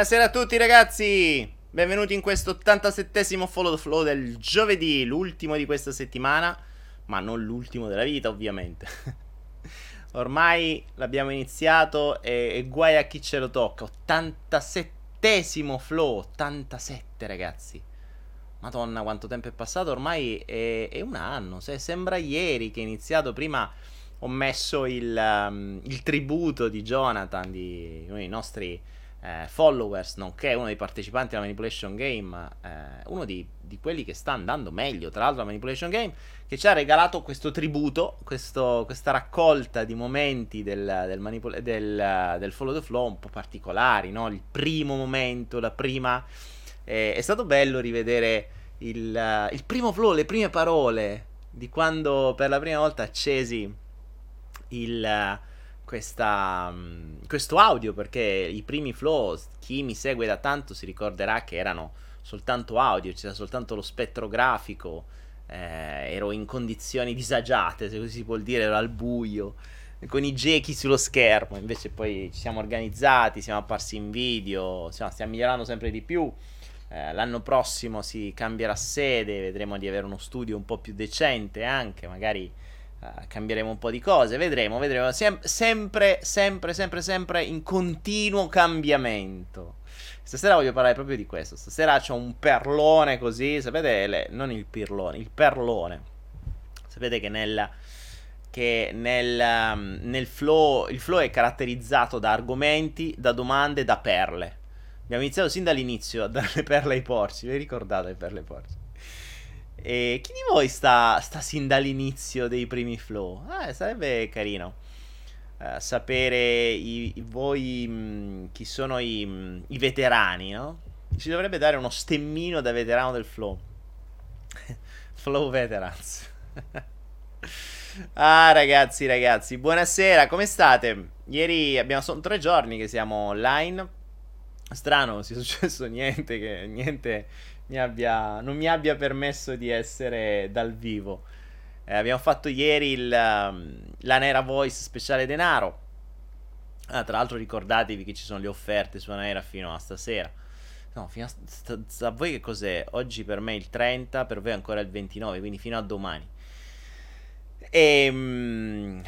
Buonasera a tutti ragazzi, benvenuti in questo 87esimo Follow the Flow del giovedì, l'ultimo di questa settimana, ma non l'ultimo della vita ovviamente. Ormai l'abbiamo iniziato e, e guai a chi ce lo tocca, 87esimo Flow, 87 ragazzi. Madonna quanto tempo è passato, ormai è, è un anno, se, sembra ieri che è iniziato, prima ho messo il, um, il tributo di Jonathan, di uno dei nostri eh, followers, nonché uno dei partecipanti alla Manipulation Game, eh, uno di, di, quelli che sta andando meglio, tra l'altro, alla Manipulation Game, che ci ha regalato questo tributo, questo, questa raccolta di momenti del, del, manipul- del, del, Follow the Flow un po' particolari, no? Il primo momento, la prima... Eh, è stato bello rivedere il, il primo flow, le prime parole di quando per la prima volta accesi il questa, mm, questo audio perché i primi flow, chi mi segue da tanto si ricorderà che erano soltanto audio, c'era soltanto lo spettro grafico, eh, ero in condizioni disagiate, se così si può dire, ero al buio, con i gechi sullo schermo, invece poi ci siamo organizzati, siamo apparsi in video, insomma, stiamo migliorando sempre di più. Eh, l'anno prossimo si cambierà sede, vedremo di avere uno studio un po' più decente anche, magari Uh, cambieremo un po' di cose, vedremo, vedremo. Sem- sempre, sempre, sempre, sempre in continuo cambiamento. Stasera voglio parlare proprio di questo. Stasera c'ho un perlone così, sapete, le- non il pirlone, il perlone. Sapete che nel, che nel, nel flow, il flow è caratterizzato da argomenti, da domande, da perle. Abbiamo iniziato sin dall'inizio a dare le perle ai porci, vi ricordate le perle ai porci? E chi di voi sta, sta sin dall'inizio dei primi flow? Eh, sarebbe carino uh, sapere i, i voi mh, mm, chi sono i, mh, mm, i, veterani, no? Ci dovrebbe dare uno stemmino da veterano del flow. flow Veterans. ah, ragazzi, ragazzi, buonasera, come state? Ieri abbiamo sono tre giorni che siamo online. Strano, non si è successo niente, che, niente mi abbia, non mi abbia permesso di essere dal vivo. Eh, abbiamo fatto ieri il, um, la Nera Voice speciale denaro. Ah, tra l'altro ricordatevi che ci sono le offerte su Nera fino a stasera. No, fino a, st- a voi che cos'è? Oggi per me il 30, per voi ancora il 29, quindi fino a domani. E...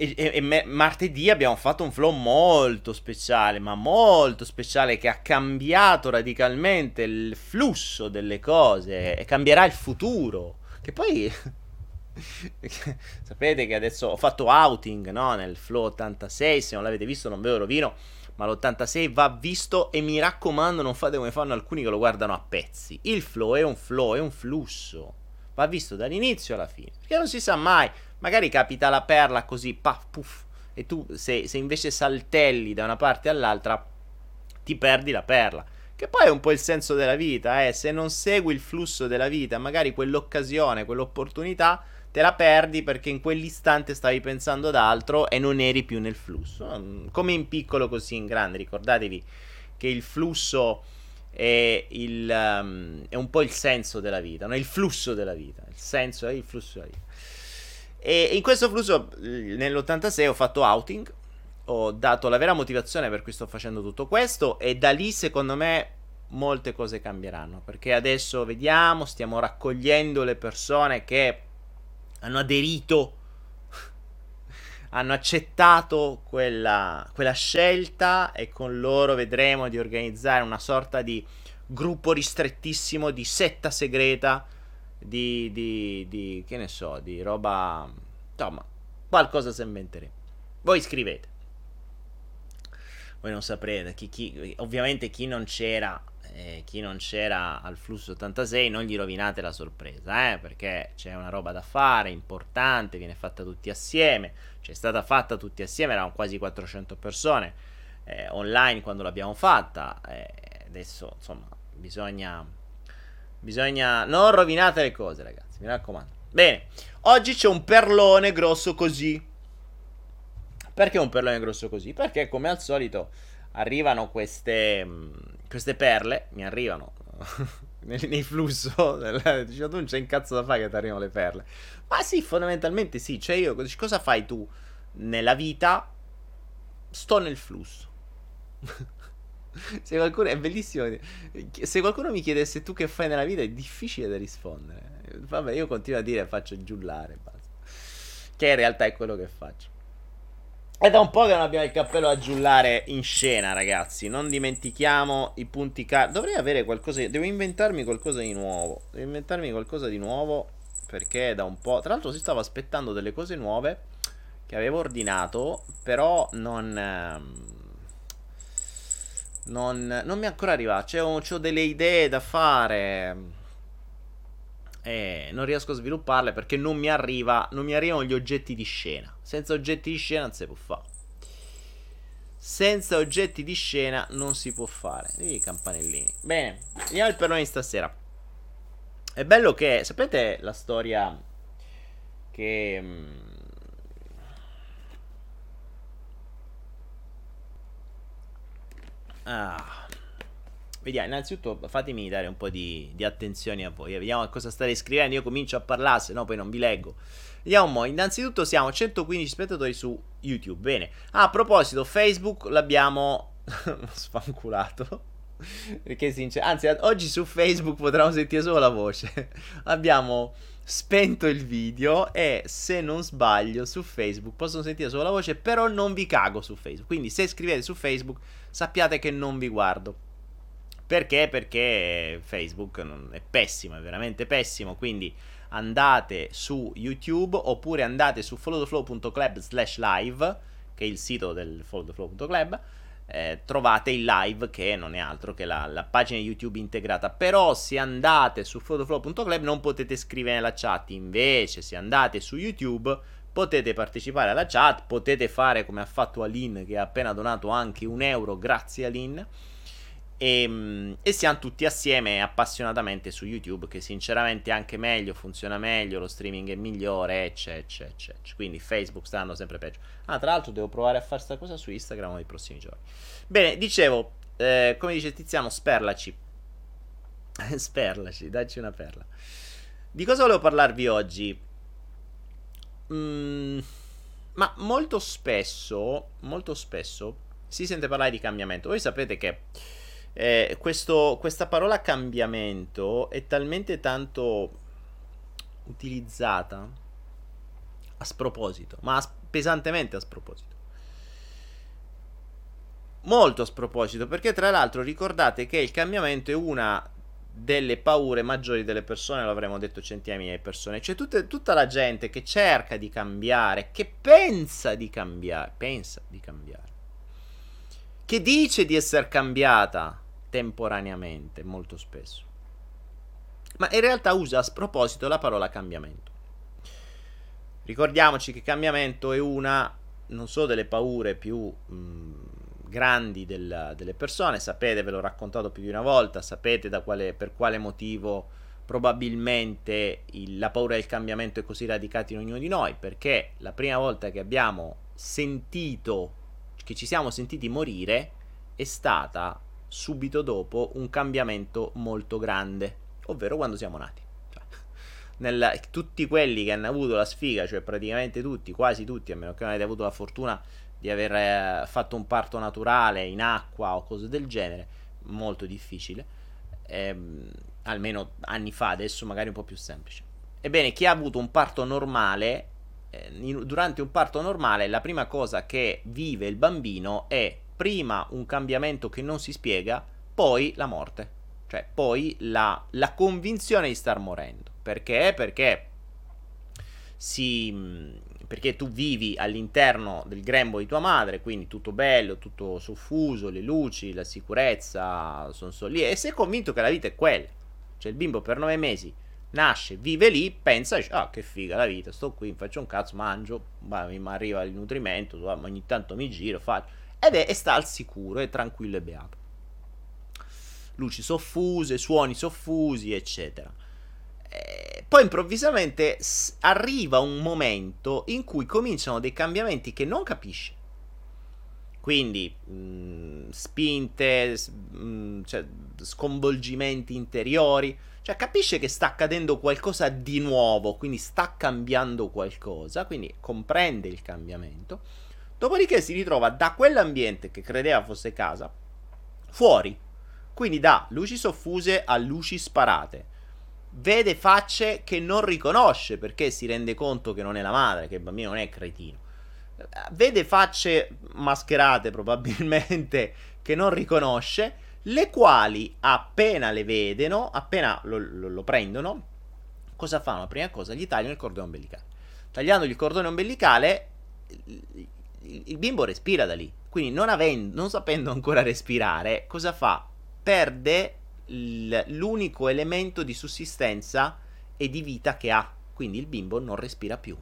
E, e, e martedì abbiamo fatto un flow molto speciale, ma molto speciale, che ha cambiato radicalmente il flusso delle cose e cambierà il futuro. Che poi... Sapete che adesso ho fatto outing no? nel flow 86, se non l'avete visto non ve lo rovino, ma l'86 va visto e mi raccomando non fate come fanno alcuni che lo guardano a pezzi. Il flow è un flow, è un flusso, va visto dall'inizio alla fine, perché non si sa mai, magari capita la perla così, paf, puff, e tu se, se invece saltelli da una parte all'altra ti perdi la perla. Che poi è un po' il senso della vita, eh? se non segui il flusso della vita, magari quell'occasione, quell'opportunità, te la perdi perché in quell'istante stavi pensando ad altro e non eri più nel flusso. Mm, come in piccolo così in grande, ricordatevi che il flusso è, il, um, è un po' il senso della vita, no? il flusso della vita, il senso è il flusso della vita. E in questo flusso, nell'86 ho fatto outing, ho dato la vera motivazione per cui sto facendo tutto questo e da lì secondo me molte cose cambieranno, perché adesso vediamo, stiamo raccogliendo le persone che hanno aderito, hanno accettato quella, quella scelta e con loro vedremo di organizzare una sorta di gruppo ristrettissimo di setta segreta di, di, di, che ne so, di roba, insomma, qualcosa si inventeremo. Voi scrivete. Voi non saprete, chi, chi, ovviamente chi non c'era, eh, chi non c'era al flusso 86 non gli rovinate la sorpresa, eh, perché c'è una roba da fare, importante, viene fatta tutti assieme, c'è stata fatta tutti assieme, erano quasi 400 persone eh, online quando l'abbiamo fatta, eh, adesso insomma bisogna Bisogna... Non rovinate le cose, ragazzi, mi raccomando. Bene, oggi c'è un perlone grosso così. Perché un perlone grosso così? Perché come al solito arrivano queste, mm, queste perle, mi arrivano nei, nei flusso. Dicevo, tu non c'è un cazzo da fare che ti arrivano le perle. Ma sì, fondamentalmente sì. Cioè io, cosa fai tu nella vita? Sto nel flusso. Se qualcuno è bellissimo. Se qualcuno mi chiedesse tu che fai nella vita, è difficile da rispondere. Vabbè, io continuo a dire faccio giullare. Basta. Che in realtà è quello che faccio. È da un po' che non abbiamo il cappello a giullare in scena, ragazzi. Non dimentichiamo i punti car. Dovrei avere qualcosa. Devo inventarmi qualcosa di nuovo. Devo inventarmi qualcosa di nuovo. Perché è da un po'. Tra l'altro, si stava aspettando delle cose nuove che avevo ordinato. Però non. Ehm, non, non mi è ancora arrivato. C'è, ho delle idee da fare e non riesco a svilupparle perché non mi arriva, non mi arrivano gli oggetti di scena. Senza oggetti di scena non si può fare. Senza oggetti di scena non si può fare. I campanellini. Bene, andiamo al perlone di stasera. È bello che, sapete la storia che... ah, Vediamo, innanzitutto fatemi dare un po' di, di attenzione a voi. Vediamo cosa state scrivendo. Io comincio a parlare, se no poi non vi leggo. Vediamo un po'. Innanzitutto siamo 115 spettatori su YouTube. Bene. Ah, a proposito, Facebook l'abbiamo sfanculato. Perché sinceramente, anzi, oggi su Facebook potremo sentire solo la voce. Abbiamo spento il video e se non sbaglio su Facebook possono sentire solo la voce, però non vi cago su Facebook. Quindi se scrivete su Facebook sappiate che non vi guardo. Perché? Perché Facebook è pessimo, è veramente pessimo. Quindi andate su YouTube oppure andate su followtheflow.club slash live, che è il sito del followtheflow.club. Eh, trovate il live che non è altro che la, la, pagina YouTube integrata. Però se andate su followtheflow.club non potete scrivere nella chat. Invece, se andate su YouTube potete partecipare alla chat. Potete fare come ha fatto Alin, che ha appena donato anche un euro. Grazie Alin e, ehm, e, siamo tutti assieme appassionatamente su YouTube, che sinceramente è anche meglio, funziona meglio, lo streaming è migliore, eccetera, eccetera. Quindi Facebook sta andando sempre peggio. Ah, tra l'altro devo provare a fare questa cosa su Instagram nei prossimi giorni. Bene, dicevo, eh, come dice Tiziano, sperlaci. sperlaci, dacci una perla. Di cosa volevo parlarvi oggi? Mm, ma molto spesso, molto spesso si sente parlare di cambiamento. Voi sapete che eh, questo, questa parola cambiamento è talmente tanto utilizzata a sproposito, ma a, pesantemente a sproposito. Molto a sproposito, perché tra l'altro ricordate che il cambiamento è una delle paure maggiori delle persone, lo avremmo detto centinaia di persone. C'è tutte, tutta la gente che cerca di cambiare, che pensa di cambiare, pensa di cambiare, che dice di essere cambiata, temporaneamente, molto spesso. Ma in realtà usa a sproposito la parola cambiamento. Ricordiamoci che cambiamento è una, non so, delle paure più mh, grandi del, delle persone, sapete, ve l'ho raccontato più di una volta, sapete quale, per quale motivo probabilmente il, la paura del cambiamento è così radicata in ognuno di noi, perché la prima volta che abbiamo sentito, che ci siamo sentiti morire, è stata subito dopo un cambiamento molto grande, ovvero quando siamo nati. Cioè, nella, tutti quelli che hanno avuto la sfiga, cioè praticamente tutti, quasi tutti, a meno che non avete avuto la fortuna di aver eh, fatto un parto naturale in acqua o cose del genere, molto difficile, ehm, almeno anni fa, adesso magari un po' più semplice. Ebbene, chi ha avuto un parto normale, eh, in, durante un parto normale, la prima cosa che vive il bambino è prima un cambiamento che non si spiega, poi la morte. Cioè, poi la, la convinzione di star morendo. Perché? Perché si, perché tu vivi all'interno del grembo di tua madre, quindi tutto bello, tutto soffuso, le luci, la sicurezza, sono solo lì, e sei convinto che la vita è quella. Cioè il bimbo per nove mesi nasce, vive lì, pensa, ah che figa la vita, sto qui, faccio un cazzo, mangio, mi arriva il nutrimento, ogni tanto mi giro, faccio ed è, e sta al sicuro, è tranquillo e beato. Luci soffuse, suoni soffusi, eccetera. E poi improvvisamente s- arriva un momento in cui cominciano dei cambiamenti che non capisce. Quindi mh, mm, spinte, mh, mm, cioè, sconvolgimenti interiori. Cioè capisce che sta accadendo qualcosa di nuovo, quindi sta cambiando qualcosa, quindi comprende il cambiamento Dopodiché si ritrova da quell'ambiente che credeva fosse casa fuori. Quindi da luci soffuse a luci sparate. Vede facce che non riconosce perché si rende conto che non è la madre, che il bambino non è cretino. Vede facce mascherate probabilmente che non riconosce, le quali appena le vedono, appena lo, lo, lo prendono, cosa fanno? La prima cosa, gli tagliano il cordone ombelicale. Tagliandogli il cordone ombelicale, il bimbo respira da lì. Quindi non, avendo, non sapendo ancora respirare, cosa fa? Perde l'unico elemento di sussistenza e di vita che ha. Quindi il bimbo non respira più.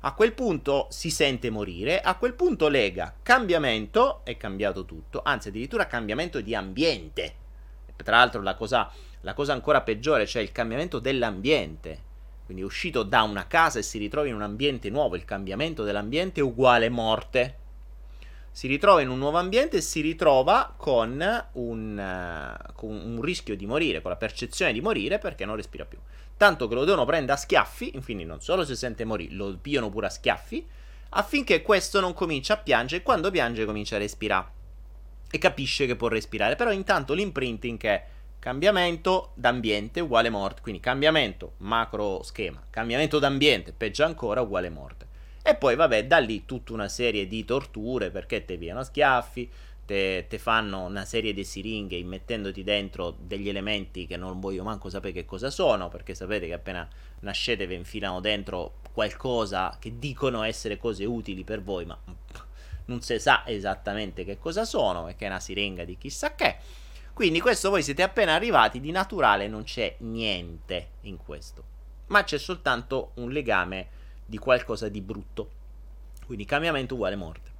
A quel punto si sente morire, a quel punto lega cambiamento, è cambiato tutto, anzi addirittura cambiamento di ambiente. Tra l'altro la cosa, la cosa ancora peggiore, cioè il cambiamento dell'ambiente. Quindi è uscito da una casa e si ritrova in un ambiente nuovo, il cambiamento dell'ambiente è uguale morte si ritrova in un nuovo ambiente e si ritrova con un, uh, con un, rischio di morire, con la percezione di morire perché non respira più. Tanto che lo devono prendere a schiaffi, infine non solo si sente morire, lo piano pure a schiaffi, affinché questo non cominci a piangere e quando piange comincia a respirare. E capisce che può respirare, però intanto l'imprinting è cambiamento d'ambiente uguale morte, quindi cambiamento macro schema, cambiamento d'ambiente, peggio ancora uguale morte. E poi, vabbè, da lì tutta una serie di torture perché te piano schiaffi, te, te, fanno una serie di siringhe immettendoti dentro degli elementi che non voglio manco sapere che cosa sono, perché sapete che appena nascete vi infilano dentro qualcosa che dicono essere cose utili per voi, ma non si sa esattamente che cosa sono, perché è una siringa di chissà che. Quindi questo voi siete appena arrivati, di naturale non c'è niente in questo, ma c'è soltanto un legame di qualcosa di brutto. Quindi cambiamento uguale morte.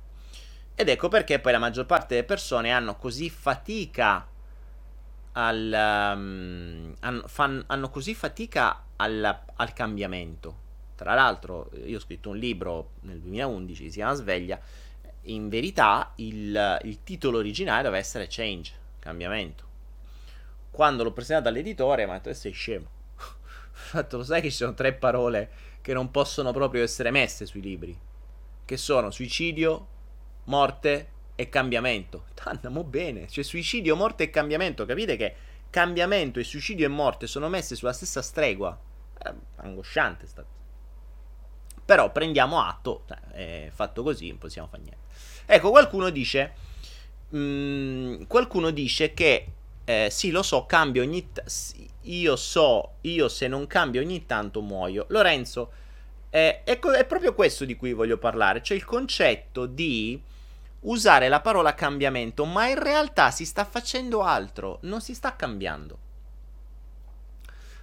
Ed ecco perché poi la maggior parte delle persone hanno così fatica al, um, hanno, fan, hanno, così fatica al, al, cambiamento. Tra l'altro, io ho scritto un libro nel 2011, si chiama Sveglia. In verità, il, il titolo originale doveva essere Change, cambiamento. Quando l'ho presentato all'editore, mi ha detto: Sei scemo. Fatto, lo sai che ci sono tre parole che non possono proprio essere messe sui libri, che sono suicidio, morte e cambiamento. Andiamo bene, cioè suicidio, morte e cambiamento, capite che cambiamento e suicidio e morte sono messe sulla stessa stregua? È angosciante sta cosa. Però prendiamo atto, è fatto così, non possiamo fare niente. Ecco, qualcuno dice, mh, mm, qualcuno dice che eh, sì, lo so, cambio ogni tanto. Io so, io se non cambio ogni tanto muoio. Lorenzo, eh, è, è proprio questo di cui voglio parlare, cioè il concetto di usare la parola cambiamento, ma in realtà si sta facendo altro, non si sta cambiando.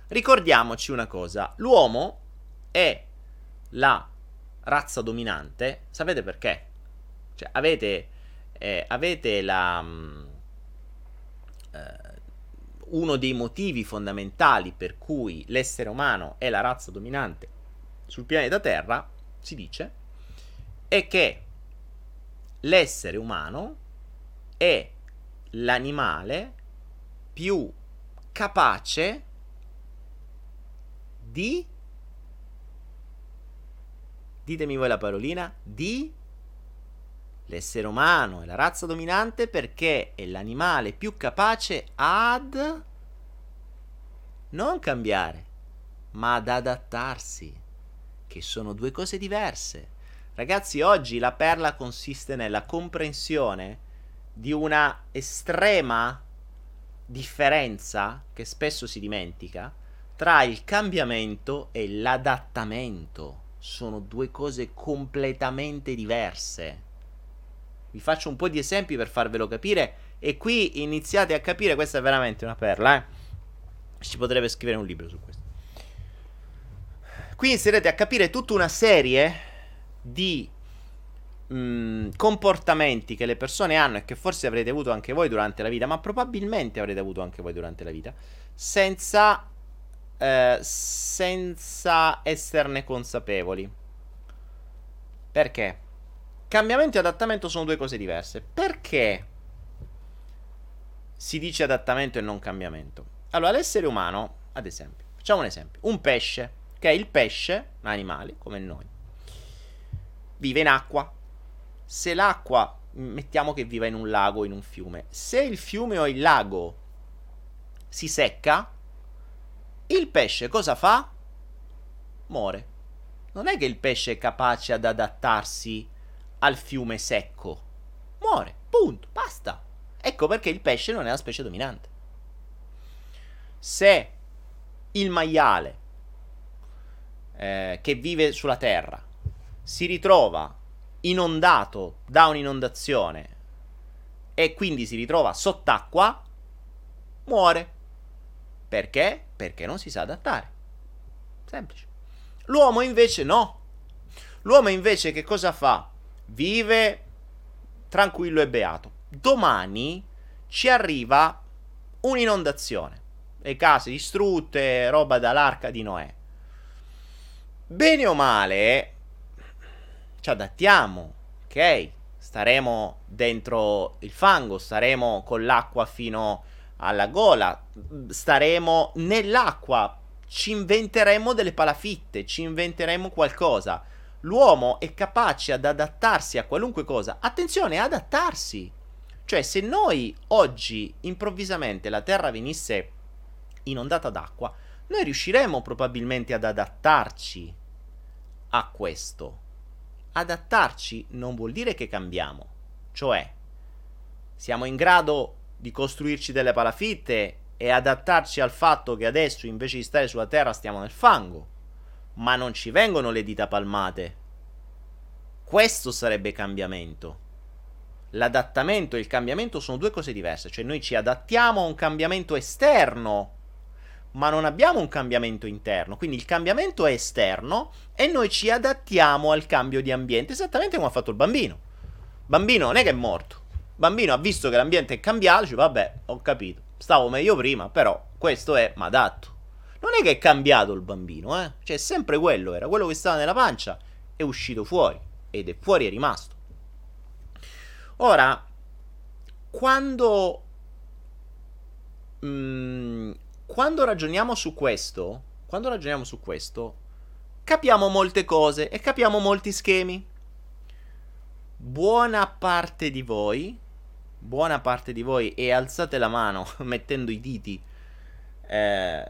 Ricordiamoci una cosa, l'uomo è la razza dominante, sapete perché? Cioè, avete, eh, avete la... Mm, eh, uno dei motivi fondamentali per cui l'essere umano è la razza dominante sul pianeta Terra, si dice, è che l'essere umano è l'animale più capace di ditemi voi la parolina di L'essere umano è la razza dominante perché è l'animale più capace ad non cambiare, ma ad adattarsi, che sono due cose diverse. Ragazzi, oggi la perla consiste nella comprensione di una estrema differenza che spesso si dimentica tra il cambiamento e l'adattamento. Sono due cose completamente diverse. Vi faccio un po' di esempi per farvelo capire. E qui iniziate a capire, questa è veramente una perla, eh. Si potrebbe scrivere un libro su questo. Qui inizierete a capire tutta una serie di mh, mm, comportamenti che le persone hanno e che forse avrete avuto anche voi durante la vita, ma probabilmente avrete avuto anche voi durante la vita, senza, eh, senza esserne consapevoli. Perché? Cambiamento e adattamento sono due cose diverse. Perché si dice adattamento e non cambiamento? Allora, l'essere umano, ad esempio, facciamo un esempio, un pesce, che è il pesce, animali come noi, vive in acqua. Se l'acqua mettiamo che viva in un lago o in un fiume. Se il fiume o il lago si secca, il pesce cosa fa? Muore. Non è che il pesce è capace ad adattarsi al fiume secco. Muore, punto, basta. Ecco perché il pesce non è la specie dominante. Se il maiale eh, che vive sulla terra si ritrova inondato da un'inondazione e quindi si ritrova sott'acqua, muore. Perché? Perché non si sa adattare. Semplice. L'uomo invece no. L'uomo invece che cosa fa? Vive tranquillo e beato. Domani ci arriva un'inondazione. Le case distrutte, roba dall'arca di Noè. Bene o male, ci adattiamo, ok? Staremo dentro il fango, staremo con l'acqua fino alla gola, staremo nell'acqua, ci inventeremo delle palafitte, ci inventeremo qualcosa. L'uomo è capace ad adattarsi a qualunque cosa. Attenzione, adattarsi. Cioè, se noi oggi improvvisamente la Terra venisse inondata d'acqua, noi riusciremo probabilmente ad adattarci a questo adattarci non vuol dire che cambiamo. Cioè, siamo in grado di costruirci delle palafitte e adattarci al fatto che adesso invece di stare sulla terra stiamo nel fango. Ma non ci vengono le dita palmate. Questo sarebbe cambiamento. L'adattamento e il cambiamento sono due cose diverse, cioè noi ci adattiamo a un cambiamento esterno ma non abbiamo un cambiamento interno. Quindi il cambiamento è esterno e noi ci adattiamo al cambio di ambiente, esattamente come ha fatto il bambino. Bambino non è che è morto. Bambino ha visto che l'ambiente è cambiato, dice vabbè, ho capito. Stavo meglio prima, però questo è, ma adatto. Non è che è cambiato il bambino, eh? Cioè, sempre quello era, quello che stava nella pancia è uscito fuori ed è fuori è rimasto. Ora, quando mh, mm, quando ragioniamo su questo, quando ragioniamo su questo, capiamo molte cose e capiamo molti schemi. Buona parte di voi, buona parte di voi, e alzate la mano mettendo i diti, eh,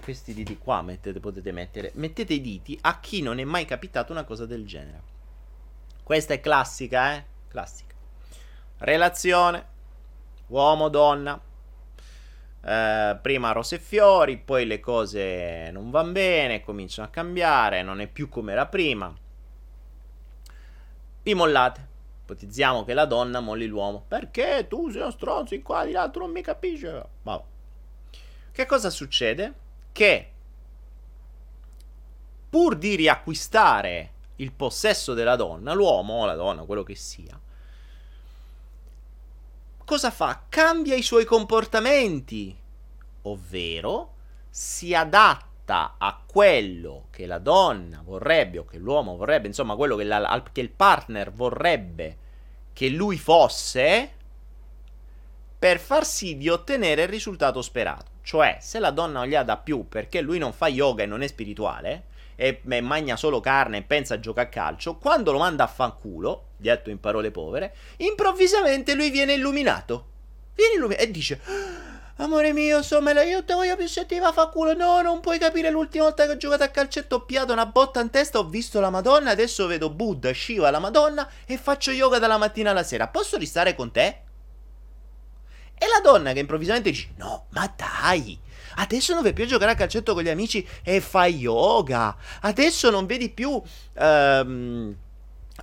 questi diti qua mettete, potete mettere, mettete i diti a chi non è mai capitato una cosa del genere. Questa è classica, eh? Classica. Relazione, uomo-donna, eh, prima rose e fiori, poi le cose non vanno bene, cominciano a cambiare, non è più come era prima. Vi mollate. Ipotizziamo che la donna molli l'uomo. Perché tu sei uno stronzo in qua di là, tu non mi capisci. Vabbè. Che cosa succede? Che pur di riacquistare il possesso della donna, l'uomo o la donna, quello che sia, cosa fa? Cambia i suoi comportamenti, ovvero si adatta a quello che la donna vorrebbe o che l'uomo vorrebbe, insomma quello che, la, che il partner vorrebbe che lui fosse per far sì di ottenere il risultato sperato. Cioè, se la donna non gli da più perché lui non fa yoga e non è spirituale, e, e mangia solo carne e pensa a giocare a calcio, quando lo manda a fanculo, detto in parole povere, improvvisamente lui viene illuminato. Viene illuminato e dice... Amore mio, insomma, io te voglio più se ti va a fa culo. No, non puoi capire l'ultima volta che ho giocato a calcetto ho piato una botta in testa, ho visto la Madonna, adesso vedo Buddha, Shiva, la Madonna e faccio yoga dalla mattina alla sera. Posso restare con te? E la donna che improvvisamente dice, no, ma dai, Adesso non vedi più giocare a calcetto con gli amici e fai yoga. Adesso non vedi più... Um,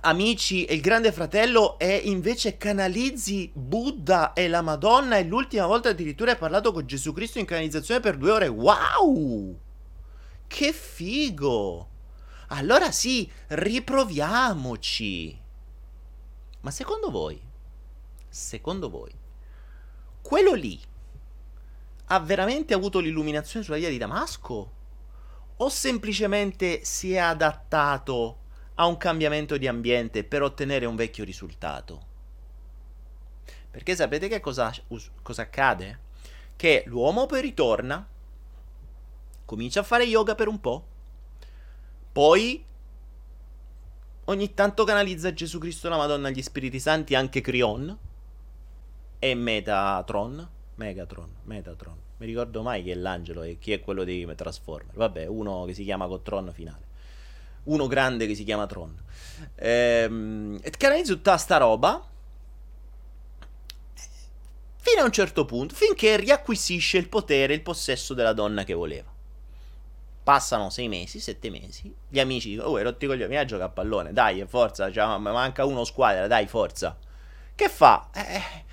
amici e il grande fratello e invece canalizzi Buddha e la Madonna e l'ultima volta addirittura hai parlato con Gesù Cristo in canalizzazione per due ore. Wow! Che figo! Allora sì, riproviamoci. Ma secondo voi, secondo voi, quello lì ha veramente avuto l'illuminazione sulla via di Damasco? O semplicemente si è adattato a un cambiamento di ambiente per ottenere un vecchio risultato? Perché sapete che cosa, cosa accade? Che l'uomo poi ritorna, comincia a fare yoga per un po', poi ogni tanto canalizza Gesù Cristo la Madonna gli Spiriti Santi anche Crion e Metatron. Megatron, Metatron. Mi ricordo mai chi è l'angelo e chi è quello dei Transformer. Vabbè, uno che si chiama con Tron finale. Uno grande che si chiama Tron. Ehm, e canalizza tutta sta roba fino a un certo punto, finché riacquisisce il potere, il possesso della donna che voleva. Passano sei mesi, sette mesi. Gli amici dicono: Oh, rotti coglioni, vieni a giocare a pallone. Dai, forza. Cioè, manca uno squadra, dai, forza. Che fa? Eh,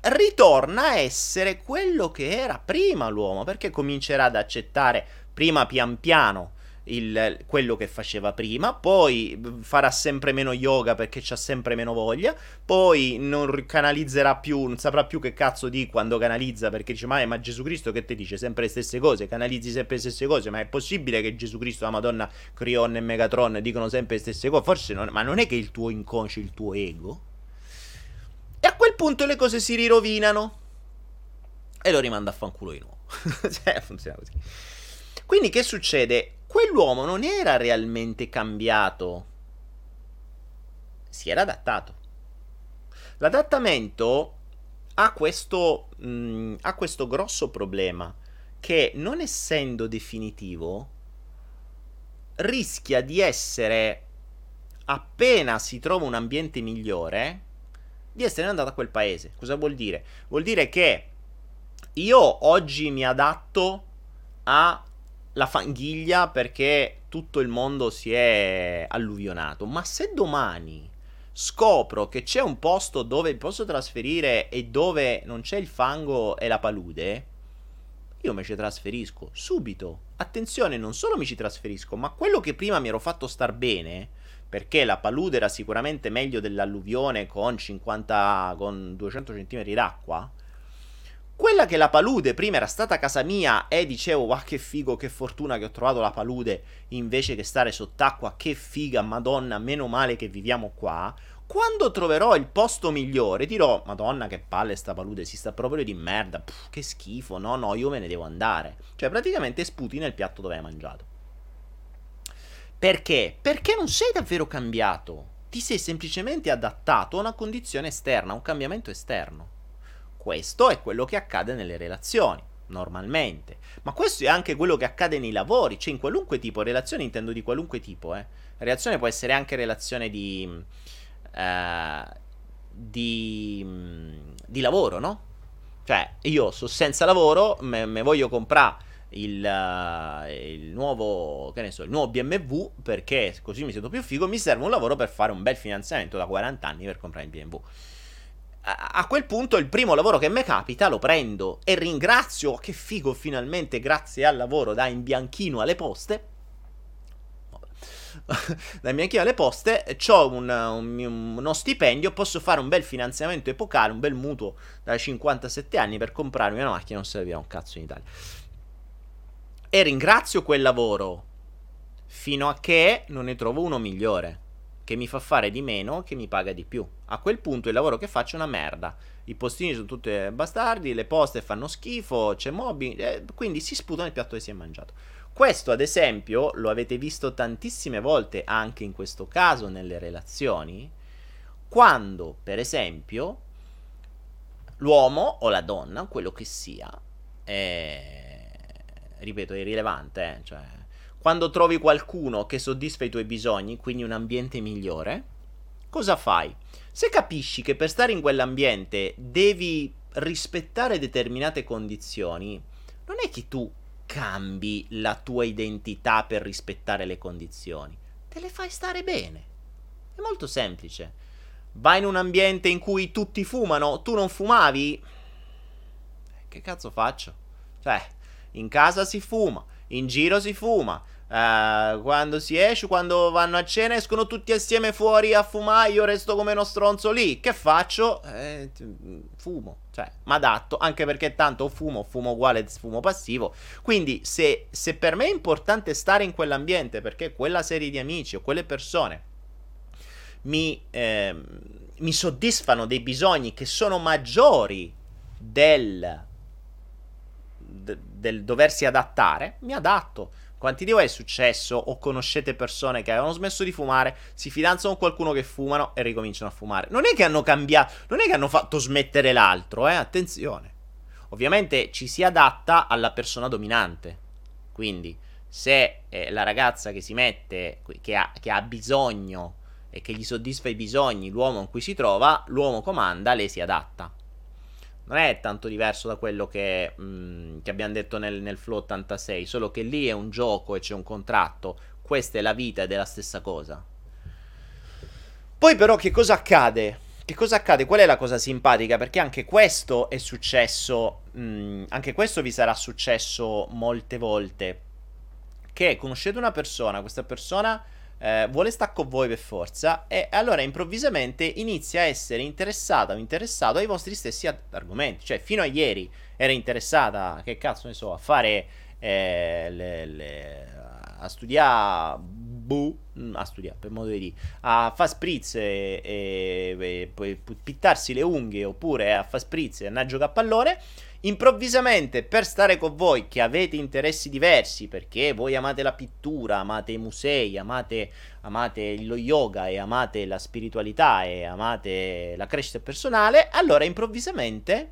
ritorna a essere quello che era prima l'uomo. Perché comincerà ad accettare prima pian piano il, quello che faceva prima, poi farà sempre meno yoga perché c'ha sempre meno voglia, poi non canalizzerà più, non saprà più che cazzo di quando canalizza perché dice ma, ma Gesù Cristo che ti dice sempre le stesse cose, canalizzi sempre le stesse cose, ma è possibile che Gesù Cristo, la Madonna, Crion e Megatron dicono sempre le stesse cose? Forse non, ma non è che il tuo inconscio, il tuo ego? E a quel punto le cose si rirovinano e lo rimanda a fanculo di nuovo. cioè, funziona così. Quindi che succede? quell'uomo non era realmente cambiato, si era adattato. L'adattamento ha questo, mh, mm, ha questo grosso problema che non essendo definitivo rischia di essere appena si trova un ambiente migliore di essere andato a quel paese. Cosa vuol dire? Vuol dire che io oggi mi adatto a la fanghiglia perché tutto il mondo si è alluvionato. Ma se domani scopro che c'è un posto dove posso trasferire e dove non c'è il fango e la palude, io mi ci trasferisco subito. Attenzione, non solo mi ci trasferisco, ma quello che prima mi ero fatto star bene, perché la palude era sicuramente meglio dell'alluvione con 50 con 200 cm d'acqua quella che la palude prima era stata casa mia e dicevo, wow, che figo, che fortuna che ho trovato la palude invece che stare sott'acqua, che figa, madonna, meno male che viviamo qua. Quando troverò il posto migliore dirò, madonna che palle sta palude, si sta proprio di merda, Puh, che schifo, no, no, io me ne devo andare. Cioè praticamente sputi nel piatto dove hai mangiato. Perché? Perché non sei davvero cambiato, ti sei semplicemente adattato a una condizione esterna, a un cambiamento esterno. Questo è quello che accade nelle relazioni, normalmente. Ma questo è anche quello che accade nei lavori, cioè in qualunque tipo, relazione intendo di qualunque tipo, eh. Relazione può essere anche relazione di... Uh, di, di lavoro, no? Cioè, io sono senza lavoro, me, me voglio comprare il, uh, il, nuovo, che ne so, il nuovo BMW perché così mi sento più figo, mi serve un lavoro per fare un bel finanziamento da 40 anni per comprare il BMW a quel punto il primo lavoro che mi capita lo prendo e ringrazio, che figo finalmente grazie al lavoro da imbianchino alle poste. da imbianchino alle poste ho un, un, uno stipendio, posso fare un bel finanziamento epocale, un bel mutuo da 57 anni per comprarmi una macchina, non servirà un cazzo in Italia. E ringrazio quel lavoro fino a che non ne trovo uno migliore che mi fa fare di meno che mi paga di più. A quel punto il lavoro che faccio è una merda. I postini sono tutti bastardi, le poste fanno schifo, c'è mobbing, eh, quindi si sputa nel piatto che si è mangiato. Questo, ad esempio, lo avete visto tantissime volte anche in questo caso nelle relazioni, quando, per esempio, l'uomo o la donna, quello che sia, è, ripeto, è irrilevante, eh, cioè quando trovi qualcuno che soddisfa i tuoi bisogni, quindi un ambiente migliore, cosa fai? Se capisci che per stare in quell'ambiente devi rispettare determinate condizioni, non è che tu cambi la tua identità per rispettare le condizioni, te le fai stare bene. È molto semplice. Vai in un ambiente in cui tutti fumano, tu non fumavi? Che cazzo faccio? Cioè, in casa si fuma, in giro si fuma, Uh, quando si esce, quando vanno a cena, escono tutti assieme fuori a fumare. Io resto come uno stronzo lì. Che faccio? Eh, fumo. Cioè, mi adatto. Anche perché tanto fumo, fumo uguale, fumo passivo. Quindi, se, se per me è importante stare in quell'ambiente, perché quella serie di amici o quelle persone mi, eh, mi soddisfano dei bisogni che sono maggiori del, del doversi adattare, mi adatto Quanti di voi è successo o conoscete persone che avevano smesso di fumare, si fidanzano con qualcuno che fumano e ricominciano a fumare? Non è che hanno cambiato, non è che hanno fatto smettere l'altro, eh? Attenzione. Ovviamente ci si adatta alla persona dominante. Quindi, se eh, la ragazza che si mette, che ha, che ha bisogno e che gli soddisfa i bisogni, l'uomo in cui si trova, l'uomo comanda, lei si adatta. Non è tanto diverso da quello che, mh, che abbiamo detto nel, nel Flow 86, solo che lì è un gioco e c'è un contratto. Questa è la vita ed è la stessa cosa. Poi però che cosa accade? Che cosa accade? Qual è la cosa simpatica? Perché anche questo è successo, mh, anche questo vi sarà successo molte volte. Che conoscete una persona, questa persona eh, vuole stare con voi per forza e allora improvvisamente inizia a essere interessata o interessato ai vostri stessi argomenti. Cioè, fino a ieri era interessata, che cazzo ne so, a fare eh, le, le, a studiare bu, mm, a studiare per modo di dire, a fare spritz e, e, e, poi pittarsi le unghie oppure a fare spritz e andare a giocare a pallone improvvisamente per stare con voi che avete interessi diversi, perché voi amate la pittura, amate i musei, amate, amate lo yoga e amate la spiritualità e amate la crescita personale, allora improvvisamente,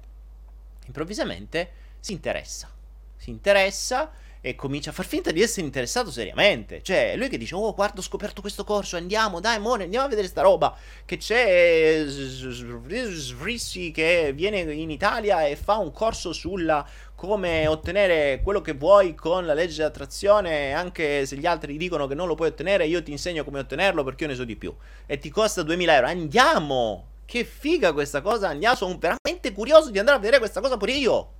improvvisamente si interessa. Si interessa e comincia a far finta di essere interessato seriamente. Cioè, lui che dice: Oh, guarda, ho scoperto questo corso, andiamo, dai, amore, andiamo a vedere sta roba. Che c'è Svrissi che viene in Italia e fa un corso sulla come ottenere quello che vuoi con la legge di attrazione, anche se gli altri dicono che non lo puoi ottenere, io ti insegno come ottenerlo perché io ne so di più. E ti costa 2000 euro. Andiamo! Che figa questa cosa, andiamo, sono veramente curioso di andare a vedere questa cosa pure io.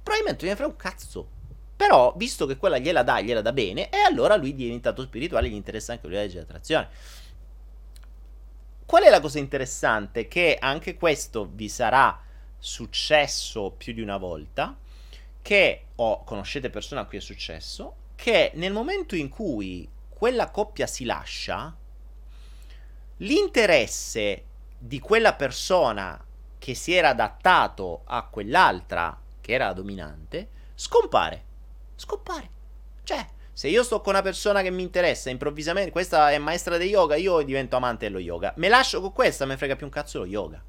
Probabilmente mi frega un cazzo. Però, visto che quella gliela dà, gliela dà bene, e allora lui diventato spirituale, gli interessa anche lui la legge dell'attrazione. Qual è la cosa interessante? Che anche questo vi sarà successo più di una volta, che, o conoscete persone a cui è successo, che nel momento in cui quella coppia si lascia, l'interesse di quella persona che si era adattato a quell'altra, che era la dominante, scompare scompare. Cioè, se io sto con una persona che mi interessa, improvvisamente, questa è maestra di yoga, io divento amante dello yoga. Me lascio con questa, me frega più un cazzo lo yoga.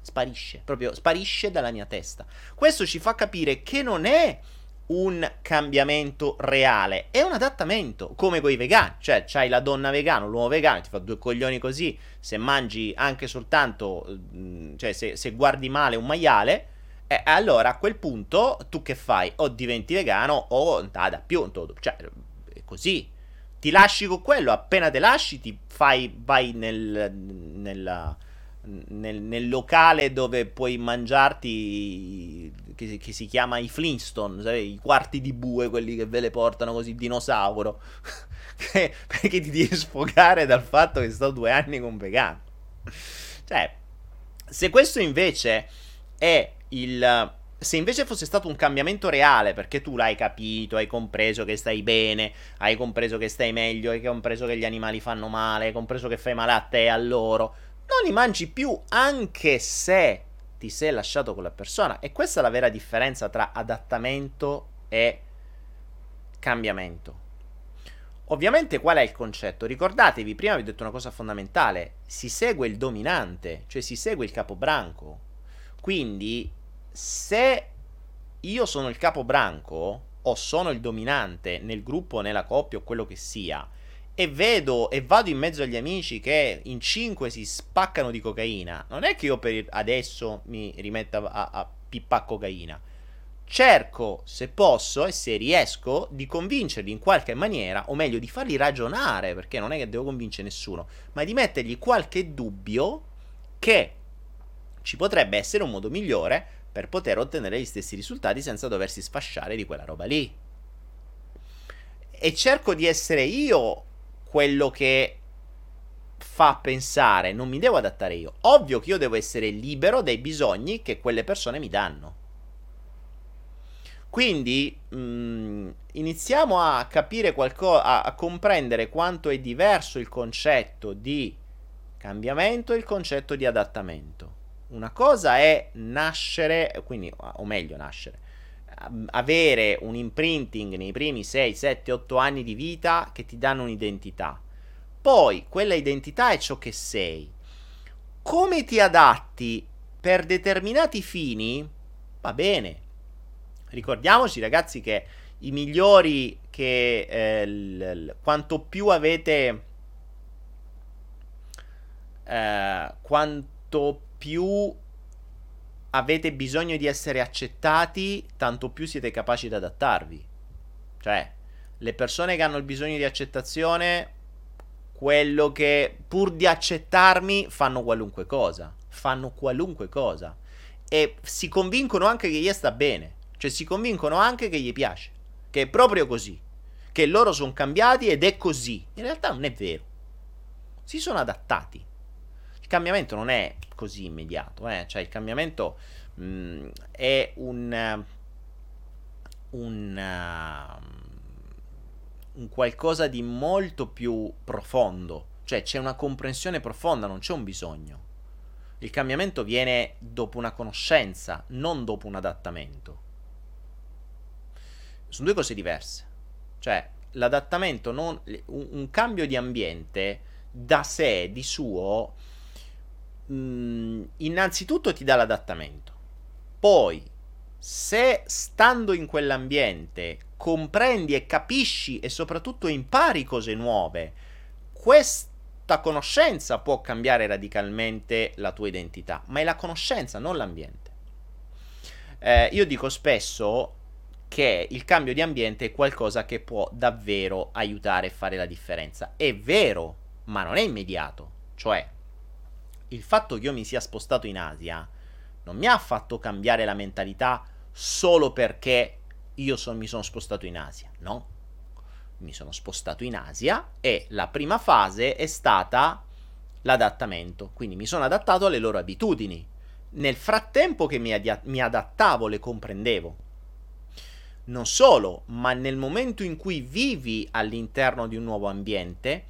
Sparisce, proprio sparisce dalla mia testa. Questo ci fa capire che non è un cambiamento reale, è un adattamento, come con i vegani. Cioè, c'hai la donna vegana, l'uomo vegano, ti fa due coglioni così, se mangi anche soltanto, mm, cioè se, se guardi male un maiale, e allora a quel punto tu che fai? O diventi vegano o nada più. Cioè, è così. Ti lasci con quello, appena te lasci ti fai, vai nel, nella, nel, nel locale dove puoi mangiarti, che, che si chiama i Flintstone, sai, i quarti di bue, quelli che ve le portano così, dinosauro. perché ti devi sfogare dal fatto che sto due anni con vegano. Cioè, se questo invece è il... Se invece fosse stato un cambiamento reale, perché tu l'hai capito, hai compreso che stai bene, hai compreso che stai meglio, hai compreso che gli animali fanno male, hai compreso che fai male a te e a loro, non li mangi più anche se ti sei lasciato con la persona. E questa è la vera differenza tra adattamento e cambiamento. Ovviamente qual è il concetto? Ricordatevi, prima vi ho detto una cosa fondamentale, si segue il dominante, cioè si segue il capobranco. Quindi se io sono il capobranco o sono il dominante nel gruppo, nella coppia o quello che sia, e vedo e vado in mezzo agli amici che in 5 si spaccano di cocaina, non è che io per adesso mi rimetta a, a pippa cocaina. Cerco, se posso e se riesco, di convincerli in qualche maniera, o meglio di farli ragionare, perché non è che devo convincere nessuno, ma di mettergli qualche dubbio che ci potrebbe essere un modo migliore per poter ottenere gli stessi risultati senza doversi sfasciare di quella roba lì. E cerco di essere io quello che fa pensare, non mi devo adattare io. Ovvio che io devo essere libero dai bisogni che quelle persone mi danno. Quindi mh, mm, iniziamo a capire qualcosa, a, a comprendere quanto è diverso il concetto di cambiamento e il concetto di adattamento. Una cosa è nascere, quindi, o meglio nascere, avere un imprinting nei primi 6, 7, 8 anni di vita che ti danno un'identità. Poi quella identità è ciò che sei. Come ti adatti per determinati fini? Va bene. Ricordiamoci ragazzi che i migliori che eh, l- l- quanto più avete eh, quanto più avete bisogno di essere accettati, tanto più siete capaci di adattarvi. Cioè, le persone che hanno il bisogno di accettazione, quello che pur di accettarmi fanno qualunque cosa. Fanno qualunque cosa. E si convincono anche che gli sta bene. Cioè, si convincono anche che gli piace. Che è proprio così. Che loro sono cambiati ed è così. In realtà non è vero. Si sono adattati cambiamento non è così immediato, eh? cioè il cambiamento mh, è un, un, uh, un qualcosa di molto più profondo, cioè c'è una comprensione profonda, non c'è un bisogno. Il cambiamento viene dopo una conoscenza, non dopo un adattamento. Sono due cose diverse. Cioè, l'adattamento, non, un, un cambio di ambiente da sé, di suo, mh, mm, innanzitutto ti dà l'adattamento. Poi, se stando in quell'ambiente comprendi e capisci e soprattutto impari cose nuove, questa conoscenza può cambiare radicalmente la tua identità, ma è la conoscenza, non l'ambiente. Eh, io dico spesso che il cambio di ambiente è qualcosa che può davvero aiutare a fare la differenza. È vero, ma non è immediato. Cioè, il fatto che io mi sia spostato in Asia non mi ha fatto cambiare la mentalità solo perché io son, mi sono spostato in Asia, no? Mi sono spostato in Asia e la prima fase è stata l'adattamento, quindi mi sono adattato alle loro abitudini. Nel frattempo che mi, adia- mi adattavo, le comprendevo. Non solo, ma nel momento in cui vivi all'interno di un nuovo ambiente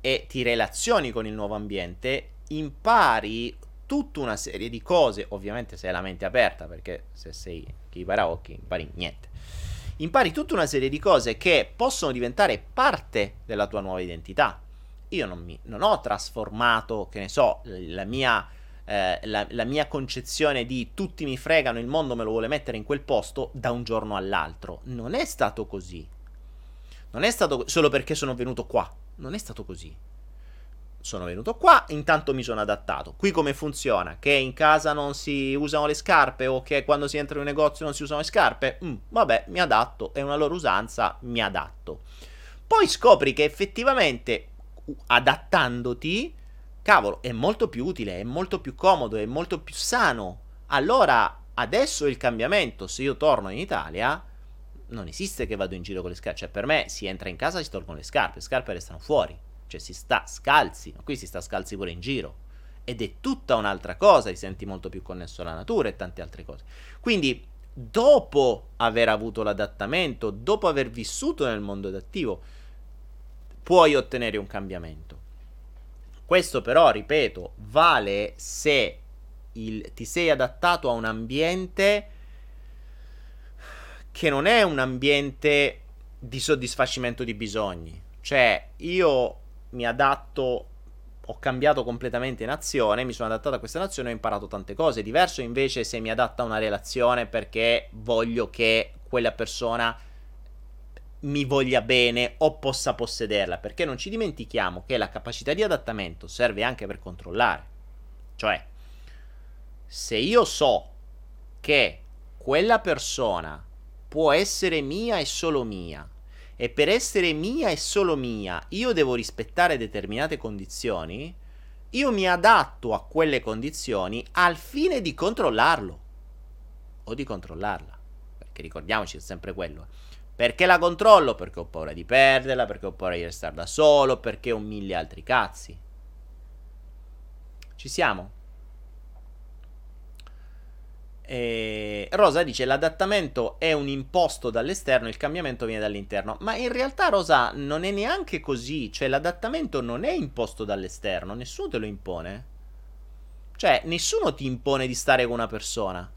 e ti relazioni con il nuovo ambiente, impari tutta una serie di cose, ovviamente se hai la mente aperta, perché se sei chi paraocchi impari niente. Impari tutta una serie di cose che possono diventare parte della tua nuova identità. Io non, mi, non ho trasformato, che ne so, la mia, eh, la, la mia concezione di tutti mi fregano, il mondo me lo vuole mettere in quel posto da un giorno all'altro. Non è stato così. Non è stato solo perché sono venuto qua. Non è stato così sono venuto qua, intanto mi sono adattato. Qui come funziona? Che in casa non si usano le scarpe o che quando si entra in un negozio non si usano le scarpe? Mm, vabbè, mi adatto, è una loro usanza, mi adatto. Poi scopri che effettivamente adattandoti, cavolo, è molto più utile, è molto più comodo, è molto più sano. Allora, adesso il cambiamento, se io torno in Italia, non esiste che vado in giro con le scarpe. Cioè, per me si entra in casa e si tolgono le scarpe, le scarpe restano fuori cioè si sta scalzi, ma qui si sta scalzi pure in giro. Ed è tutta un'altra cosa, ti senti molto più connesso alla natura e tante altre cose. Quindi, dopo aver avuto l'adattamento, dopo aver vissuto nel mondo adattivo, puoi ottenere un cambiamento. Questo però, ripeto, vale se il, ti sei adattato a un ambiente che non è un ambiente di soddisfacimento di bisogni. Cioè, io mi adatto, ho cambiato completamente nazione, mi sono adattato a questa nazione e ho imparato tante cose. Diverso invece se mi adatta a una relazione perché voglio che quella persona mi voglia bene o possa possederla, perché non ci dimentichiamo che la capacità di adattamento serve anche per controllare. Cioè, se io so che quella persona può essere mia e solo mia, e per essere mia e solo mia io devo rispettare determinate condizioni, io mi adatto a quelle condizioni al fine di controllarlo o di controllarla. Perché ricordiamoci è sempre quello. Perché la controllo? Perché ho paura di perderla, perché ho paura di restare da solo, perché ho mille altri cazzi. Ci siamo? E Rosa dice l'adattamento è un imposto dall'esterno, il cambiamento viene dall'interno. Ma in realtà Rosa non è neanche così, cioè l'adattamento non è imposto dall'esterno, nessuno te lo impone. Cioè, nessuno ti impone di stare con una persona.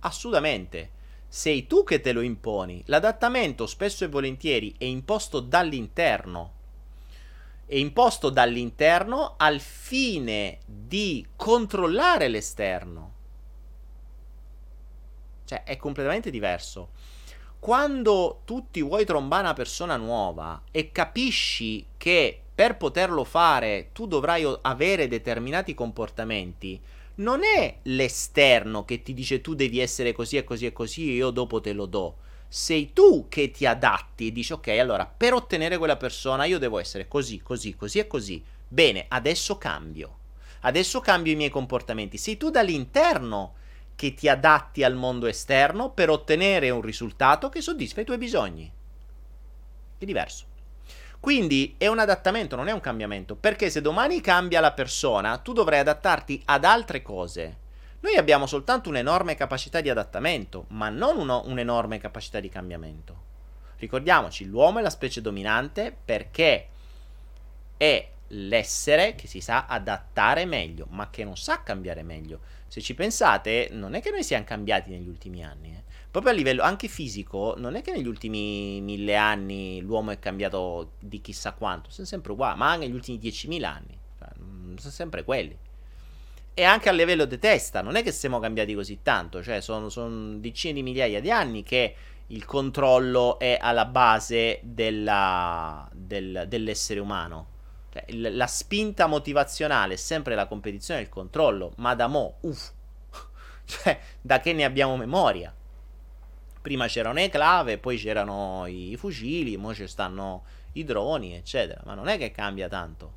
Assolutamente. sei tu che te lo imponi. L'adattamento spesso e volentieri è imposto dall'interno. È imposto dall'interno al fine di controllare l'esterno. Cioè, è completamente diverso. Quando tu ti vuoi trombare una persona nuova e capisci che per poterlo fare tu dovrai avere determinati comportamenti, non è l'esterno che ti dice tu devi essere così e così e così e io dopo te lo do. Sei tu che ti adatti e dici ok, allora per ottenere quella persona io devo essere così, così, così e così. Bene, adesso cambio. Adesso cambio i miei comportamenti. Sei tu dall'interno che ti adatti al mondo esterno per ottenere un risultato che soddisfa i tuoi bisogni. È diverso. Quindi è un adattamento, non è un cambiamento, perché se domani cambia la persona, tu dovrai adattarti ad altre cose. Noi abbiamo soltanto un'enorme capacità di adattamento, ma non uno, un'enorme capacità di cambiamento. Ricordiamoci, l'uomo è la specie dominante perché è l'essere che si sa adattare meglio, ma che non sa cambiare meglio. Se ci pensate, non è che noi siamo cambiati negli ultimi anni. Eh proprio a livello anche fisico, non è che negli ultimi mille anni l'uomo è cambiato di chissà quanto, sono sempre uguali, ma anche negli ultimi diecimila anni, cioè, mm, sono sempre quelli. E anche a livello di testa, non è che siamo cambiati così tanto, cioè sono, sono decine di migliaia di anni che il controllo è alla base della, del, dell'essere umano. Cioè, il, la spinta motivazionale è sempre la competizione e il controllo, ma da mo, uff, cioè da che ne abbiamo memoria. Prima c'erano le clave, poi c'erano i fucili, ora ci stanno i droni, eccetera. Ma non è che cambia tanto.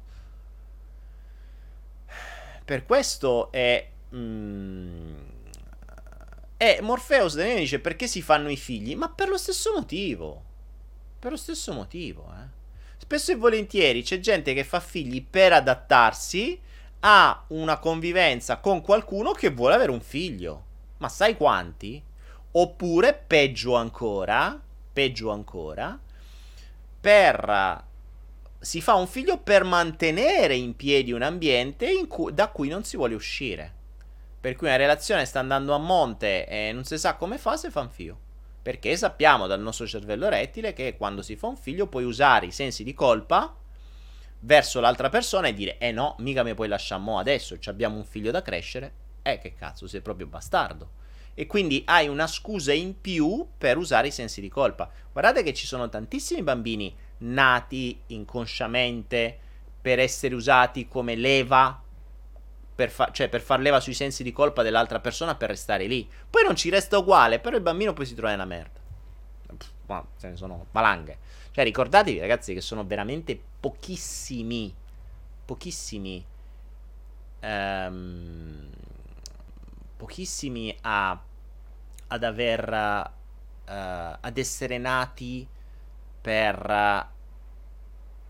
Per questo è... Mm, e Morpheus Daniele dice perché si fanno i figli? Ma per lo stesso motivo. Per lo stesso motivo, eh. Spesso e volentieri c'è gente che fa figli per adattarsi a una convivenza con qualcuno che vuole avere un figlio. Ma sai quanti? Oppure, peggio ancora, peggio ancora, per si fa un figlio per mantenere in piedi un ambiente cui, da cui non si vuole uscire. Per cui una relazione sta andando a monte e non si sa come fa se fa un figlio. Perché sappiamo dal nostro cervello rettile che quando si fa un figlio puoi usare i sensi di colpa verso l'altra persona e dire eh no, mica mi puoi lasciare adesso, abbiamo un figlio da crescere. Eh che cazzo, sei proprio bastardo e quindi hai una scusa in più per usare i sensi di colpa. Guardate che ci sono tantissimi bambini nati inconsciamente per essere usati come leva, per, fa- cioè per far leva sui sensi di colpa dell'altra persona per restare lì. Poi non ci resta uguale, però il bambino poi si trova nella merda. ma ce ne sono valanghe. Cioè ricordatevi ragazzi che sono veramente pochissimi, pochissimi, um, pochissimi a ad aver uh, ad essere nati per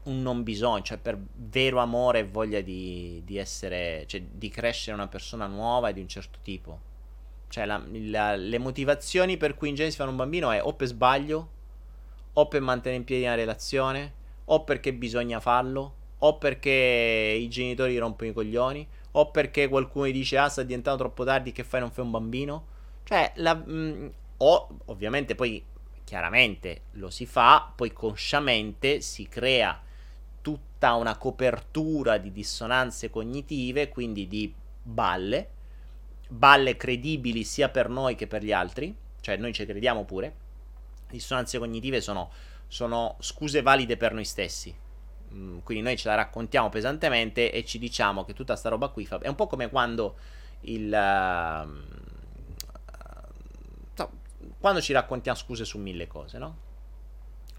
un non bisogno, cioè per vero amore e voglia di, di, essere, cioè di crescere una persona nuova e di un certo tipo. Cioè la, la, le motivazioni per cui in genere si fa un bambino è o per sbaglio, o per mantenere in piedi una relazione, o perché bisogna farlo, o perché i genitori rompono i coglioni, o perché qualcuno gli dice ah sta diventando troppo tardi che fai non fai un bambino cioè, la, mh, mm, o ovviamente poi chiaramente lo si fa, poi consciamente si crea tutta una copertura di dissonanze cognitive, quindi di balle, balle credibili sia per noi che per gli altri, cioè noi ci crediamo pure. Dissonanze cognitive sono, sono scuse valide per noi stessi. Mm, quindi noi ce la raccontiamo pesantemente e ci diciamo che tutta sta roba qui fa... È un po' come quando il... Uh, quando ci raccontiamo scuse su mille cose, no?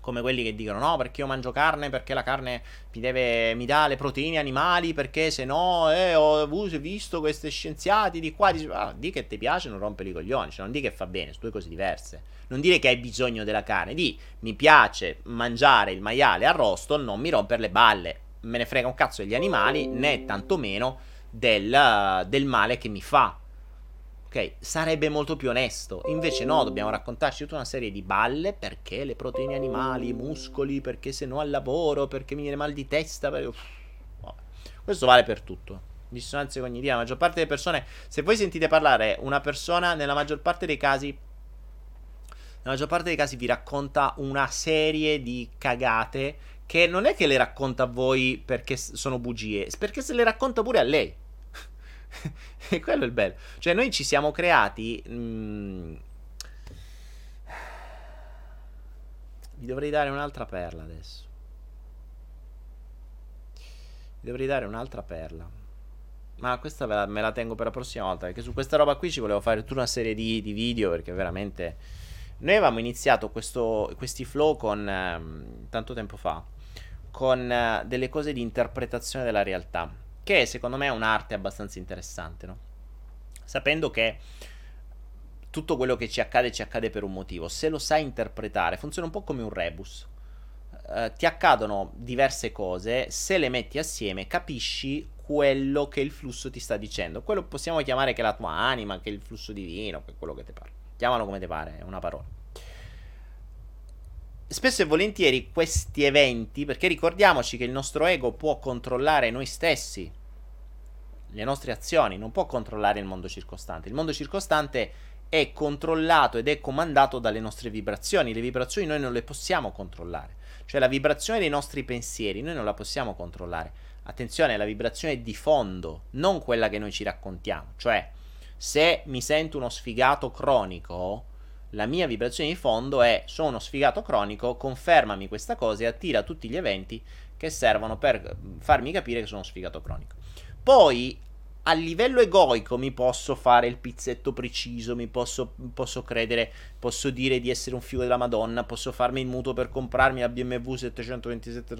Come quelli che dicono no, perché io mangio carne, perché la carne mi, deve, mi dà le proteine animali, perché se no, eh, ho visto questi scienziati di qua, di, ah, di che ti piace, non rompe i coglioni, cioè non di che fa bene, sono due cose diverse. Non dire che hai bisogno della carne, di mi piace mangiare il maiale arrosto, non mi rompere le balle, me ne frega un cazzo degli animali, né tantomeno del, del male che mi fa Ok, sarebbe molto più onesto. Invece no, dobbiamo raccontarci tutta una serie di balle perché le proteine animali, i muscoli, perché se no al lavoro, perché mi viene mal di testa. Perché... Questo vale per tutto. Dissonanze cognitive. La maggior parte delle persone, se voi sentite parlare una persona, nella maggior parte dei casi maggior parte dei casi vi racconta una serie di cagate che non è che le racconta a voi perché sono bugie, perché se le racconta pure a lei. e quello è il bello. Cioè, noi ci siamo creati. Mm, vi dovrei dare un'altra perla adesso. Vi dovrei dare un'altra perla. Ma questa la, me la tengo per la prossima volta. Perché su questa roba qui ci volevo fare tutta una serie di, di video. Perché veramente. Noi avevamo iniziato questo, questi flow con. Eh, tanto tempo fa. Con eh, delle cose di interpretazione della realtà. Che secondo me è un'arte abbastanza interessante, no? Sapendo che tutto quello che ci accade ci accade per un motivo. Se lo sai interpretare, funziona un po' come un rebus. Uh, ti accadono diverse cose, se le metti assieme capisci quello che il flusso ti sta dicendo. Quello possiamo chiamare che la tua anima, che il flusso divino, che quello che ti pare. Chiamalo come ti pare, è una parola. Spesso e volentieri questi eventi, perché ricordiamoci che il nostro ego può controllare noi stessi, le nostre azioni, non può controllare il mondo circostante. Il mondo circostante è controllato ed è comandato dalle nostre vibrazioni. Le vibrazioni noi non le possiamo controllare. Cioè la vibrazione dei nostri pensieri noi non la possiamo controllare. Attenzione, la vibrazione di fondo, non quella che noi ci raccontiamo. Cioè, se mi sento uno sfigato cronico, la mia vibrazione di fondo è sono uno sfigato cronico, confermami questa cosa e attira tutti gli eventi che servono per farmi capire che sono uno sfigato cronico. Poi a livello egoico mi posso fare il pizzetto preciso, mi posso, posso, credere, posso dire di essere un figo della Madonna, posso farmi il mutuo per comprarmi la BMW 727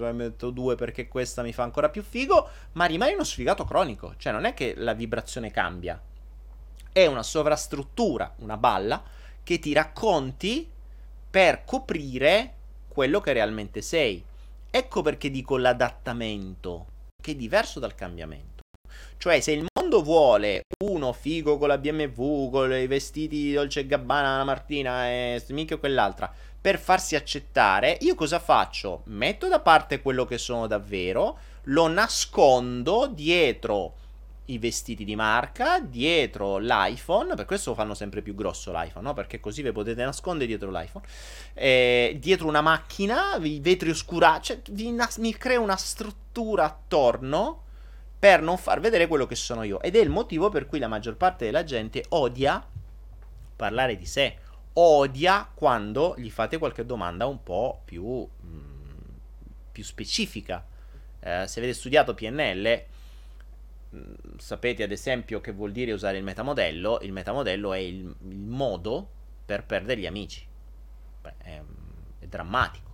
2 perché questa mi fa ancora più figo, ma rimane uno sfigato cronico, cioè non è che la vibrazione cambia, è una sovrastruttura, una balla che ti racconti per coprire quello che realmente sei. Ecco perché dico l'adattamento, che è diverso dal cambiamento. Cioè, se il mondo vuole uno figo con la BMW, con i vestiti Dolce Gabbana la Martina e minchia quell'altra, per farsi accettare, io cosa faccio? Metto da parte quello che sono davvero, lo nascondo dietro i vestiti di marca, dietro l'iPhone, per questo fanno sempre più grosso l'iPhone, no? Perché così vi potete nascondere dietro l'iPhone, eh, dietro una macchina, i vetri oscurati, cioè nas- mi crea una struttura attorno per non far vedere quello che sono io. Ed è il motivo per cui la maggior parte della gente odia parlare di sé, odia quando gli fate qualche domanda un po' più, mh, mm, più specifica. Eh, se avete studiato PNL, mh, mm, sapete ad esempio che vuol dire usare il metamodello. Il metamodello è il, il modo per perdere gli amici. Beh, è, è drammatico.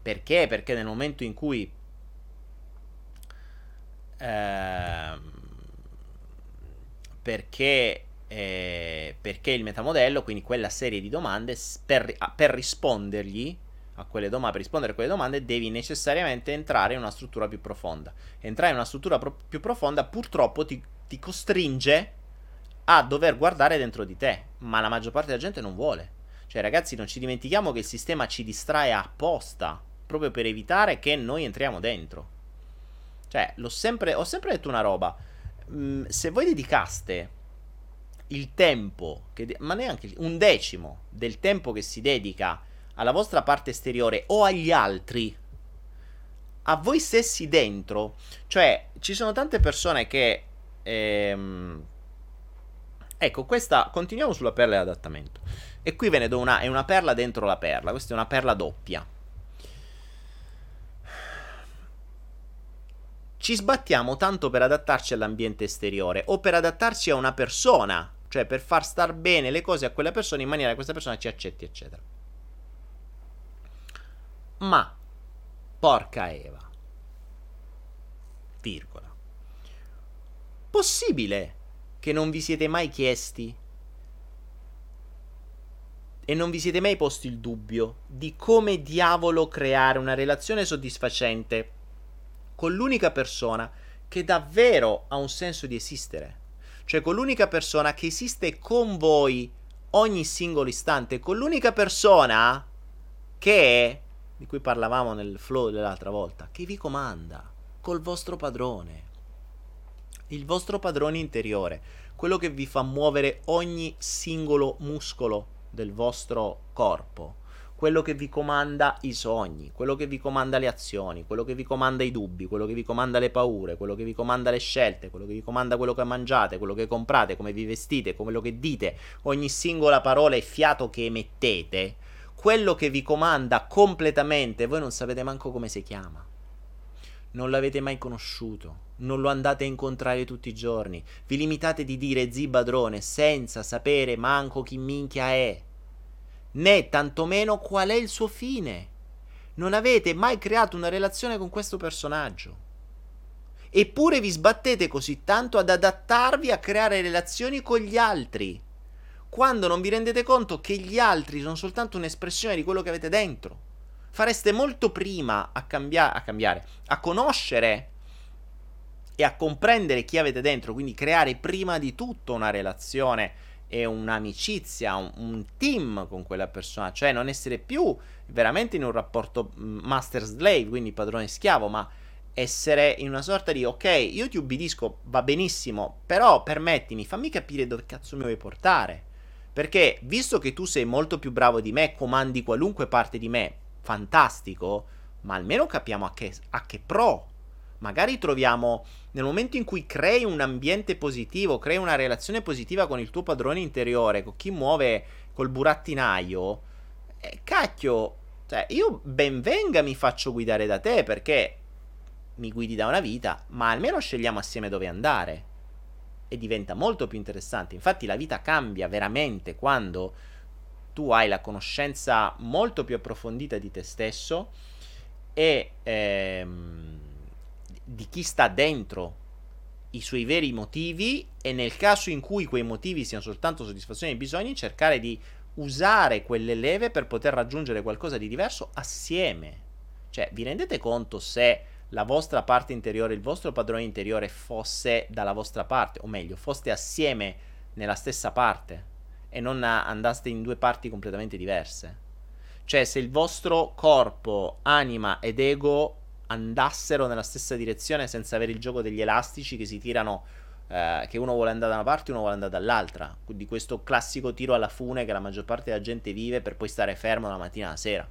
Perché? Perché nel momento in cui Ehm, perché, eh, perché il metamodello, quindi quella serie di domande, per, per rispondergli a quelle domande, per rispondere a quelle domande, devi necessariamente entrare in una struttura più profonda. Entrare in una struttura pro- più profonda purtroppo ti, ti costringe a dover guardare dentro di te, ma la maggior parte della gente non vuole. Cioè, ragazzi, non ci dimentichiamo che il sistema ci distrae apposta, proprio per evitare che noi entriamo dentro. Cioè, sempre, ho sempre detto una roba. Mm, se voi dedicaste il tempo, che, ma neanche un decimo del tempo che si dedica alla vostra parte esteriore o agli altri, a voi stessi dentro, cioè ci sono tante persone che... Ehm, ecco, questa... Continuiamo sulla perla e adattamento. E qui ve ne do una... È una perla dentro la perla. Questa è una perla doppia. Ci sbattiamo tanto per adattarci all'ambiente esteriore o per adattarci a una persona, cioè per far star bene le cose a quella persona in maniera che questa persona ci accetti, eccetera. Ma, porca Eva, virgola, possibile che non vi siete mai chiesti e non vi siete mai posti il dubbio di come diavolo creare una relazione soddisfacente con l'unica persona che davvero ha un senso di esistere. Cioè con l'unica persona che esiste con voi ogni singolo istante, con l'unica persona che, di cui parlavamo nel flow dell'altra volta, che vi comanda, col vostro padrone. Il vostro padrone interiore, quello che vi fa muovere ogni singolo muscolo del vostro corpo, quello che vi comanda i sogni, quello che vi comanda le azioni, quello che vi comanda i dubbi, quello che vi comanda le paure, quello che vi comanda le scelte, quello che vi comanda quello che mangiate, quello che comprate, come vi vestite, quello che dite, ogni singola parola e fiato che emettete, quello che vi comanda completamente, voi non sapete manco come si chiama. Non l'avete mai conosciuto, non lo andate a incontrare tutti i giorni, vi limitate di dire zibadrone senza sapere manco chi minchia è né tantomeno qual è il suo fine. Non avete mai creato una relazione con questo personaggio. Eppure vi sbattete così tanto ad adattarvi a creare relazioni con gli altri, quando non vi rendete conto che gli altri sono soltanto un'espressione di quello che avete dentro. Fareste molto prima a, cambia- a cambiare, a conoscere e a comprendere chi avete dentro, quindi creare prima di tutto una relazione e un'amicizia, un, un, team con quella persona, cioè non essere più veramente in un rapporto mm, master-slave, quindi padrone-schiavo, ma essere in una sorta di ok, io ti ubbidisco, va benissimo, però permettimi, fammi capire dove cazzo mi vuoi portare. Perché visto che tu sei molto più bravo di me, comandi qualunque parte di me, fantastico, ma almeno capiamo a che, a che pro magari troviamo nel momento in cui crei un ambiente positivo, crei una relazione positiva con il tuo padrone interiore, con chi muove col burattinaio, eh, cacchio, cioè io ben venga mi faccio guidare da te perché mi guidi da una vita, ma almeno scegliamo assieme dove andare. E diventa molto più interessante. Infatti la vita cambia veramente quando tu hai la conoscenza molto più approfondita di te stesso e ehm, di chi sta dentro i suoi veri motivi e nel caso in cui quei motivi siano soltanto soddisfazione dei bisogni, cercare di usare quelle leve per poter raggiungere qualcosa di diverso assieme. Cioè, vi rendete conto se la vostra parte interiore, il vostro padrone interiore fosse dalla vostra parte, o meglio, foste assieme nella stessa parte e non andaste in due parti completamente diverse. Cioè, se il vostro corpo, anima ed ego andassero nella stessa direzione senza avere il gioco degli elastici che si tirano eh, che uno vuole andare da una parte e uno vuole andare dall'altra. Di questo classico tiro alla fune che la maggior parte della gente vive per poi stare fermo la mattina alla sera.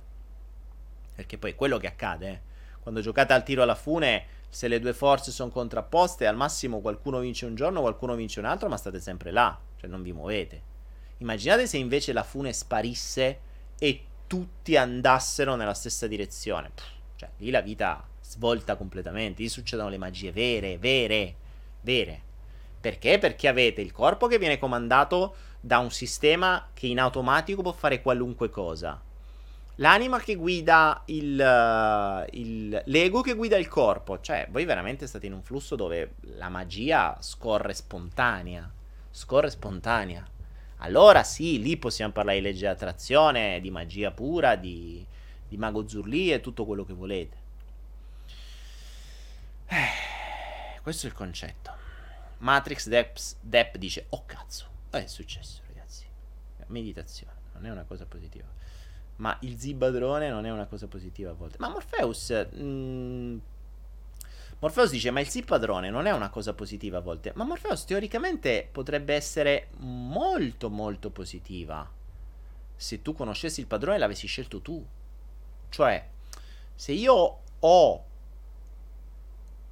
Perché poi è quello che accade eh. quando giocate al tiro alla fune se le due forze sono contrapposte al massimo qualcuno vince un giorno qualcuno vince un altro ma state sempre là cioè non vi muovete. Immaginate se invece la fune sparisse e tutti andassero nella stessa direzione. Pff cioè, lì la vita svolta completamente, lì succedono le magie vere, vere, vere. Perché? Perché avete il corpo che viene comandato da un sistema che in automatico può fare qualunque cosa. L'anima che guida il, il, l'ego che guida il corpo. Cioè, voi veramente state in un flusso dove la magia scorre spontanea. Scorre spontanea. Allora sì, lì possiamo parlare di legge di attrazione, di magia pura, di, di Mago Zurli e tutto quello che volete. Eh, questo è il concetto. Matrix Deps, Depp dice: Oh cazzo, che è successo, ragazzi? Meditazione non è una cosa positiva. Ma il zibadrone non è una cosa positiva a volte. Ma Morpheus. Mh, mm, Morpheus dice: Ma il zibadrone non è una cosa positiva a volte. Ma Morpheus teoricamente potrebbe essere molto, molto positiva. Se tu conoscessi il padrone e l'avessi scelto tu. Cioè, se io ho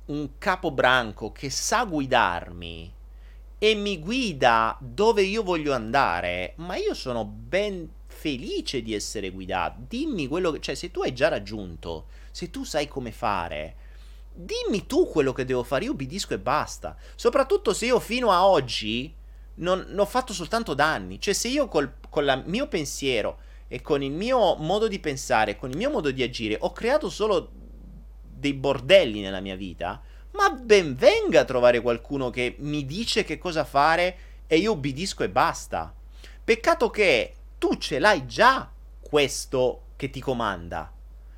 un capobranco che sa guidarmi e mi guida dove io voglio andare, ma io sono ben felice di essere guidato. Dimmi quello che... Cioè, se tu hai già raggiunto, se tu sai come fare, dimmi tu quello che devo fare, io obbedisco e basta. Soprattutto se io fino a oggi non, non ho fatto soltanto danni. Cioè, se io col, con il mio pensiero e con il mio modo di pensare, con il mio modo di agire, ho creato solo dei bordelli nella mia vita, ma ben venga a trovare qualcuno che mi dice che cosa fare e io obbedisco e basta. Peccato che tu ce l'hai già questo che ti comanda,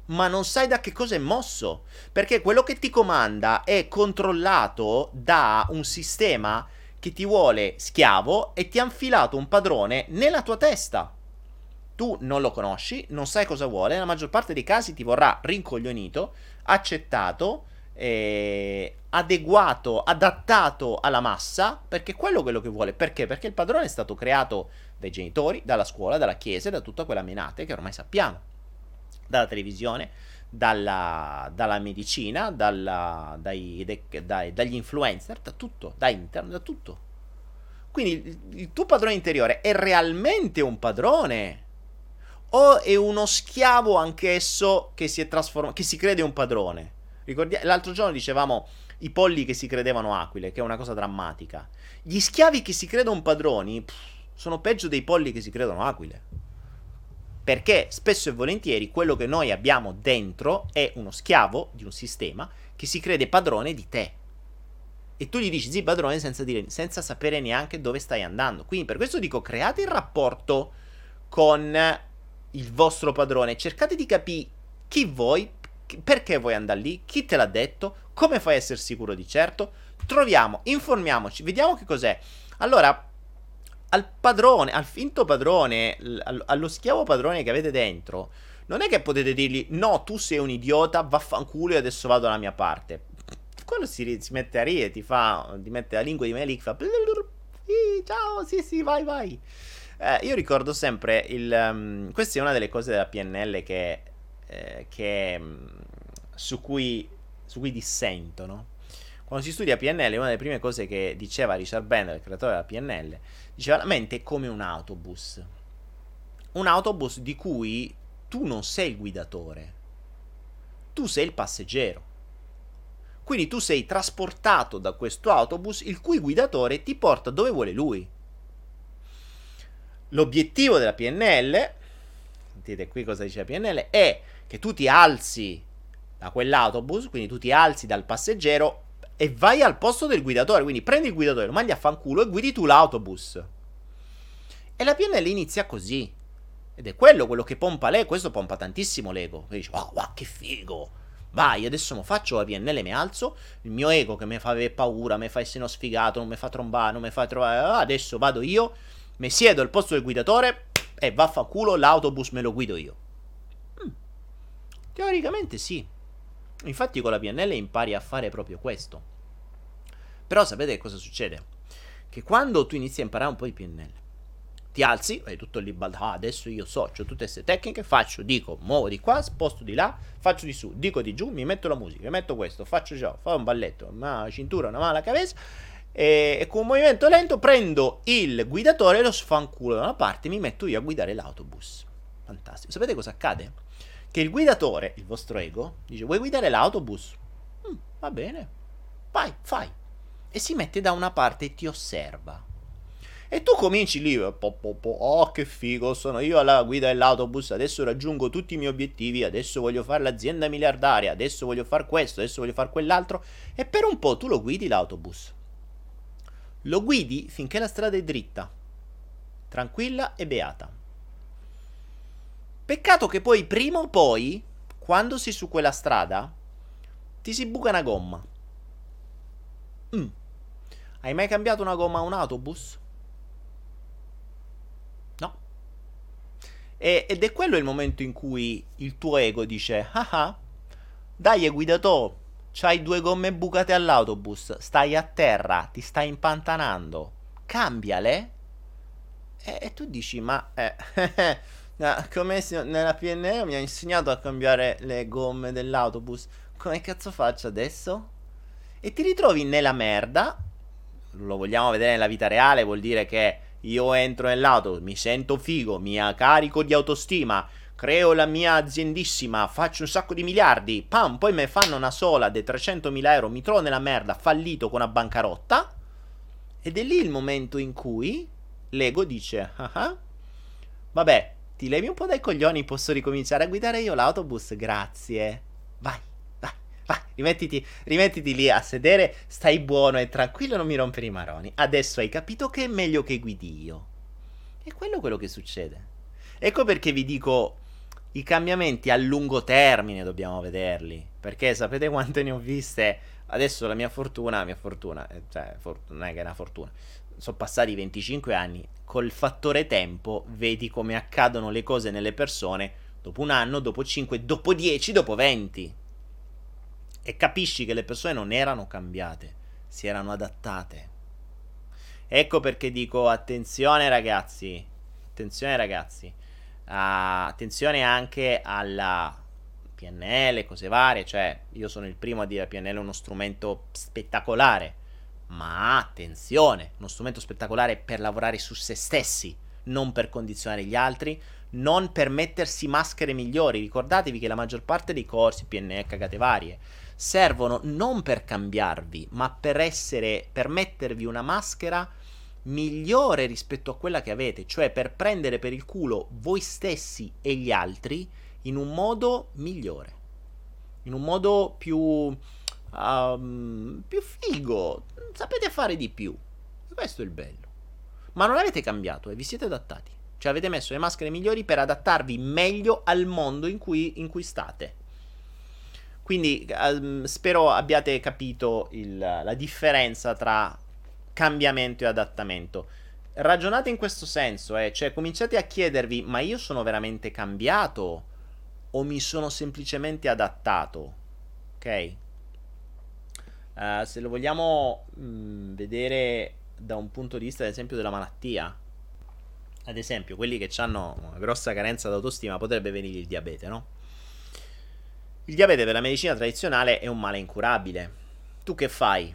ma non sai da che cosa è mosso, perché quello che ti comanda è controllato da un sistema che ti vuole schiavo e ti ha infilato un padrone nella tua testa tu non lo conosci, non sai cosa vuole, nella maggior parte dei casi ti vorrà rincoglionito, accettato, eh, adeguato, adattato alla massa, perché quello è quello che vuole. Perché? Perché il padrone è stato creato dai genitori, dalla scuola, dalla chiesa da tutta quella menate che ormai sappiamo, dalla televisione, dalla, dalla medicina, dalla, dai, dai, dagli influencer, da tutto, da internet, da tutto. Quindi il, il tuo padrone interiore è realmente un padrone o è uno schiavo anch'esso che si è trasformato, che si crede un padrone? Ricordia- l'altro giorno dicevamo i polli che si credevano aquile, che è una cosa drammatica. Gli schiavi che si credono padroni pff, sono peggio dei polli che si credono aquile. Perché spesso e volentieri quello che noi abbiamo dentro è uno schiavo di un sistema che si crede padrone di te. E tu gli dici sì padrone senza, dire, senza sapere neanche dove stai andando. Quindi per questo dico create il rapporto con il vostro padrone, cercate di capire chi vuoi, perché vuoi andare lì, chi te l'ha detto, come fai a essere sicuro di certo? Troviamo, informiamoci, vediamo che cos'è. Allora, al padrone, al finto padrone, allo schiavo padrone che avete dentro, non è che potete dirgli no, tu sei un idiota, vaffanculo e adesso vado dalla mia parte. Quello si, si mette a ridere, ti fa, ti mette la lingua di Melik, fa ciao, sì, sì, vai, vai. Eh, io ricordo sempre il... Um, questa è una delle cose della PNL che... Eh, che um, su, cui, su cui dissento, no? Quando si studia PNL, una delle prime cose che diceva Richard Bender, il creatore della PNL, diceva la mente è come un autobus. Un autobus di cui tu non sei il guidatore, tu sei il passeggero. Quindi tu sei trasportato da questo autobus il cui guidatore ti porta dove vuole lui. L'obiettivo della PNL, sentite qui cosa dice la PNL, è che tu ti alzi da quell'autobus, quindi tu ti alzi dal passeggero e vai al posto del guidatore, quindi prendi il guidatore, lo mandi a fanculo e guidi tu l'autobus. E la PNL inizia così. Ed è quello, quello che pompa lei, questo pompa tantissimo l'ego. E dice, wow, wow, che figo. Vai, adesso mo faccio la PNL, mi alzo, il mio ego che mi fa avere paura, mi fa essere uno sfigato, non mi fa trombare, non mi fa trovare... Adesso vado io mi siedo al posto del guidatore e vaffanculo, l'autobus me lo guido io. Mm. Teoricamente sì. Infatti con la PNL impari a fare proprio questo. Però sapete cosa succede? Che quando tu inizi a imparare un po' di PNL, ti alzi, hai tutto lì, ah, adesso io so, ho tutte queste tecniche, faccio, dico, muovo di qua, sposto di là, faccio di su, dico di giù, mi metto la musica, metto questo, faccio ciò, fa un balletto, una cintura, una mano alla cabeza e, e, con un movimento lento prendo il guidatore lo sfanculo da una parte e mi metto io a guidare l'autobus. Fantastico. Sapete cosa accade? Che il guidatore, il vostro ego, dice vuoi guidare l'autobus? Mm, va bene, vai, fai. E si mette da una parte e ti osserva. E tu cominci lì, po, po, po, oh che figo, sono io alla guida dell'autobus, adesso raggiungo tutti i miei obiettivi, adesso voglio fare l'azienda miliardaria, adesso voglio fare questo, adesso voglio fare quell'altro, e per un po' tu lo guidi l'autobus. Lo guidi finché la strada è dritta, tranquilla e beata. Peccato che poi prima o poi, quando sei su quella strada, ti si buca una gomma. Mm. Hai mai cambiato una gomma a un autobus? No. E, ed è quello il momento in cui il tuo ego dice: Ah ah, dai, guidatore C'hai due gomme bucate all'autobus, stai a terra, ti stai impantanando. Cambiale? E, e tu dici, ma... Eh, come se nella PNR mi ha insegnato a cambiare le gomme dell'autobus. Come cazzo faccio adesso? E ti ritrovi nella merda. Lo vogliamo vedere nella vita reale, vuol dire che io entro nell'auto, mi sento figo, mi carico di autostima, creo la mia aziendissima, faccio un sacco di miliardi, pam, poi me fanno una sola dei 300.000 euro, mi trovo nella merda, fallito con una bancarotta, ed è lì il momento in cui l'ego dice, ah, ah vabbè, ti levi un po' dai coglioni, posso ricominciare a guidare io l'autobus, grazie, vai. vai, vai, Rimettiti, rimettiti lì a sedere, stai buono e tranquillo, non mi rompere i maroni. Adesso hai capito che è meglio che guidi io. E quello è quello che succede. Ecco perché vi dico i cambiamenti a lungo termine dobbiamo vederli. Perché sapete quante ne ho viste? Adesso la mia fortuna, mia fortuna, eh, cioè, non è che è una fortuna. Sono passati 25 anni. Col fattore tempo, vedi come accadono le cose nelle persone dopo un anno, dopo 5, dopo 10, dopo 20. E capisci che le persone non erano cambiate, si erano adattate. Ecco perché dico attenzione ragazzi, attenzione ragazzi, attenzione anche alla PNL, cose varie, cioè io sono il primo a dire che PNL è uno strumento spettacolare, ma attenzione, uno strumento spettacolare per lavorare su se stessi, non per condizionare gli altri, non per mettersi maschere migliori. Ricordatevi che la maggior parte dei corsi, PNL, cagate varie, servono non per cambiarvi, ma per essere, per mettervi una maschera migliore rispetto a quella che avete, cioè per prendere per il culo voi stessi e gli altri in un modo migliore, in un modo più, um, più figo, sapete fare di più. Questo è il bello. Ma non avete cambiato e vi siete adattati. Cioè avete messo le maschere migliori per adattarvi meglio al mondo in cui, in cui state. Quindi um, spero abbiate capito il, la differenza tra cambiamento e adattamento. Ragionate in questo senso, eh, cioè cominciate a chiedervi, ma io sono veramente cambiato o mi sono semplicemente adattato? Ok? Uh, se lo vogliamo mh, mm, vedere da un punto di vista, ad esempio, della malattia, ad esempio, quelli che hanno una grossa carenza d'autostima potrebbe venire il diabete, no? Il diabete per la medicina tradizionale è un male incurabile. Tu che fai?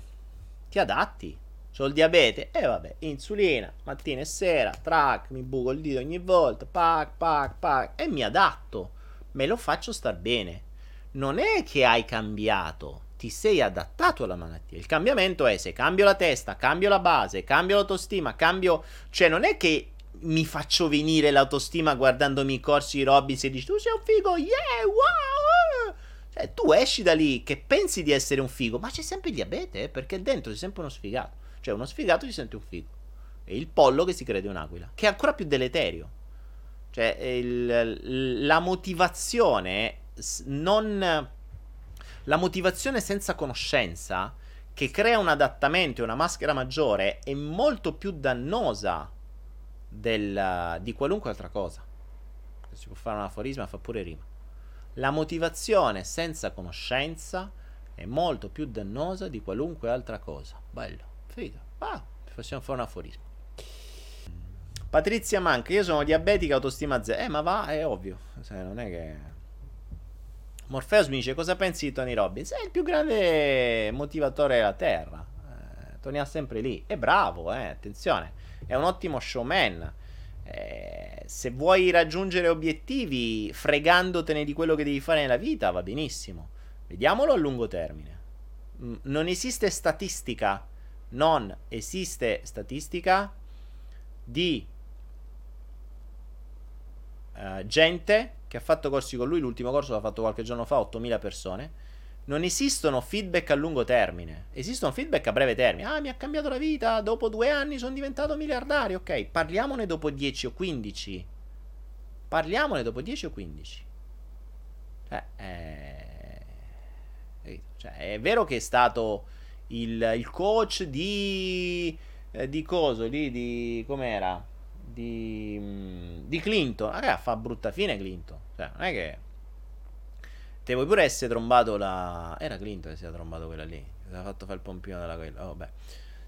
Ti adatti. C'ho il diabete, e eh, vabbè, insulina, mattina e sera, track, mi buco il dito ogni volta, pac, pac, pac, e mi adatto, me lo faccio star bene. Non è che hai cambiato, ti sei adattato alla malattia. Il cambiamento è se cambio la testa, cambio la base, cambio l'autostima, cambio... Cioè non è che mi faccio venire l'autostima guardandomi i corsi di Robbins e dici tu sei un figo, yeah, wow! Cioè tu esci da lì che pensi di essere un figo, ma c'è sempre il diabete, eh, perché dentro sei sempre uno sfigato. Cioè, uno sfigato si sente un figo. E il pollo che si crede un'aquila. Che è ancora più deleterio. Cioè, il, la motivazione non. La motivazione senza conoscenza che crea un adattamento e una maschera maggiore è molto più dannosa del, di qualunque altra cosa. Si può fare un aforisma, fa pure rima. La motivazione senza conoscenza è molto più dannosa di qualunque altra cosa. Bello. Figa. Ah, possiamo fare un aforismo. Patrizia Manca, io sono diabetica, autostima zero. Eh, ma va, è ovvio. Cioè, non è che... Morpheus mi dice, cosa pensi di Tony Robbins? È il più grande motivatore della Terra. Eh, Tony è sempre lì. È bravo, eh, attenzione. È un ottimo showman. Eh, se vuoi raggiungere obiettivi fregandotene di quello che devi fare nella vita, va benissimo. Vediamolo a lungo termine. Mm, non esiste statistica non esiste statistica di uh, gente che ha fatto corsi con lui, l'ultimo corso l'ha fatto qualche giorno fa, 8000 persone. Non esistono feedback a lungo termine, esistono feedback a breve termine. Ah, mi ha cambiato la vita, dopo due anni sono diventato miliardario. Ok, parliamone dopo 10 o 15. Parliamone dopo 10 o 15. Cioè, è... cioè, è vero che è stato il, il coach di, eh, di coso lì, di com'era? Di, mm, di Clinton. Raga, fa brutta fine Clinton. Cioè, non è che te vuoi pure essere trombato la... Era Clinton che si era trombato quella lì. Si era fatto fare il pompino della quella. Oh, vabbè.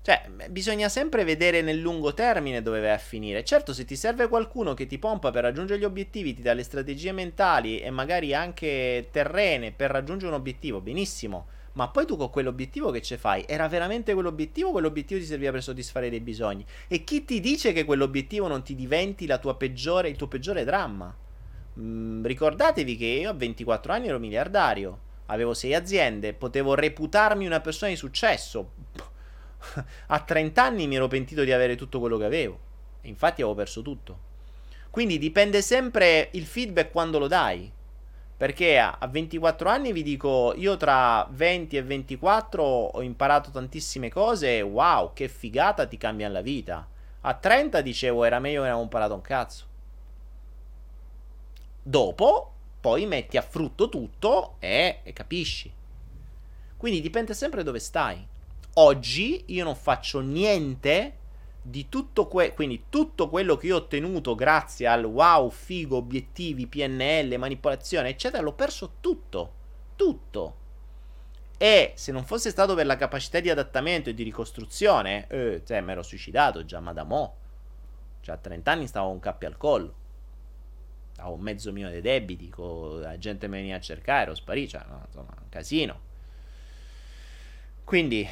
Cioè, bisogna sempre vedere nel lungo termine dove vai a finire. Certo, se ti serve qualcuno che ti pompa per raggiungere gli obiettivi, ti dà le strategie mentali e magari anche terrene per raggiungere un obiettivo, benissimo. Ma poi tu con quell'obiettivo che ce fai? Era veramente quell'obiettivo quell'obiettivo ti serviva per soddisfare dei bisogni? E chi ti dice che quell'obiettivo non ti diventi peggiore, il tuo peggiore dramma? Mm, ricordatevi che io a 24 anni ero miliardario, avevo 6 aziende, potevo reputarmi una persona di successo. a 30 anni mi ero pentito di avere tutto quello che avevo. Infatti avevo perso tutto. Quindi dipende sempre il feedback quando lo dai. Perché a, 24 anni vi dico, io tra 20 e 24 ho imparato tantissime cose, wow, che figata, ti cambia la vita. A 30 dicevo, era meglio che non avevo imparato un cazzo. Dopo, poi metti a frutto tutto e, e capisci. Quindi dipende sempre dove stai. Oggi io non faccio niente di tutto que- quindi tutto quello che io ho ottenuto grazie al wow, figo, obiettivi, PNL, manipolazione, eccetera, l'ho perso tutto. Tutto. E se non fosse stato per la capacità di adattamento e di ricostruzione, eh, cioè, mi ero suicidato già, ma da mo'. Cioè, a 30 anni stavo un cappio al collo. Avevo mezzo milione di debiti, la gente mi veniva a cercare, ero sparito, cioè, no, insomma, un casino. Quindi,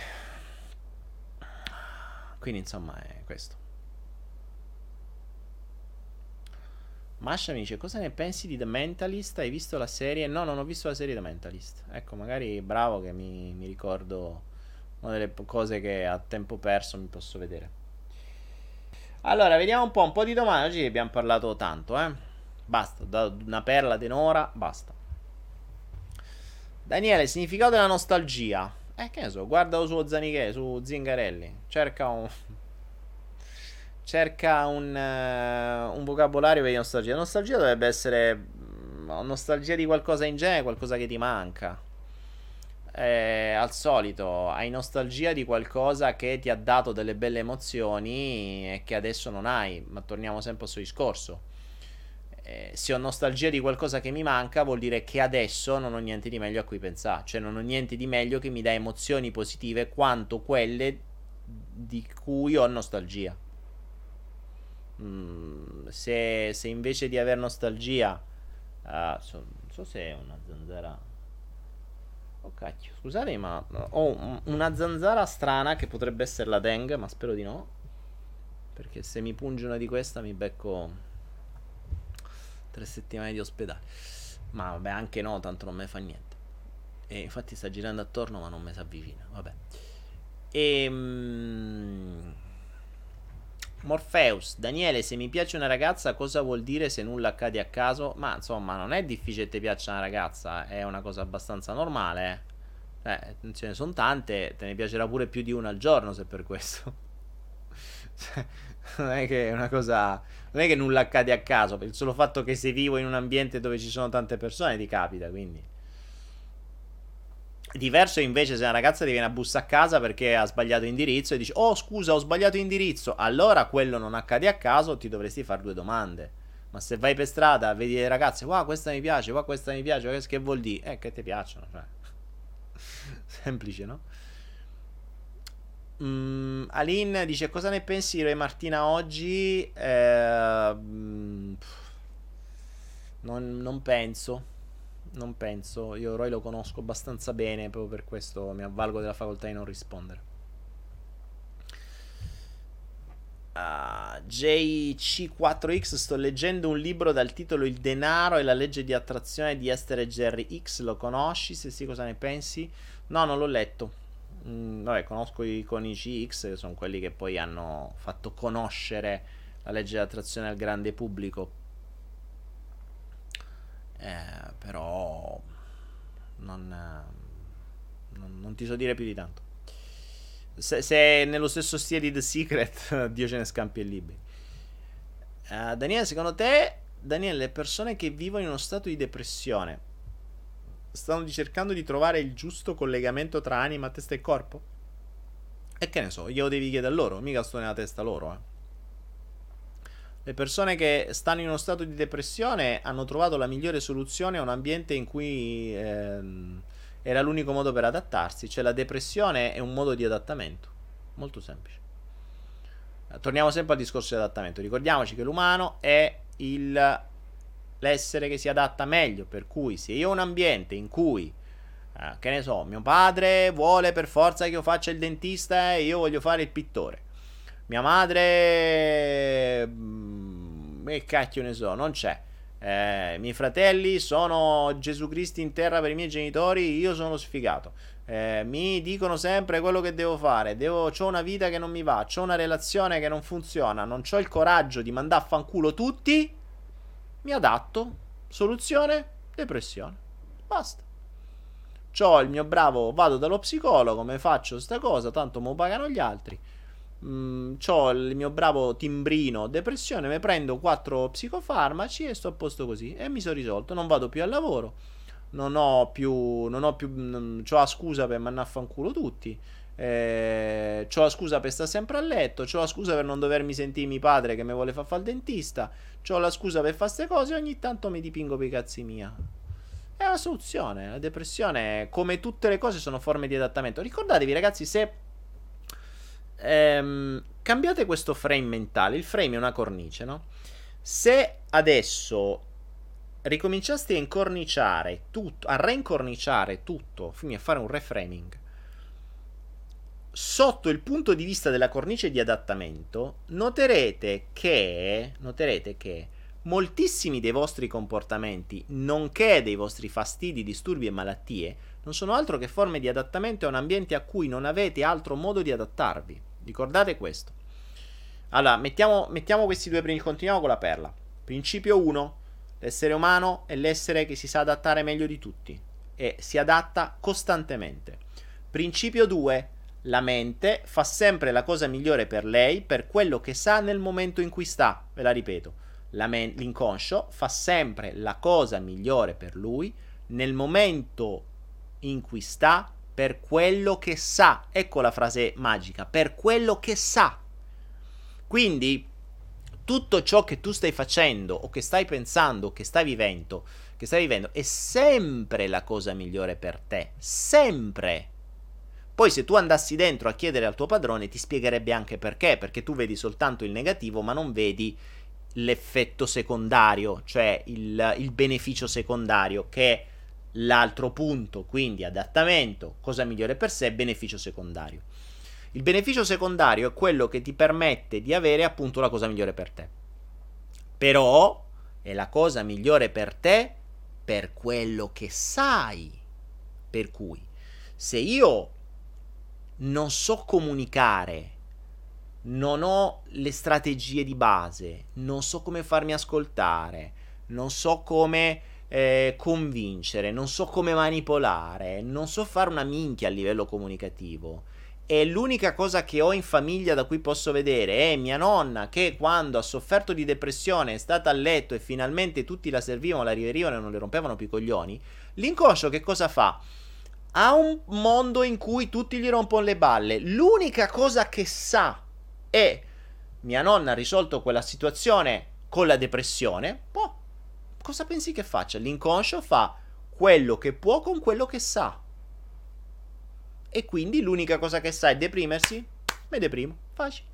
quindi insomma è questo. Masha mi dice cosa ne pensi di The Mentalist? Hai visto la serie? No, non ho visto la serie The Mentalist. Ecco, magari bravo che mi, mi ricordo una delle cose che a tempo perso mi posso vedere. Allora, vediamo un po', un po' di domande. Oggi abbiamo parlato tanto, eh. Basta, da una perla tenora, basta. Daniele, significato della nostalgia. Eh, che ne so, guarda su Zaniche, su Zingarelli. Cerca un... Cerca un, uh, un vocabolario per nostalgia. nostalgia dovrebbe essere mm, nostalgia di qualcosa in genere, qualcosa che ti manca eh, al solito hai nostalgia di qualcosa che ti ha dato delle belle emozioni e che adesso non hai, ma torniamo sempre al suo discorso. Eh, se ho nostalgia di qualcosa che mi manca, vuol dire che adesso non ho niente di meglio a cui pensare, cioè non ho niente di meglio che mi dà emozioni positive quanto quelle di cui ho nostalgia. Mm, se, se, invece di aver nostalgia, uh, so, non so se è una zanzara Oh cacchio, scusate ma ho una zanzara strana che potrebbe essere la dengue, ma spero di no. Perché se mi punge una di questa mi becco tre settimane di ospedale. Ma vabbè, anche no, tanto non me fa niente. E infatti sta girando attorno ma non mi si avvicina, vabbè. E... Ehm, Morpheus, Daniele, se mi piace una ragazza, cosa vuol dire se nulla accade a caso? Ma insomma, non è difficile che ti piaccia una ragazza, è una cosa abbastanza normale. Eh, ce ne sono tante, te ne piacerà pure più di una al giorno se per questo. non è che è una cosa. Non è che nulla accade a caso, il solo fatto che sei vivo in un ambiente dove ci sono tante persone ti capita, quindi. Diverso invece se una ragazza ti viene a bussa a casa perché ha sbagliato indirizzo e dici "Oh, scusa, ho sbagliato indirizzo". Allora quello non accade a caso, ti dovresti fare due domande. Ma se vai per strada, vedi le ragazze, "Wow, questa mi piace, wow, questa mi piace", che vuol dire? Eh, che ti piacciono, cioè. Semplice, no? Mm, Aline dice cosa ne pensi di Re Martina oggi? Eh, non, non penso non penso. Io Roy lo conosco abbastanza bene, proprio per questo mi avvalgo della facoltà di non rispondere. Uh, ah, JC4X sto leggendo un libro dal titolo Il denaro e la legge di attrazione di Esther e Jerry X. Lo conosci? Se sì, cosa ne pensi? No, non l'ho letto. Mm, vabbè, conosco i conici X, che sono quelli che poi hanno fatto conoscere la legge di attrazione al grande pubblico eh, però non, non, non, ti so dire più di tanto. Se, se è nello stesso stile di The Secret, Dio ce ne scampi e liberi. Uh, Daniele, secondo te, Daniele, le persone che vivono in uno stato di depressione stanno cercando di trovare il giusto collegamento tra anima, testa e corpo? E che ne so, glielo devi chiedere a loro, mica sto nella testa loro, eh. Le persone che stanno in uno stato di depressione hanno trovato la migliore soluzione a un ambiente in cui ehm, era l'unico modo per adattarsi, cioè la depressione è un modo di adattamento, molto semplice. Torniamo sempre al discorso di adattamento, ricordiamoci che l'umano è il, l'essere che si adatta meglio, per cui se io ho un ambiente in cui eh, che ne so, mio padre vuole per forza che io faccia il dentista e io voglio fare il pittore. Mia madre... Mm, che cacchio ne so, non c'è. Eh, I miei fratelli sono Gesù Cristo in terra per i miei genitori, io sono sfigato. Eh, mi dicono sempre quello che devo fare. Devo, ho una vita che non mi va, ho una relazione che non funziona, non ho il coraggio di mandare a fanculo tutti. Mi adatto. Soluzione? Depressione. Basta. C'ho il mio bravo, vado dallo psicologo, mi faccio sta cosa, tanto mi pagano gli altri Mm, ho il mio bravo timbrino depressione, mi prendo quattro psicofarmaci e sto a posto così. E mi sono risolto. Non vado più al lavoro. Non ho più. Non ho più. Non, ho la scusa per mandare a fanculo tutti. Eh, ho la scusa per stare sempre a letto. Ho la scusa per non dovermi sentire mio padre che mi vuole far fare il dentista. Ho la scusa per fare queste cose. Ogni tanto mi dipingo per i cazzi mia. È una soluzione. La depressione, come tutte le cose, sono forme di adattamento. Ricordatevi, ragazzi, se ehm, cambiate questo frame mentale. Il frame è una cornice, no? Se adesso ricominciasti a incorniciare tutto, a reincorniciare tutto, quindi a fare un reframing, sotto il punto di vista della cornice di adattamento, noterete che, noterete che moltissimi dei vostri comportamenti, nonché dei vostri fastidi, disturbi e malattie, non sono altro che forme di adattamento a un ambiente a cui non avete altro modo di adattarvi. Ricordate questo. Allora, mettiamo, mettiamo questi due primi, continuiamo con la perla. Principio 1. L'essere umano è l'essere che si sa adattare meglio di tutti e si adatta costantemente. Principio 2. La mente fa sempre la cosa migliore per lei per quello che sa nel momento in cui sta. Ve la ripeto. La men- l'inconscio fa sempre la cosa migliore per lui nel momento in cui sta per quello che sa. Ecco la frase magica, per quello che sa. Quindi tutto ciò che tu stai facendo o che stai pensando o che stai vivendo, che stai vivendo è sempre la cosa migliore per te, sempre. Poi se tu andassi dentro a chiedere al tuo padrone ti spiegherebbe anche perché, perché tu vedi soltanto il negativo ma non vedi l'effetto secondario, cioè il, il beneficio secondario che è l'altro punto, quindi adattamento, cosa migliore per sé, beneficio secondario. Il beneficio secondario è quello che ti permette di avere appunto la cosa migliore per te. Però è la cosa migliore per te per quello che sai. Per cui, se io non so comunicare, non ho le strategie di base, non so come farmi ascoltare, non so come eh, convincere, non so come manipolare, non so fare una minchia a livello comunicativo. E l'unica cosa che ho in famiglia da cui posso vedere è mia nonna che quando ha sofferto di depressione è stata a letto e finalmente tutti la servivano, la riverivano e non le rompevano più i coglioni. L'inconscio che cosa fa? Ha un mondo in cui tutti gli rompono le balle. L'unica cosa che sa è mia nonna ha risolto quella situazione con la depressione. Boh, cosa pensi che faccia? L'inconscio fa quello che può con quello che sa. E quindi l'unica cosa che sa è deprimersi. Me deprimo. Facile.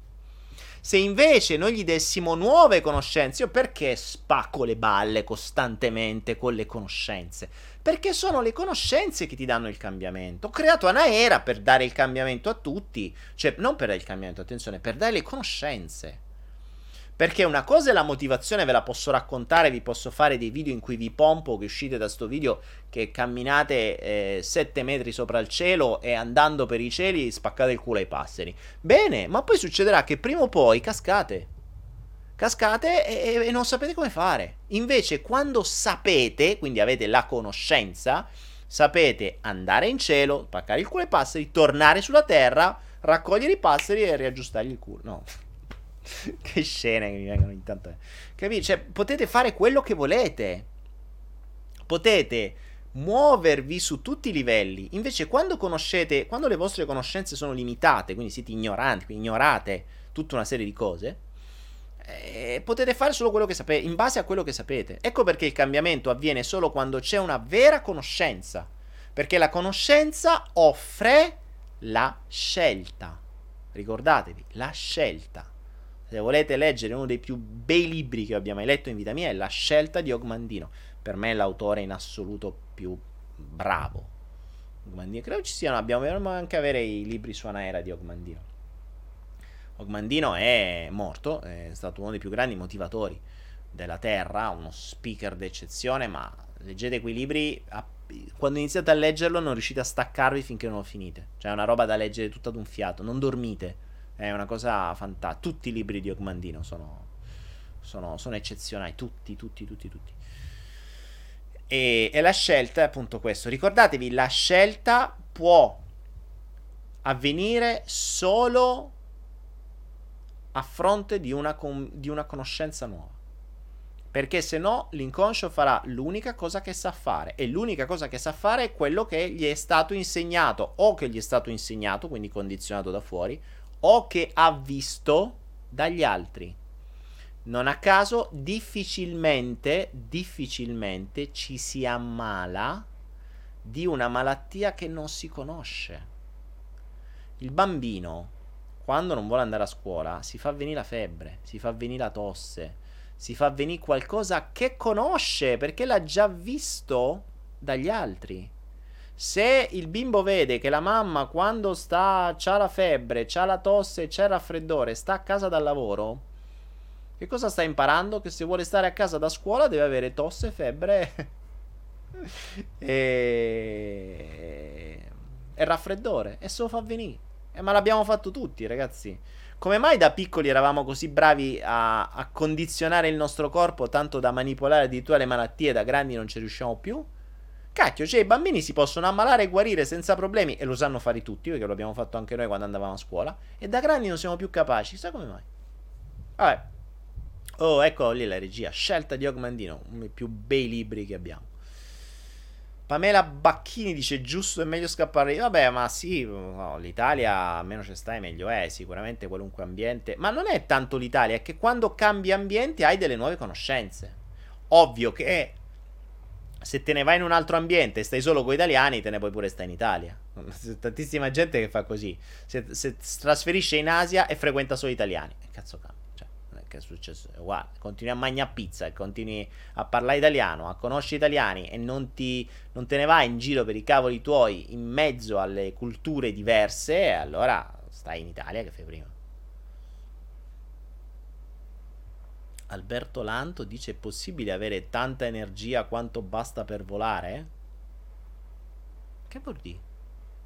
Se invece noi gli dessimo nuove conoscenze, io perché spacco le balle costantemente con le conoscenze? Perché sono le conoscenze che ti danno il cambiamento. Ho creato Anaera per dare il cambiamento a tutti, cioè non per dare il cambiamento, attenzione, per dare le conoscenze. Perché una cosa è la motivazione, ve la posso raccontare, vi posso fare dei video in cui vi pompo, che uscite da sto video, che camminate 7 eh, metri sopra il cielo e andando per i cieli spaccate il culo ai passeri. Bene, ma poi succederà che prima o poi cascate. Cascate e, e non sapete come fare. Invece quando sapete, quindi avete la conoscenza, sapete andare in cielo, spaccare il culo ai passeri, tornare sulla terra, raccogliere i passeri e riaggiustargli il culo. No. che scene che mi vengono intanto. Capite? Cioè, potete fare quello che volete. Potete muovervi su tutti i livelli. Invece, quando conoscete, quando le vostre conoscenze sono limitate, quindi siete ignoranti, quindi ignorate tutta una serie di cose, eh, potete fare solo quello che sapete, in base a quello che sapete. Ecco perché il cambiamento avviene solo quando c'è una vera conoscenza. Perché la conoscenza offre la scelta. Ricordatevi, la scelta. Se volete leggere uno dei più bei libri che abbia mai letto in vita mia è La scelta di Ogmandino. Per me è l'autore in assoluto più bravo. Ogmandino. Credo ci siano, abbiamo anche avere i libri su Anaera di Ogmandino. Ogmandino è morto, è stato uno dei più grandi motivatori della Terra, uno speaker d'eccezione, ma leggete quei libri, quando iniziate a leggerlo non riuscite a staccarvi finché non lo finite. Cioè è una roba da leggere tutta d'un fiato, non dormite è una cosa fantastica. Tutti i libri di Ogmandino sono, sono, sono eccezionali. Tutti, tutti, tutti, tutti. E, e la scelta è appunto questo. Ricordatevi, la scelta può avvenire solo a fronte di una, di una conoscenza nuova. Perché se no l'inconscio farà l'unica cosa che sa fare. E l'unica cosa che sa fare è quello che gli è stato insegnato. O che gli è stato insegnato, quindi condizionato da fuori, o che ha visto dagli altri. Non a caso difficilmente, difficilmente ci si ammala di una malattia che non si conosce. Il bambino, quando non vuole andare a scuola, si fa venire la febbre, si fa venire la tosse, si fa venire qualcosa che conosce perché l'ha già visto dagli altri. Se il bimbo vede che la mamma quando sta c'ha la febbre, c'ha la tosse, c'è il raffreddore, sta a casa dal lavoro, che cosa sta imparando? Che se vuole stare a casa da scuola deve avere tosse, febbre e... e raffreddore e se lo fa venire. Eh, ma l'abbiamo fatto tutti, ragazzi. Come mai da piccoli eravamo così bravi a, a condizionare il nostro corpo tanto da manipolare addirittura le malattie, da grandi non ci riusciamo più? Cacchio, cioè i bambini si possono ammalare e guarire senza problemi e lo sanno fare tutti perché lo abbiamo fatto anche noi quando andavamo a scuola e da grandi non siamo più capaci, sa come mai? Vabbè. Oh, ecco lì la regia, scelta di Ogmandino, uno dei più bei libri che abbiamo. Pamela Bacchini dice giusto è meglio scappare. Vabbè, ma sì, no, l'Italia meno ci stai meglio è, sicuramente qualunque ambiente. Ma non è tanto l'Italia, è che quando cambi ambiente hai delle nuove conoscenze. Ovvio che se te ne vai in un altro ambiente e stai solo con gli italiani, te ne puoi pure stare in Italia. C'è tantissima gente che fa così. Se, se trasferisce in Asia e frequenta solo italiani. E cazzo cambia che è successo? Uguale, continui a mangiare pizza e continui a parlare italiano, a conoscere italiani e non, ti, non te ne vai in giro per i cavoli tuoi in mezzo alle culture diverse, allora stai in Italia che fai prima. Alberto Lanto dice: È possibile avere tanta energia quanto basta per volare? Che vuol dire?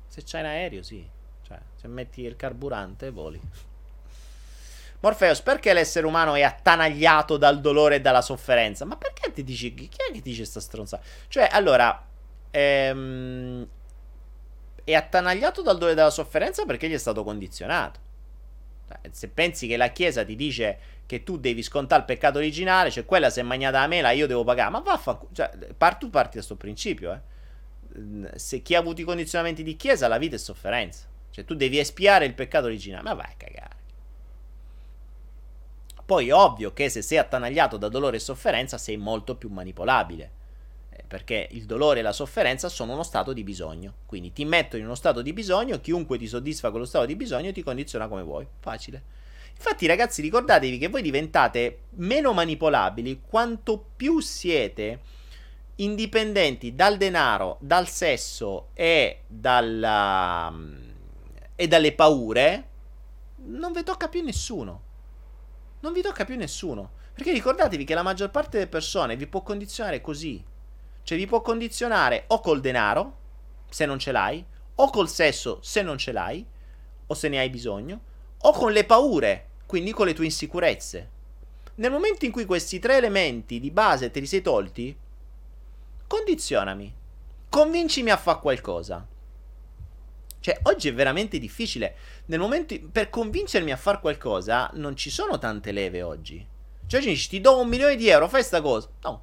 Se c'hai un aereo, sì. Cioè, se metti il carburante, voli. Morpheus, perché l'essere umano è attanagliato dal dolore e dalla sofferenza? Ma perché ti dici. Chi è che dice sta stronzata? Cioè, allora. Ehm, è attanagliato dal dolore e dalla sofferenza perché gli è stato condizionato. Cioè, se pensi che la Chiesa ti dice che tu devi scontare il peccato originale, cioè quella se è magnata la mela, io devo pagare. Ma vaffanculo. Cioè, par- tu parti da questo principio, eh. Se chi ha avuto i condizionamenti di Chiesa, la vita è sofferenza. Cioè, tu devi espiare il peccato originale. Ma vai a cagare. Poi è ovvio che se sei attanagliato da dolore e sofferenza sei molto più manipolabile, eh, perché il dolore e la sofferenza sono uno stato di bisogno. Quindi ti metto in uno stato di bisogno, chiunque ti soddisfa quello stato di bisogno ti condiziona come vuoi. Facile. Infatti ragazzi ricordatevi che voi diventate meno manipolabili quanto più siete indipendenti dal denaro, dal sesso e, dalla, e dalle paure, non vi tocca più nessuno non vi tocca più nessuno. Perché ricordatevi che la maggior parte delle persone vi può condizionare così. Cioè vi può condizionare o col denaro, se non ce l'hai, o col sesso, se non ce l'hai, o se ne hai bisogno, o con le paure, quindi con le tue insicurezze. Nel momento in cui questi tre elementi di base te li sei tolti, condizionami. Convincimi a fare qualcosa. Cioè, oggi è veramente difficile. Nel momento in... per convincermi a fare qualcosa, non ci sono tante leve oggi. Cioè, oggi dici, ti do un milione di euro, fai sta cosa. No,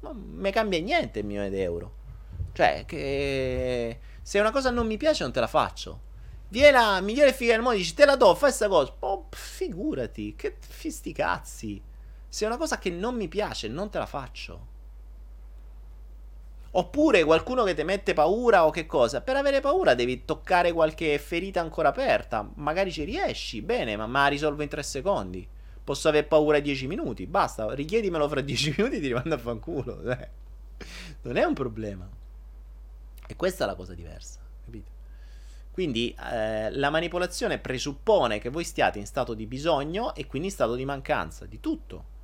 non mi cambia niente il milione di euro. Cioè, che se una cosa non mi piace, non te la faccio. Viene la migliore figa del mondo, dici, te la do, fai sta cosa. Oh, figurati, che fisti cazzi. Se è una cosa che non mi piace, non te la faccio. Oppure qualcuno che ti mette paura o che cosa? Per avere paura devi toccare qualche ferita ancora aperta. Magari ci riesci, bene, ma, ma risolvo in 3 secondi. Posso aver paura 10 minuti, basta, richiedimelo fra 10 minuti e ti rimando a fanculo. Eh. Non è un problema. E questa è la cosa diversa, capito? Quindi eh, la manipolazione presuppone che voi stiate in stato di bisogno e quindi in stato di mancanza di tutto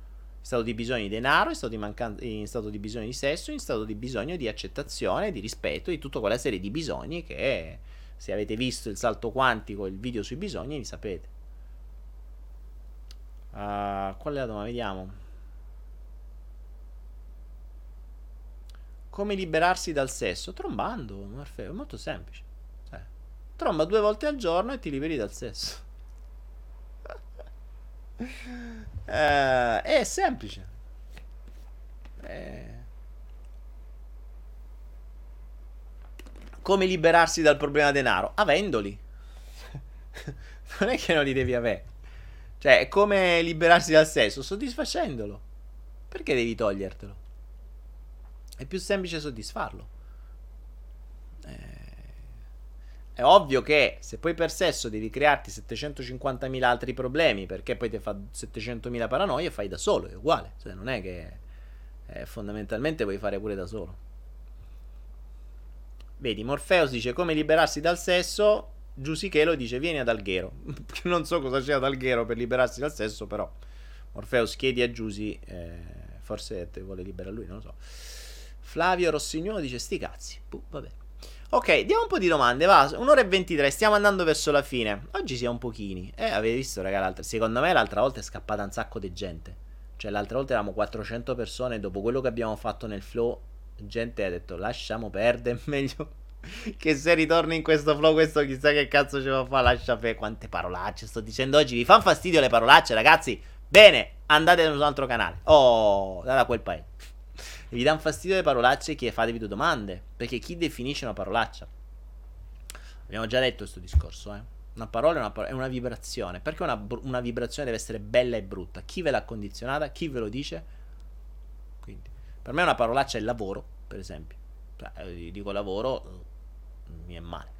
stato di bisogno di denaro, in stato di, mancan- in stato di bisogno di sesso, in stato di bisogno di accettazione, di rispetto, di tutta quella serie di bisogni che se avete visto il salto quantico, il video sui bisogni, li sapete. Uh, qual è la domanda? Vediamo. Come liberarsi dal sesso? Trombando, Morfeo, è molto semplice. Cioè, tromba due volte al giorno e ti liberi dal sesso. Uh, è semplice. È... Come liberarsi dal problema denaro? Avendoli. non è che non li devi avere. Cioè, è come liberarsi dal sesso? Soddisfacendolo. Perché devi togliertelo? È più semplice soddisfarlo. Eh... È ovvio che se poi per sesso devi crearti 750.000 altri problemi perché poi ti fa 700.000 paranoie, fai da solo, è uguale. Cioè, non è che eh, fondamentalmente puoi fare pure da solo. Vedi, Morpheus dice come liberarsi dal sesso, Giusichelo dice vieni ad Alghero. non so cosa c'è ad Alghero per liberarsi dal sesso, però Morpheus chiedi a Giusi, eh, forse te vuole liberare lui, non lo so. Flavio Rossignolo dice sti cazzi. Puh, vabbè. Ok, diamo un po' di domande, va, un'ora e 23, stiamo andando verso la fine. Oggi siamo un pochini. Eh, avete visto, raga, secondo me l'altra volta è scappata un sacco di gente. Cioè, l'altra volta eravamo 400 persone, dopo quello che abbiamo fatto nel flow, gente ha detto lasciamo perdere, meglio che se ritorni in questo flow, questo chissà che cazzo ce lo fa, lascia per quante parolacce sto dicendo oggi. Vi fanno fastidio le parolacce, ragazzi? Bene, andate su un altro canale. Oh, da quel paese vi danno fastidio le parolacce, che fatevi due domande. Perché chi definisce una parolaccia? Abbiamo già detto questo discorso, eh. Una parola è una, parola, è una vibrazione. Perché una, una, vibrazione deve essere bella e brutta? Chi ve l'ha condizionata? Chi ve lo dice? Quindi, per me una parolaccia è lavoro, per esempio. Cioè, dico lavoro, mi è male.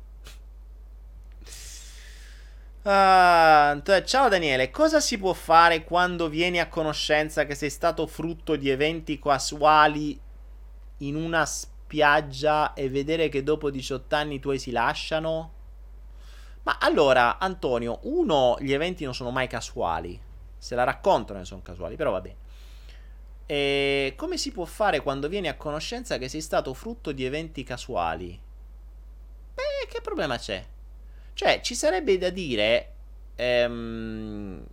Uh, ciao Daniele, cosa si può fare quando vieni a conoscenza che sei stato frutto di eventi casuali in una spiaggia e vedere che dopo 18 anni i tuoi si lasciano? Ma allora, Antonio, uno, gli eventi non sono mai casuali. Se la raccontano sono casuali, però va bene. E come si può fare quando vieni a conoscenza che sei stato frutto di eventi casuali? Beh, che problema c'è? Cioè, ci sarebbe da dire, ehm,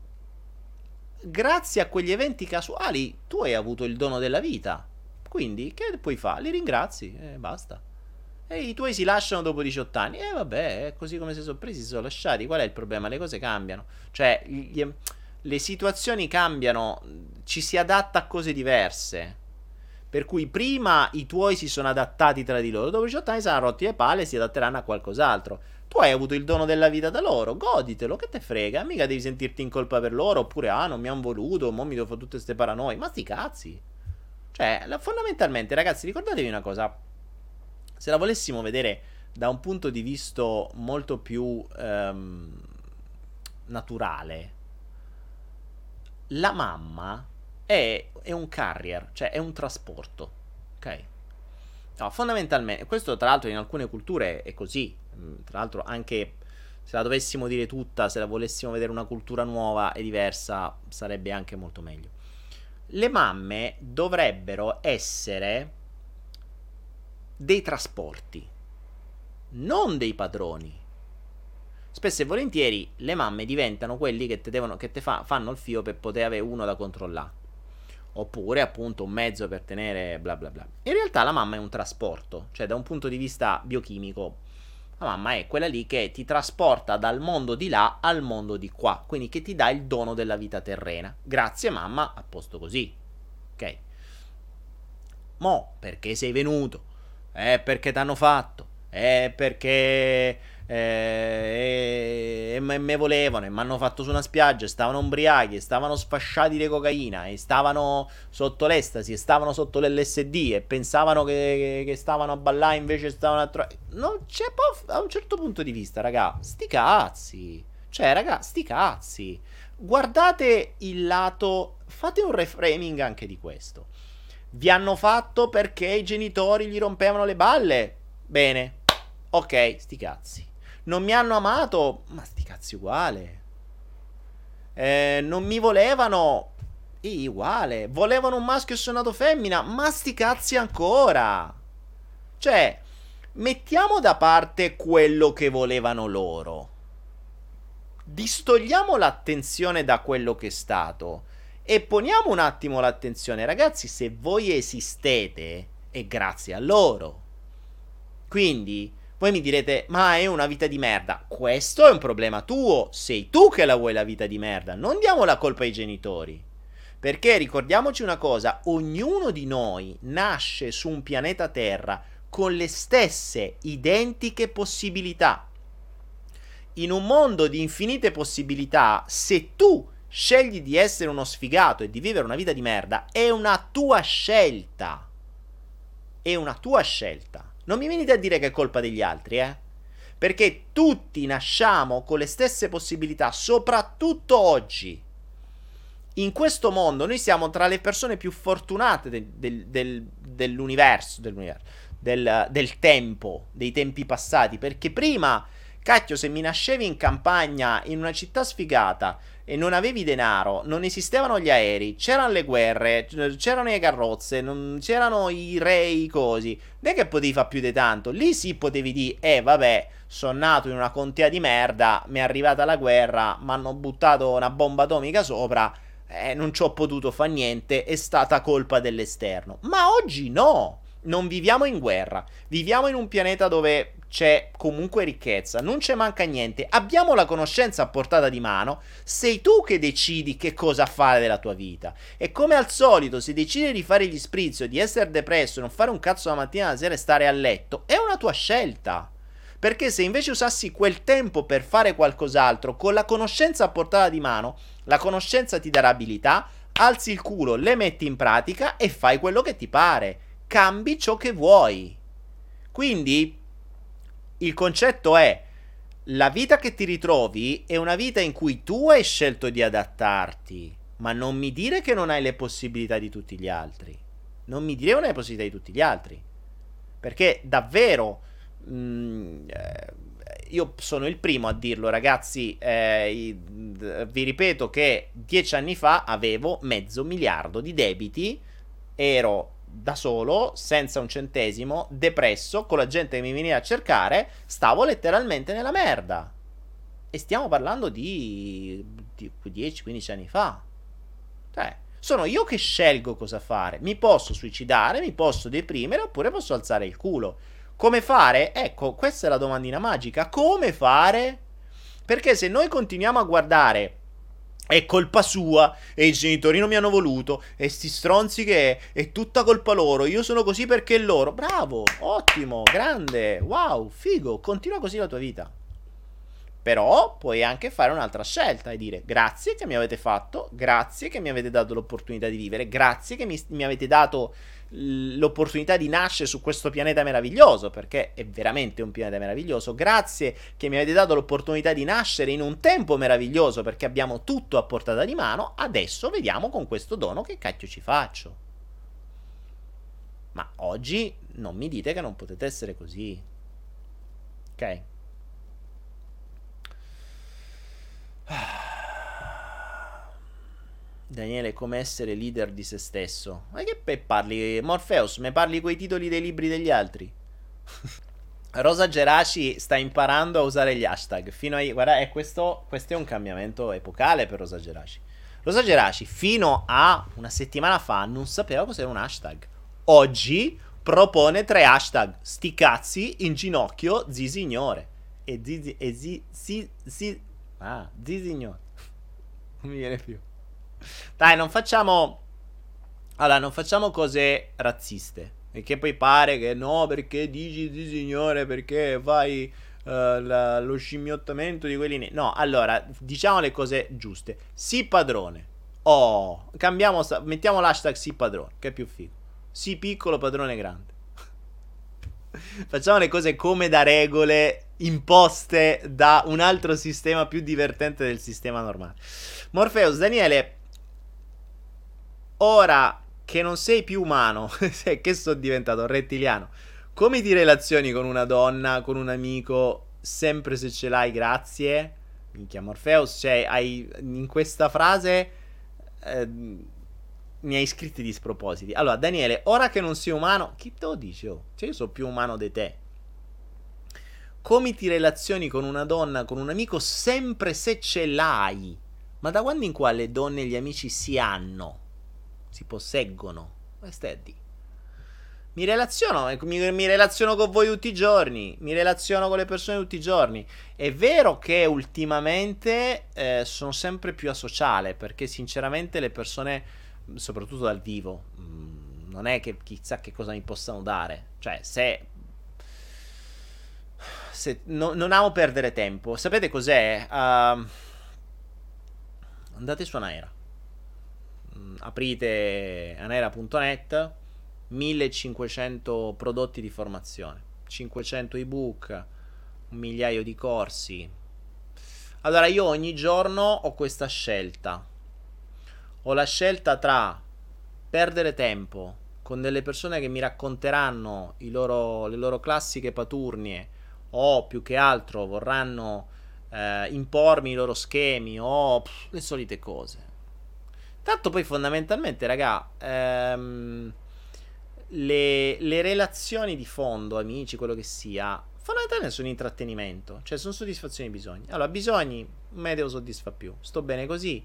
grazie a quegli eventi casuali, tu hai avuto il dono della vita. Quindi, che puoi fare? Li ringrazi e basta. E i tuoi si lasciano dopo 18 anni. E vabbè, è così come si sono presi, si sono lasciati. Qual è il problema? Le cose cambiano. Cioè, gli, le situazioni cambiano, ci si adatta a cose diverse. Per cui prima i tuoi si sono adattati tra di loro, dopo 18 anni saranno rotti le palle e si adatteranno a qualcos'altro. Tu hai avuto il dono della vita da loro, goditelo, che te frega, mica devi sentirti in colpa per loro, oppure ah, non mi hanno voluto, mo mi devo fare tutte queste paranoie, ma sti cazzi. Cioè, fondamentalmente, ragazzi, ricordatevi una cosa, se la volessimo vedere da un punto di vista molto più um, naturale, la mamma è, è un carrier, cioè è un trasporto, ok? No, fondamentalmente, questo tra l'altro in alcune culture è così. Mm, tra l'altro anche se la dovessimo dire tutta, se la volessimo vedere una cultura nuova e diversa, sarebbe anche molto meglio. Le mamme dovrebbero essere dei trasporti, non dei padroni. Spesso e volentieri le mamme diventano quelli che te, devono, che te fa, fanno il fio per poter avere uno da controllare oppure appunto un mezzo per tenere bla bla bla. In realtà la mamma è un trasporto, cioè da un punto di vista biochimico, la mamma è quella lì che ti trasporta dal mondo di là al mondo di qua, quindi che ti dà il dono della vita terrena. Grazie mamma, a posto così. Ok? Mo, perché sei venuto? È perché t'hanno fatto? È perché eh, e, me volevano e mi hanno fatto su una spiaggia, stavano ubriachi, stavano sfasciati di cocaina e stavano sotto l'estasi e stavano sotto l'LSD e pensavano che, che, che stavano a ballare invece stavano a trovare... Non c'è a un certo punto di vista, raga, sti cazzi. Cioè, raga, sti cazzi. Guardate il lato... Fate un reframing anche di questo. Vi hanno fatto perché i genitori gli rompevano le balle. Bene. Ok, sti cazzi. Non mi hanno amato, ma sti cazzi uguale. Eh, non mi volevano, e uguale. Volevano un maschio e sono nato femmina, ma sti cazzi ancora. Cioè, mettiamo da parte quello che volevano loro. Distogliamo l'attenzione da quello che è stato. E poniamo un attimo l'attenzione, ragazzi, se voi esistete è grazie a loro. Quindi voi mi direte, ma è una vita di merda. Questo è un problema tuo. Sei tu che la vuoi la vita di merda. Non diamo la colpa ai genitori. Perché ricordiamoci una cosa, ognuno di noi nasce su un pianeta Terra con le stesse identiche possibilità. In un mondo di infinite possibilità, se tu scegli di essere uno sfigato e di vivere una vita di merda, è una tua scelta. È una tua scelta. Non mi venite a dire che è colpa degli altri, eh? Perché tutti nasciamo con le stesse possibilità, soprattutto oggi. In questo mondo noi siamo tra le persone più fortunate del, del, del, dell'universo, dell'universo del, del tempo, dei tempi passati. Perché prima, cacchio, se mi nascevi in campagna, in una città sfigata, e non avevi denaro, non esistevano gli aerei, c'erano le guerre, c'erano le carrozze, non c'erano i re, i cosi. Non è che potevi fare più di tanto. Lì sì potevi dire, eh vabbè, sono nato in una contea di merda, mi è arrivata la guerra, mi hanno buttato una bomba atomica sopra, eh, non ci ho potuto fare niente, è stata colpa dell'esterno. Ma oggi no! Non viviamo in guerra, viviamo in un pianeta dove c'è comunque ricchezza, non c'è manca niente, abbiamo la conoscenza a portata di mano, sei tu che decidi che cosa fare della tua vita. E come al solito, se decidi di fare gli sprizzo, di essere depresso, non fare un cazzo la mattina alla sera e stare a letto, è una tua scelta. Perché se invece usassi quel tempo per fare qualcos'altro, con la conoscenza a portata di mano, la conoscenza ti darà abilità, alzi il culo, le metti in pratica e fai quello che ti pare. Cambi ciò che vuoi. Quindi il concetto è la vita che ti ritrovi è una vita in cui tu hai scelto di adattarti, ma non mi dire che non hai le possibilità di tutti gli altri. Non mi dire che non hai le possibilità di tutti gli altri. Perché davvero mh, mm, eh, io sono il primo a dirlo, ragazzi. Eh, vi ripeto che dieci anni fa avevo mezzo miliardo di debiti. Ero da solo, senza un centesimo, depresso, con la gente che mi veniva a cercare, stavo letteralmente nella merda. E stiamo parlando di, di 10-15 anni fa. Cioè, sono io che scelgo cosa fare. Mi posso suicidare, mi posso deprimere oppure posso alzare il culo. Come fare? Ecco, questa è la domandina magica. Come fare? Perché se noi continuiamo a guardare è colpa sua e i genitori non mi hanno voluto e sti stronzi che è, è tutta colpa loro, io sono così perché loro. Bravo, ottimo, grande, wow, figo, continua così la tua vita. Però puoi anche fare un'altra scelta e dire grazie che mi avete fatto, grazie che mi avete dato l'opportunità di vivere, grazie che mi, mi avete dato l'opportunità di nascere su questo pianeta meraviglioso, perché è veramente un pianeta meraviglioso. Grazie che mi avete dato l'opportunità di nascere in un tempo meraviglioso, perché abbiamo tutto a portata di mano. Adesso vediamo con questo dono che cacchio ci faccio. Ma oggi non mi dite che non potete essere così. Ok? Daniele, come essere leader di se stesso? Ma che pe parli? Morpheus, me parli quei titoli dei libri degli altri? Rosa Geraci sta imparando a usare gli hashtag. Fino a. Guarda, è questo, questo è un cambiamento epocale per Rosa Geraci. Rosa Geraci, fino a una settimana fa, non sapeva cos'era un hashtag. Oggi propone tre hashtag. Sti cazzi, in ginocchio, zisignore. E zizi. E zi. Si. Si. Ah, zisignore. Non mi viene più. Dai, non facciamo. Allora, non facciamo cose razziste. Che poi pare che no, perché dici di signore, perché fai uh, la, lo scimmiottamento di quelli. Ne- no, allora, diciamo le cose giuste. Sì, padrone. Oh, cambiamo, mettiamo l'hashtag sì, padrone, che è più figo. Sì, piccolo, padrone grande. Facciamo le cose come da regole imposte da un altro sistema più divertente del sistema normale. Morpheus, Daniele, Ora che non sei più umano, che sono diventato rettiliano, come ti relazioni con una donna, con un amico, sempre se ce l'hai, grazie? Minchia Morpheus, cioè, hai, in questa frase eh, mi hai scritti di spropositi. Allora, Daniele, ora che non sei umano, chi te lo dice? Oh? Cioè, io sono più umano di te. Come ti relazioni con una donna, con un amico, sempre se ce l'hai? Ma da quando in qua le donne e gli amici si hanno? Si posseggono. Questo è di. Mi relaziono, mi, mi, relaziono con voi tutti i giorni, mi relaziono con le persone tutti i giorni. È vero che ultimamente eh, sono sempre più asociale, perché sinceramente le persone, soprattutto dal vivo, mh, mm, non è che chissà che cosa mi possano dare. Cioè, se... se no, non amo perdere tempo. Sapete cos'è? Uh, andate su Anaera aprite anera.net 1500 prodotti di formazione 500 ebook un migliaio di corsi. Allora io ogni giorno ho questa scelta. Ho la scelta tra perdere tempo con delle persone che mi racconteranno loro, le loro classiche paturnie o più che altro vorranno eh, impormi i loro schemi o pff, le solite cose. Tanto poi fondamentalmente, raga, ehm, le, le, relazioni di fondo, amici, quello che sia, fondamentalmente sono intrattenimento, cioè sono soddisfazione di bisogni. Allora, bisogni, me devo soddisfa più, sto bene così.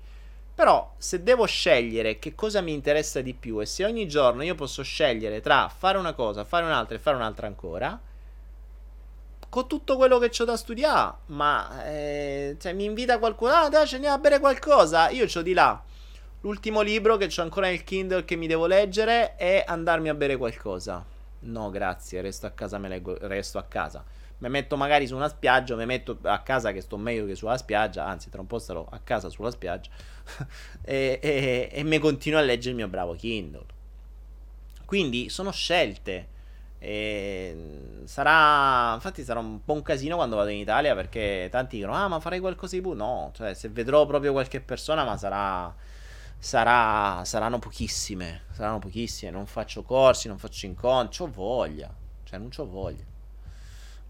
Però, se devo scegliere che cosa mi interessa di più e se ogni giorno io posso scegliere tra fare una cosa, fare un'altra e fare un'altra ancora, con tutto quello che ho da studiare, ma eh, cioè, mi invita qualcuno, ah, dai, andiamo a bere qualcosa, io ho di là L'ultimo libro che ho ancora nel Kindle che mi devo leggere è Andarmi a bere qualcosa. No, grazie, resto a casa, me leggo, resto a casa. Mi metto magari su una spiaggia, mi metto a casa che sto meglio che sulla spiaggia, anzi tra un po' starò a casa sulla spiaggia e, e, e mi continuo a leggere il mio bravo Kindle. Quindi sono scelte. E sarà infatti sarà un po' un casino quando vado in Italia perché tanti dicono ah ma farei qualcosa di più no cioè se vedrò proprio qualche persona ma sarà sarà, saranno pochissime. Saranno pochissime. Non faccio corsi, non faccio incontri. Ho voglia. Cioè, non ho voglia.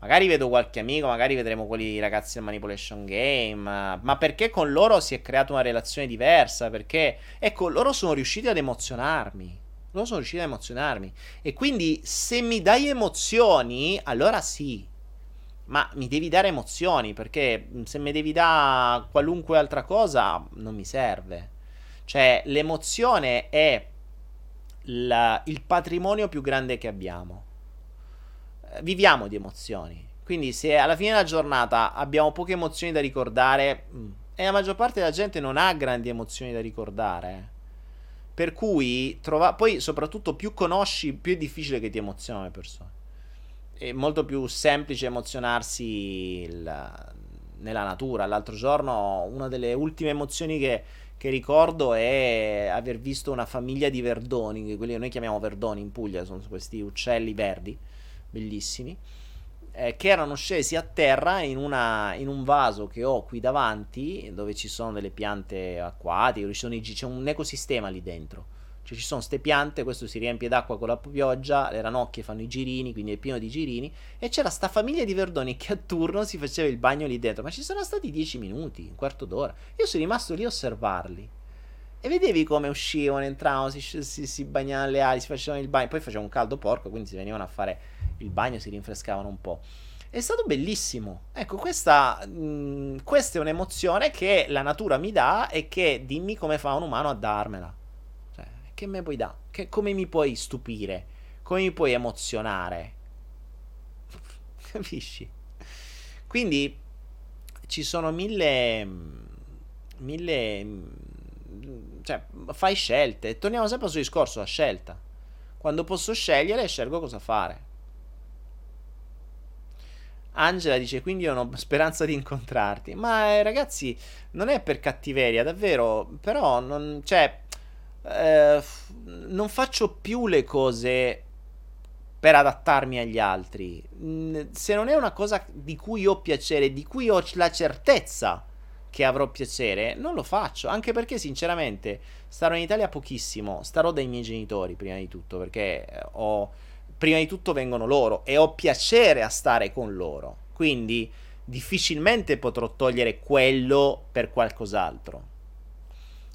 Magari vedo qualche amico, magari vedremo quelli ragazzi del Manipulation Game. Ma perché con loro si è creata una relazione diversa? Perché, ecco, loro sono riusciti ad emozionarmi. Loro sono riusciti ad emozionarmi. E quindi, se mi dai emozioni, allora sì. Ma mi devi dare emozioni. Perché se mi devi dare qualunque altra cosa, non mi serve. Cioè, l'emozione è la, il patrimonio più grande che abbiamo. Eh, viviamo di emozioni. Quindi, se alla fine della giornata abbiamo poche emozioni da ricordare, mm, e la maggior parte della gente non ha grandi emozioni da ricordare. Per cui, trova- poi soprattutto più conosci, più è difficile che ti emozionano le persone. È molto più semplice emozionarsi il, nella natura. L'altro giorno, una delle ultime emozioni che che ricordo è aver visto una famiglia di verdoni, quelli che noi chiamiamo verdoni in Puglia, sono questi uccelli verdi, bellissimi, eh, che erano scesi a terra in, una, in, un vaso che ho qui davanti, dove ci sono delle piante acquatiche, c'è un ecosistema lì dentro cioè ci sono queste piante, questo si riempie d'acqua con la pioggia, le ranocchie fanno i girini, quindi è pieno di girini. E c'era sta famiglia di verdoni che a turno si faceva il bagno lì dentro. Ma ci sono stati dieci minuti, un quarto d'ora. Io sono rimasto lì a osservarli. E vedevi come uscivano, entravano, si, si, si bagnavano le ali, si facevano il bagno. Poi faceva un caldo porco, quindi si venivano a fare il bagno, si rinfrescavano un po'. È stato bellissimo. Ecco, questa, mh, mm, questa è un'emozione che la natura mi dà e che dimmi come fa un umano a darmela che me puoi dare? Che, come mi puoi stupire? Come mi puoi emozionare? Capisci? Quindi ci sono mille. mille. cioè, fai scelte. Torniamo sempre sul discorso, la scelta. Quando posso scegliere, scelgo cosa fare. Angela dice: Quindi io ho speranza di incontrarti. Ma eh, ragazzi, non è per cattiveria, davvero. Però, non, cioè, eh, non faccio più le cose per adattarmi agli altri. Se non è una cosa di cui ho piacere, di cui ho la certezza che avrò piacere, non lo faccio. Anche perché, sinceramente, starò in Italia pochissimo. Starò dai miei genitori, prima di tutto, perché eh, ho. Prima di tutto vengono loro e ho piacere a stare con loro. Quindi difficilmente potrò togliere quello per qualcos'altro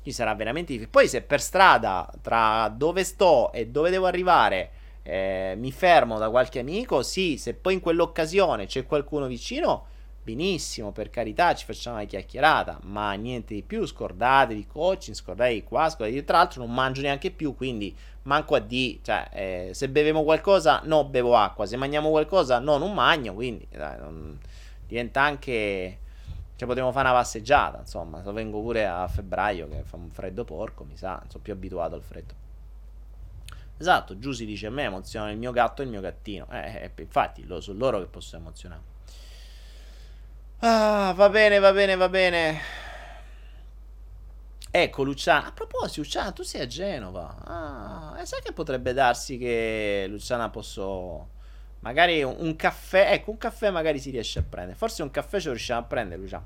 ci sarà veramente difficile. Poi se per strada, tra dove sto e dove devo arrivare, eh, mi fermo da qualche amico, sì, se poi in quell'occasione c'è qualcuno vicino, benissimo, per carità, ci facciamo una chiacchierata, ma niente di più, scordatevi coaching, scordatevi qua, scordatevi tra l'altro non mangio neanche più, quindi manco a di, cioè, eh, se beviamo qualcosa, no, bevo acqua, se mangiamo qualcosa, no, non magno, quindi dai, non... diventa anche cioè, potremmo fare una passeggiata, insomma. Se vengo pure a febbraio, che fa un freddo porco, mi sa, sono più abituato al freddo. Esatto, Giù si dice a me emoziona il mio gatto e il mio gattino. Eh, eh, infatti, lo, sono loro che posso emozionare. Ah, va bene, va bene, va bene. Ecco, Luciana. A proposito, Luciana, tu sei a Genova. Ah, e sai che potrebbe darsi che Luciana posso Magari un, un, caffè, ecco, un caffè magari si riesce a prendere. Forse un caffè ce lo riusciamo a prendere, Luciano.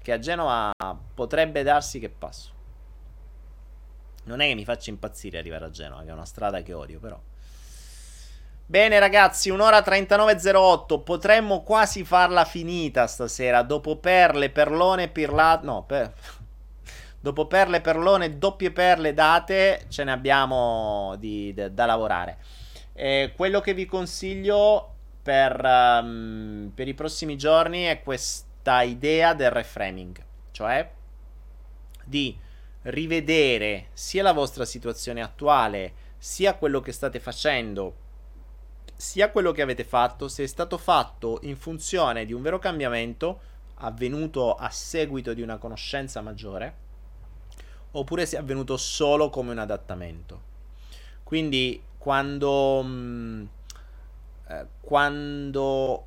Che a Genova potrebbe darsi che passo. Non è che mi faccia impazzire arrivare a Genova, che è una strada che odio, però. Bene ragazzi, un'ora 39.08, potremmo quasi farla finita stasera, dopo perle, perlone, pirlate, no, per... dopo perle, perlone, doppie perle date, ce ne abbiamo di, de, da lavorare. Eh, quello che vi consiglio per, um, per i prossimi giorni è questa idea del reframing, cioè di rivedere sia la vostra situazione attuale, sia quello che state facendo, sia quello che avete fatto, se è stato fatto in funzione di un vero cambiamento avvenuto a seguito di una conoscenza maggiore, oppure se è avvenuto solo come un adattamento. Quindi quando, mh, mm, eh, quando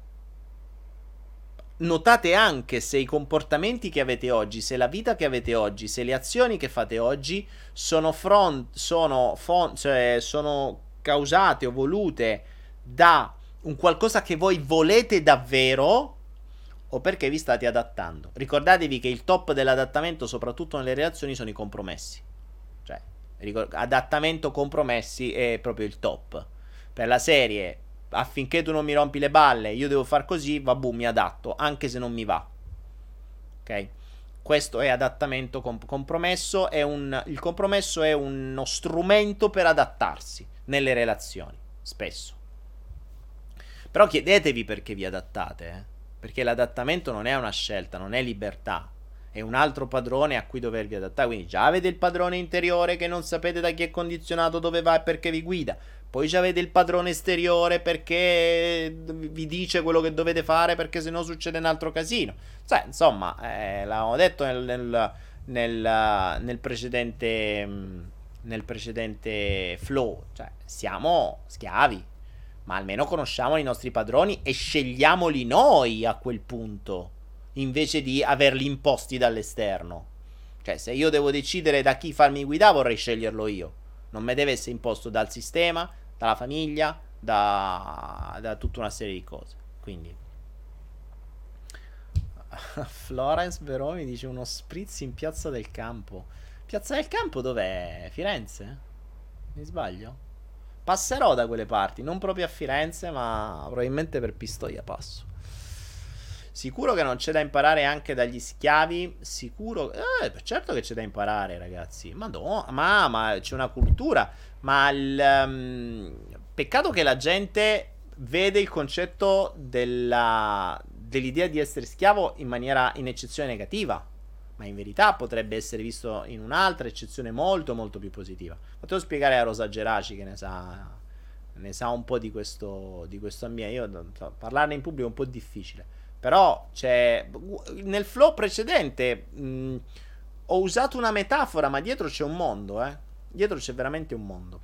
notate anche se i comportamenti che avete oggi, se la vita che avete oggi, se le azioni che fate oggi sono, front, sono, fon, cioè sono causate o volute da un qualcosa che voi volete davvero o perché vi state adattando. Ricordatevi che il top dell'adattamento, soprattutto nelle relazioni, sono i compromessi. Adattamento compromessi è proprio il top. Per la serie, affinché tu non mi rompi le balle, io devo far così, va boom, mi adatto, anche se non mi va. Ok? Questo è adattamento comp- compromesso. È un, il compromesso è uno strumento per adattarsi nelle relazioni, spesso. Però chiedetevi perché vi adattate, eh? perché l'adattamento non è una scelta, non è libertà è un altro padrone a cui dovervi adattare. Quindi già avete il padrone interiore che non sapete da chi è condizionato, dove va e perché vi guida. Poi già avete il padrone esteriore perché vi dice quello che dovete fare perché sennò succede un altro casino. Cioè, insomma, eh, l'avevamo detto nel, nel, nel, nel precedente, nel precedente flow. Cioè, siamo schiavi. Ma almeno conosciamo i nostri padroni e scegliamoli noi a quel punto invece di averli imposti dall'esterno. Cioè, se io devo decidere da chi farmi guidare, vorrei sceglierlo io. Non mi deve essere imposto dal sistema, dalla famiglia, da, da tutta una serie di cose. Quindi. Florence Veromi dice uno spritz in Piazza del Campo. Piazza del Campo dov'è? Firenze? Mi sbaglio? Passerò da quelle parti, non proprio a Firenze, ma probabilmente per Pistoia passo. Sicuro che non c'è da imparare anche dagli schiavi? Sicuro? Eh, certo che c'è da imparare, ragazzi. Madonna, ma, ma c'è una cultura. Ma il um, peccato che la gente vede il concetto della, dell'idea di essere schiavo in maniera in eccezione negativa. Ma in verità potrebbe essere visto in un'altra eccezione molto molto più positiva. Fatelo spiegare a Rosa Geraci che ne sa, ne sa un po' di questo, di questo ambiente. Io parlarne in pubblico è un po' difficile. Però c'è. Nel flow precedente mh, ho usato una metafora, ma dietro c'è un mondo, eh. Dietro c'è veramente un mondo.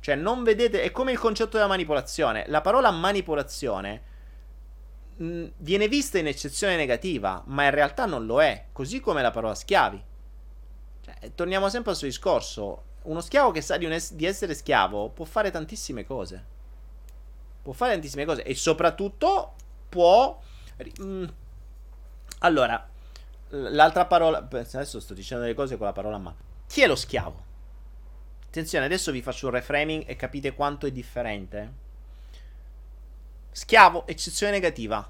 Cioè, non vedete. È come il concetto della manipolazione. La parola manipolazione mh, viene vista in eccezione negativa, ma in realtà non lo è. Così come la parola schiavi. Cioè, torniamo sempre al suo discorso. Uno schiavo che sa di, es- di essere schiavo può fare tantissime cose. Può fare tantissime cose. E soprattutto può. Allora, l'altra parola. Adesso sto dicendo delle cose con la parola ma. Chi è lo schiavo? Attenzione, adesso vi faccio un reframing e capite quanto è differente. Schiavo, eccezione negativa.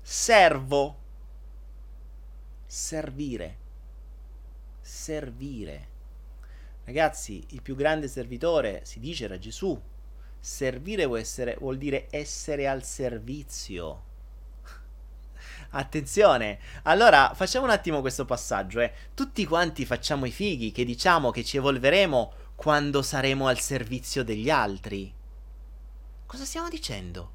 Servo. Servire. Servire. Ragazzi, il più grande servitore si dice era Gesù. Servire vuol, essere, vuol dire essere al servizio. Attenzione, allora facciamo un attimo questo passaggio. Eh. Tutti quanti facciamo i fighi che diciamo che ci evolveremo quando saremo al servizio degli altri. Cosa stiamo dicendo?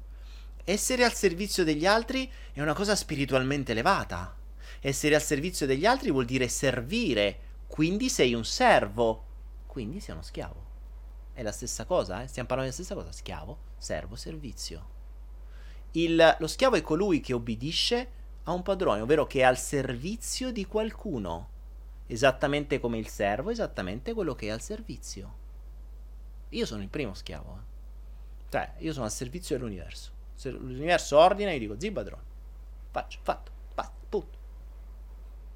Essere al servizio degli altri è una cosa spiritualmente elevata. Essere al servizio degli altri vuol dire servire, quindi sei un servo, quindi sei uno schiavo. È la stessa cosa, eh? stiamo parlando della stessa cosa. Schiavo, servo, servizio. Il, lo schiavo è colui che obbedisce a un padrone, ovvero che è al servizio di qualcuno. Esattamente come il servo, esattamente quello che è al servizio. Io sono il primo schiavo. Eh? Cioè, io sono al servizio dell'universo. Se l'universo ordina, io dico, zi padrone. Faccio, fatto, basta, punto.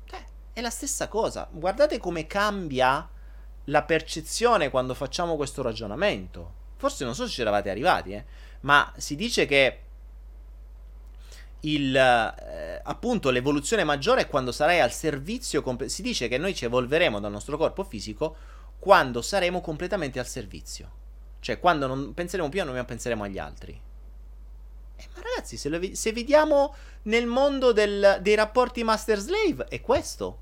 Cioè, è la stessa cosa. Guardate come cambia la percezione quando facciamo questo ragionamento. Forse non so se ci eravate arrivati, eh, ma si dice che il, eh, appunto l'evoluzione maggiore è quando sarai al servizio. Comp- si dice che noi ci evolveremo dal nostro corpo fisico quando saremo completamente al servizio. Cioè, quando non penseremo più a noi, ma penseremo agli altri. Eh, ma ragazzi, se, ve- se vediamo nel mondo del, dei rapporti master-slave, è questo.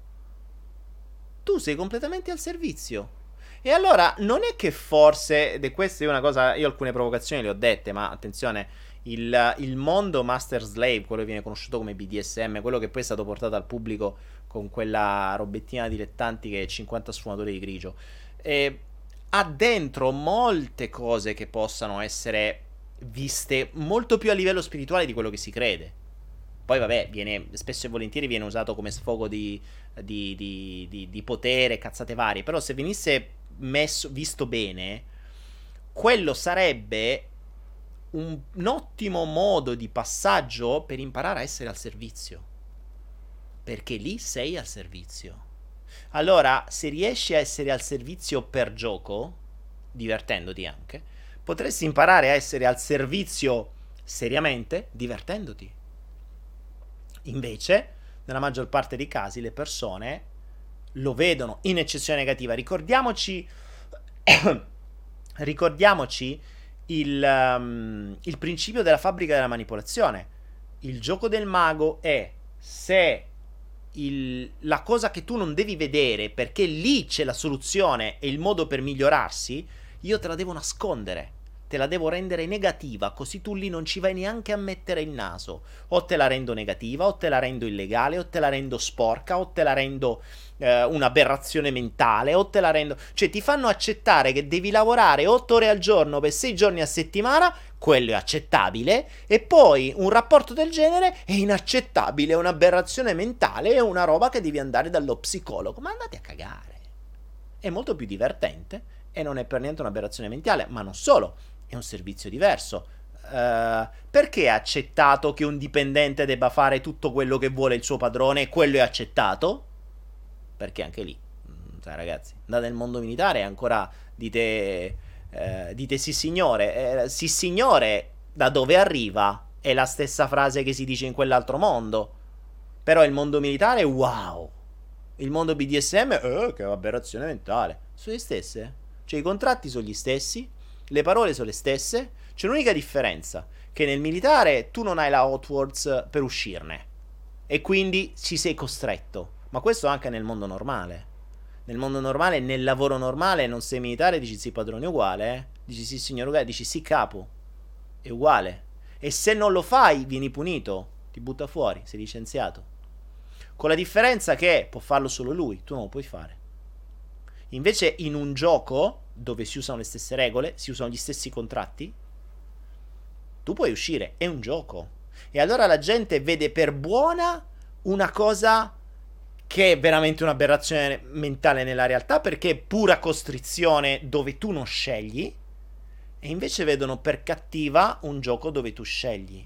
Tu sei completamente al servizio. E allora, non è che forse, ed è questa è una cosa, io alcune provocazioni le ho dette, ma attenzione, il, il mondo master-slave, quello che viene conosciuto come BDSM, quello che poi è stato portato al pubblico con quella robettina dilettanti che è 50 sfumature di grigio, eh, ha dentro molte cose che possano essere viste molto più a livello spirituale di quello che si crede. Poi, vabbè, viene, spesso e volentieri viene usato come sfogo di, di, di, di potere, cazzate varie. Però, se venisse messo, visto bene, quello sarebbe un, un ottimo modo di passaggio per imparare a essere al servizio. Perché lì sei al servizio. Allora, se riesci a essere al servizio per gioco, divertendoti anche, potresti imparare a essere al servizio seriamente, divertendoti. Invece, nella maggior parte dei casi, le persone lo vedono in eccezione negativa. Ricordiamoci, ricordiamoci il, um, il principio della fabbrica della manipolazione. Il gioco del mago è se il, la cosa che tu non devi vedere perché lì c'è la soluzione e il modo per migliorarsi, io te la devo nascondere te la devo rendere negativa, così tu lì non ci vai neanche a mettere il naso. O te la rendo negativa, o te la rendo illegale, o te la rendo sporca, o te la rendo eh, un'aberrazione mentale, o te la rendo... Cioè ti fanno accettare che devi lavorare 8 ore al giorno per 6 giorni a settimana, quello è accettabile, e poi un rapporto del genere è inaccettabile, è un'aberrazione mentale, è una roba che devi andare dallo psicologo. Ma andate a cagare. È molto più divertente e non è per niente un'aberrazione mentale, ma non solo è un servizio diverso. Uh, perché ha accettato che un dipendente debba fare tutto quello che vuole il suo padrone e quello è accettato? Perché anche lì, mm, cioè, ragazzi, andate nel mondo militare e ancora dite, uh, dite sì signore. Uh, sì signore, da dove arriva? È la stessa frase che si dice in quell'altro mondo. Però il mondo militare, wow. Il mondo BDSM, eh, che aberrazione mentale. Sono le stesse. Cioè i contratti sono gli stessi, le parole sono le stesse, c'è un'unica differenza, che nel militare tu non hai la Hotwords per uscirne e quindi ci sei costretto, ma questo anche nel mondo normale. Nel mondo normale, nel lavoro normale, non sei militare, dici sì padrone uguale, eh? dici sì signor uguale, dici sì capo, è uguale. E se non lo fai, vieni punito, ti butta fuori, sei licenziato. Con la differenza che può farlo solo lui, tu non lo puoi fare. Invece in un gioco dove si usano le stesse regole, si usano gli stessi contratti, tu puoi uscire, è un gioco. E allora la gente vede per buona una cosa che è veramente un'aberrazione mentale nella realtà perché è pura costrizione dove tu non scegli e invece vedono per cattiva un gioco dove tu scegli.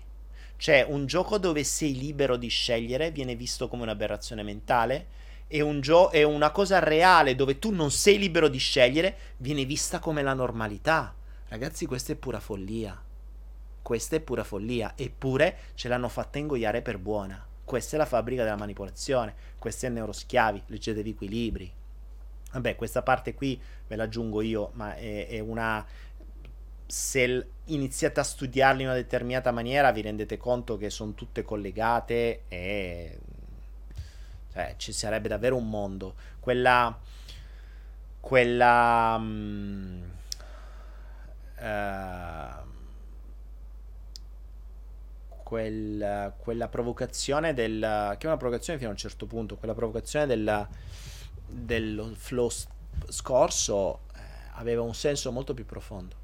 Cioè un gioco dove sei libero di scegliere viene visto come un'aberrazione mentale è, un gio- è una cosa reale dove tu non sei libero di scegliere, viene vista come la normalità. Ragazzi, questa è pura follia. Questa è pura follia. Eppure ce l'hanno fatta ingoiare per buona. Questa è la fabbrica della manipolazione. Questi è neuroschiavi. Leggetevi quei libri. Vabbè, questa parte qui ve la aggiungo io, ma è, è una. Se iniziate a studiarli in una determinata maniera, vi rendete conto che sono tutte collegate e cioè, ci sarebbe davvero un mondo. Quella. Quella. Um, uh, quel, quella provocazione del. Che è una provocazione fino a un certo punto. Quella provocazione del, dello flow scorso eh, aveva un senso molto più profondo.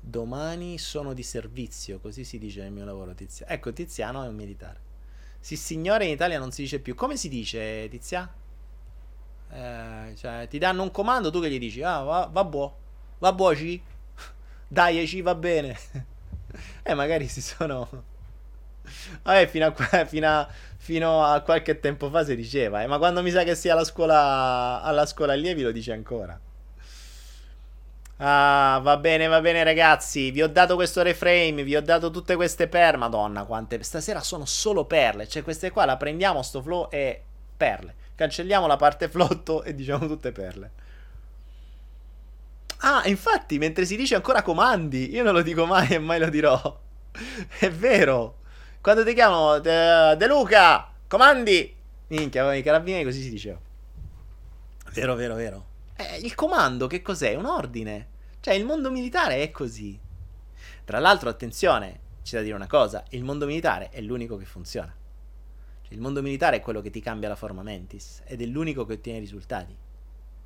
Domani sono di servizio, così si dice nel mio lavoro, Tiziano. Ecco, Tiziano è un militare. Sì, signore in Italia non si dice più. Come si dice, Tizia? Eh, cioè, ti danno un comando, tu che gli dici? Ah, va, va buono. Va buoci? Dai, ci va bene. eh, magari si sono... Vabbè, fino a, fino, a, fino a, qualche tempo fa si diceva, eh, ma quando mi sa che sia alla scuola, alla scuola allievi lo dice ancora. Ah, va bene, va bene, ragazzi. Vi ho dato questo reframe, vi ho dato tutte queste perle. Madonna, quante. Stasera sono solo perle. Cioè, queste qua la prendiamo, sto flow e perle. Cancelliamo la parte flotto e diciamo tutte perle. Ah, infatti, mentre si dice ancora comandi, io non lo dico mai e mai lo dirò. È vero. Quando ti chiamano De, De Luca, comandi. Minchia, i carabinieri così si diceva. Vero, vero, vero. Eh, il comando che cos'è? Un ordine. Cioè, il mondo militare è così. Tra l'altro, attenzione, c'è da dire una cosa, il mondo militare è l'unico che funziona. Cioè, il mondo militare è quello che ti cambia la forma mentis ed è l'unico che ottiene risultati.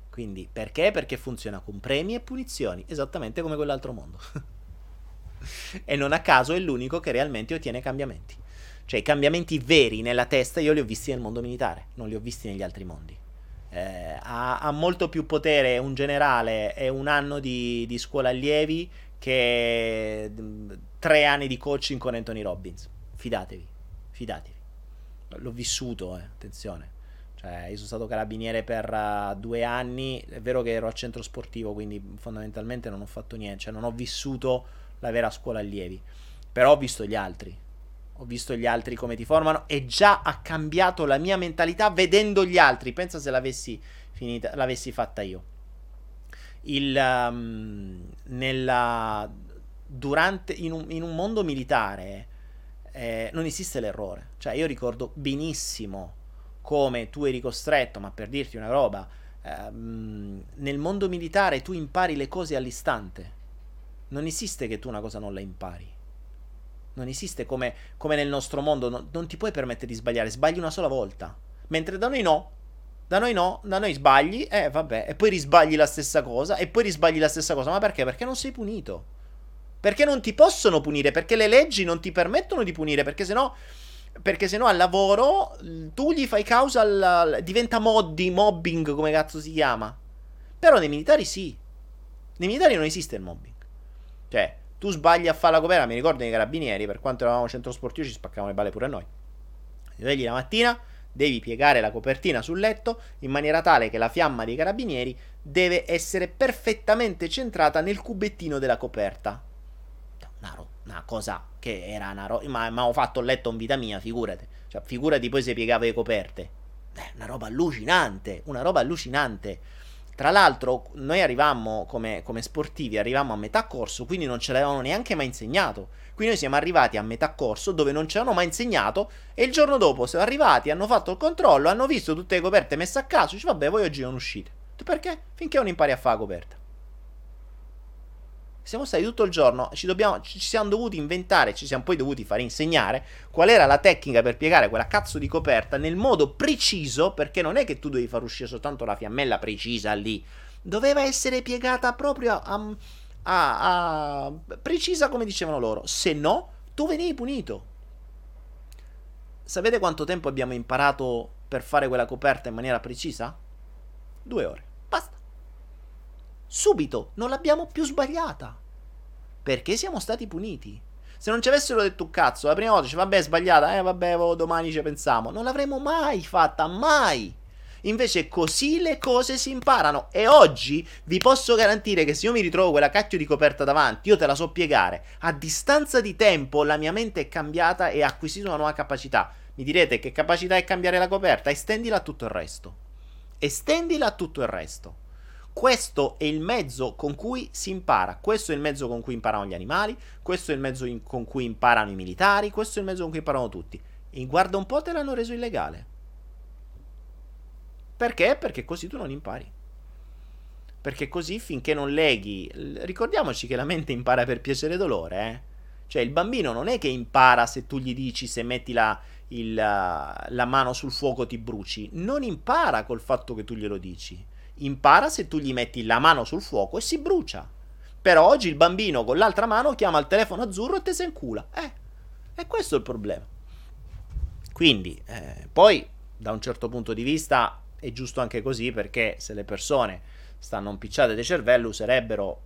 Quindi perché? Perché funziona con premi e punizioni, esattamente come quell'altro mondo. e non a caso è l'unico che realmente ottiene cambiamenti. Cioè i cambiamenti veri nella testa io li ho visti nel mondo militare, non li ho visti negli altri mondi. Eh, ha, ha, molto più potere un generale e un anno di, di scuola allievi che mm, tre anni di coaching con Anthony Robbins. Fidatevi, fidatevi. L'ho vissuto, eh, attenzione. Cioè, io sono stato carabiniere per uh, due anni, è vero che ero al centro sportivo, quindi fondamentalmente non ho fatto niente, cioè non ho vissuto la vera scuola allievi, però ho visto gli altri, ho visto gli altri come ti formano e già ha cambiato la mia mentalità vedendo gli altri, pensa se l'avessi, finita, l'avessi fatta io. Il, um, nella, durante, in, un, in un mondo militare eh, non esiste l'errore, cioè io ricordo benissimo come tu eri costretto, ma per dirti una roba, ehm, nel mondo militare tu impari le cose all'istante. Non esiste che tu una cosa non la impari. Non esiste come, come nel nostro mondo, no, non ti puoi permettere di sbagliare, sbagli una sola volta. Mentre da noi no. Da noi no, da noi sbagli, eh vabbè, e poi risbagli la stessa cosa, e poi risbagli la stessa cosa. Ma perché? Perché non sei punito. Perché non ti possono punire, perché le leggi non ti permettono di punire, perché sennò perché se no al lavoro tu gli fai causa al, diventa moddi, mobbing, come cazzo si chiama. Però nei militari sì. Nei militari non esiste il mobbing. Cioè, tu sbagli a fare la coperta, mi ricordo nei carabinieri, per quanto eravamo centro sportivo ci spaccavano le balle pure a noi. Ti svegli la mattina, devi piegare la copertina sul letto in maniera tale che la fiamma dei carabinieri deve essere perfettamente centrata nel cubettino della coperta. Una roba una cosa che era una roba. Ma, ma ho fatto il letto in vita mia, figurati. Cioè, figurati poi se piegavo le coperte. Eh, una roba allucinante. Una roba allucinante. Tra l'altro, noi arrivammo come, come sportivi, arrivammo a metà corso, quindi non ce l'avevano neanche mai insegnato. Quindi noi siamo arrivati a metà corso dove non ce l'hanno mai insegnato e il giorno dopo siamo arrivati, hanno fatto il controllo, hanno visto tutte le coperte messe a caso, dice vabbè voi oggi non uscite. Perché? Finché non impari a fare la coperta. Siamo stati tutto il giorno, ci, dobbiamo, ci siamo dovuti inventare, ci siamo poi dovuti fare insegnare qual era la tecnica per piegare quella cazzo di coperta nel modo preciso, perché non è che tu devi far uscire soltanto la fiammella precisa lì, doveva essere piegata proprio a, a, a precisa come dicevano loro, se no tu venivi punito. Sapete quanto tempo abbiamo imparato per fare quella coperta in maniera precisa? Due ore. Subito non l'abbiamo più sbagliata. Perché siamo stati puniti. Se non ci avessero detto un cazzo, la prima volta dice vabbè è sbagliata, eh vabbè domani ci pensiamo, non l'avremmo mai fatta, mai. Invece così le cose si imparano e oggi vi posso garantire che se io mi ritrovo quella cacchio di coperta davanti, io te la so piegare. A distanza di tempo la mia mente è cambiata e ha acquisito una nuova capacità. Mi direte che capacità è cambiare la coperta? Estendila a tutto il resto. Estendila a tutto il resto. Questo è il mezzo con cui si impara, questo è il mezzo con cui imparano gli animali, questo è il mezzo in, con cui imparano i militari, questo è il mezzo con cui imparano tutti. E guarda un po' te l'hanno reso illegale. Perché? Perché così tu non impari. Perché così finché non leghi... Ricordiamoci che la mente impara per piacere e dolore, eh? Cioè il bambino non è che impara se tu gli dici se metti la, il, la mano sul fuoco ti bruci. Non impara col fatto che tu glielo dici impara se tu gli metti la mano sul fuoco e si brucia. Però oggi il bambino con l'altra mano chiama il telefono azzurro e te se incula. Eh, e questo è il problema. Quindi, eh, poi, da un certo punto di vista, è giusto anche così perché se le persone stanno impicciate di cervello userebbero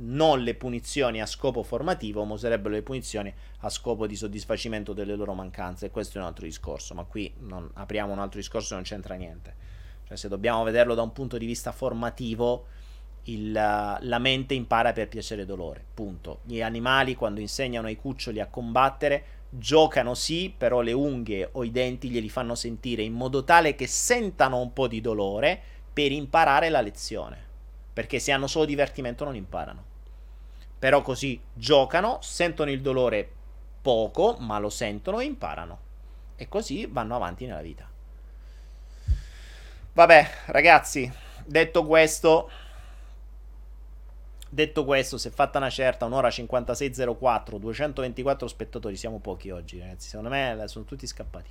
non le punizioni a scopo formativo, ma userebbero le punizioni a scopo di soddisfacimento delle loro mancanze. E questo è un altro discorso, ma qui non, apriamo un altro discorso e non c'entra niente. Cioè, se dobbiamo vederlo da un punto di vista formativo, il, la mente impara per piacere e dolore. Punto. Gli animali, quando insegnano ai cuccioli a combattere, giocano sì, però le unghie o i denti glieli fanno sentire in modo tale che sentano un po' di dolore per imparare la lezione. Perché se hanno solo divertimento non imparano. Però così giocano, sentono il dolore poco, ma lo sentono e imparano. E così vanno avanti nella vita. Vabbè, ragazzi, detto questo, detto questo, si è fatta una certa, un'ora 56.04, 224 spettatori, siamo pochi oggi, ragazzi. Secondo me sono tutti scappati.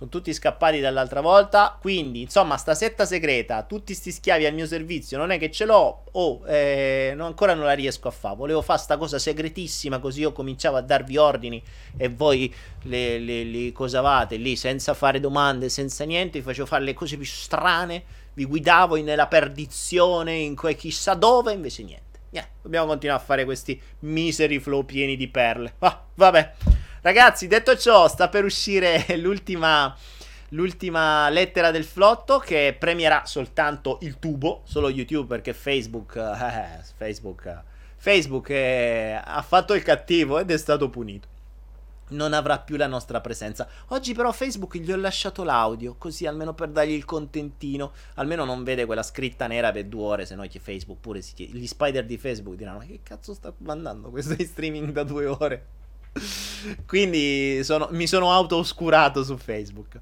Sono tutti scappati dall'altra volta. Quindi, insomma, sta setta segreta, tutti sti schiavi al mio servizio, non è che ce l'ho. Oh, eh, no, ancora non la riesco a fare. Volevo fare sta cosa segretissima, così io cominciavo a darvi ordini e voi le, le, le cosavate lì senza fare domande, senza niente. Vi facevo fare le cose più strane. Vi guidavo nella perdizione, in quel chissà dove, invece niente. Yeah, dobbiamo continuare a fare questi miseri flow pieni di perle. Ah, vabbè. Ragazzi, detto ciò, sta per uscire l'ultima, l'ultima lettera del flotto che premierà soltanto il tubo, solo YouTube perché Facebook, eh, Facebook, Facebook è, ha fatto il cattivo ed è stato punito. Non avrà più la nostra presenza. Oggi però Facebook gli ho lasciato l'audio, così almeno per dargli il contentino. Almeno non vede quella scritta nera per due ore, se no Facebook pure si chiede. Gli spider di Facebook diranno, ma che cazzo sta mandando questo in streaming da due ore? Quindi sono, mi sono auto-oscurato su Facebook.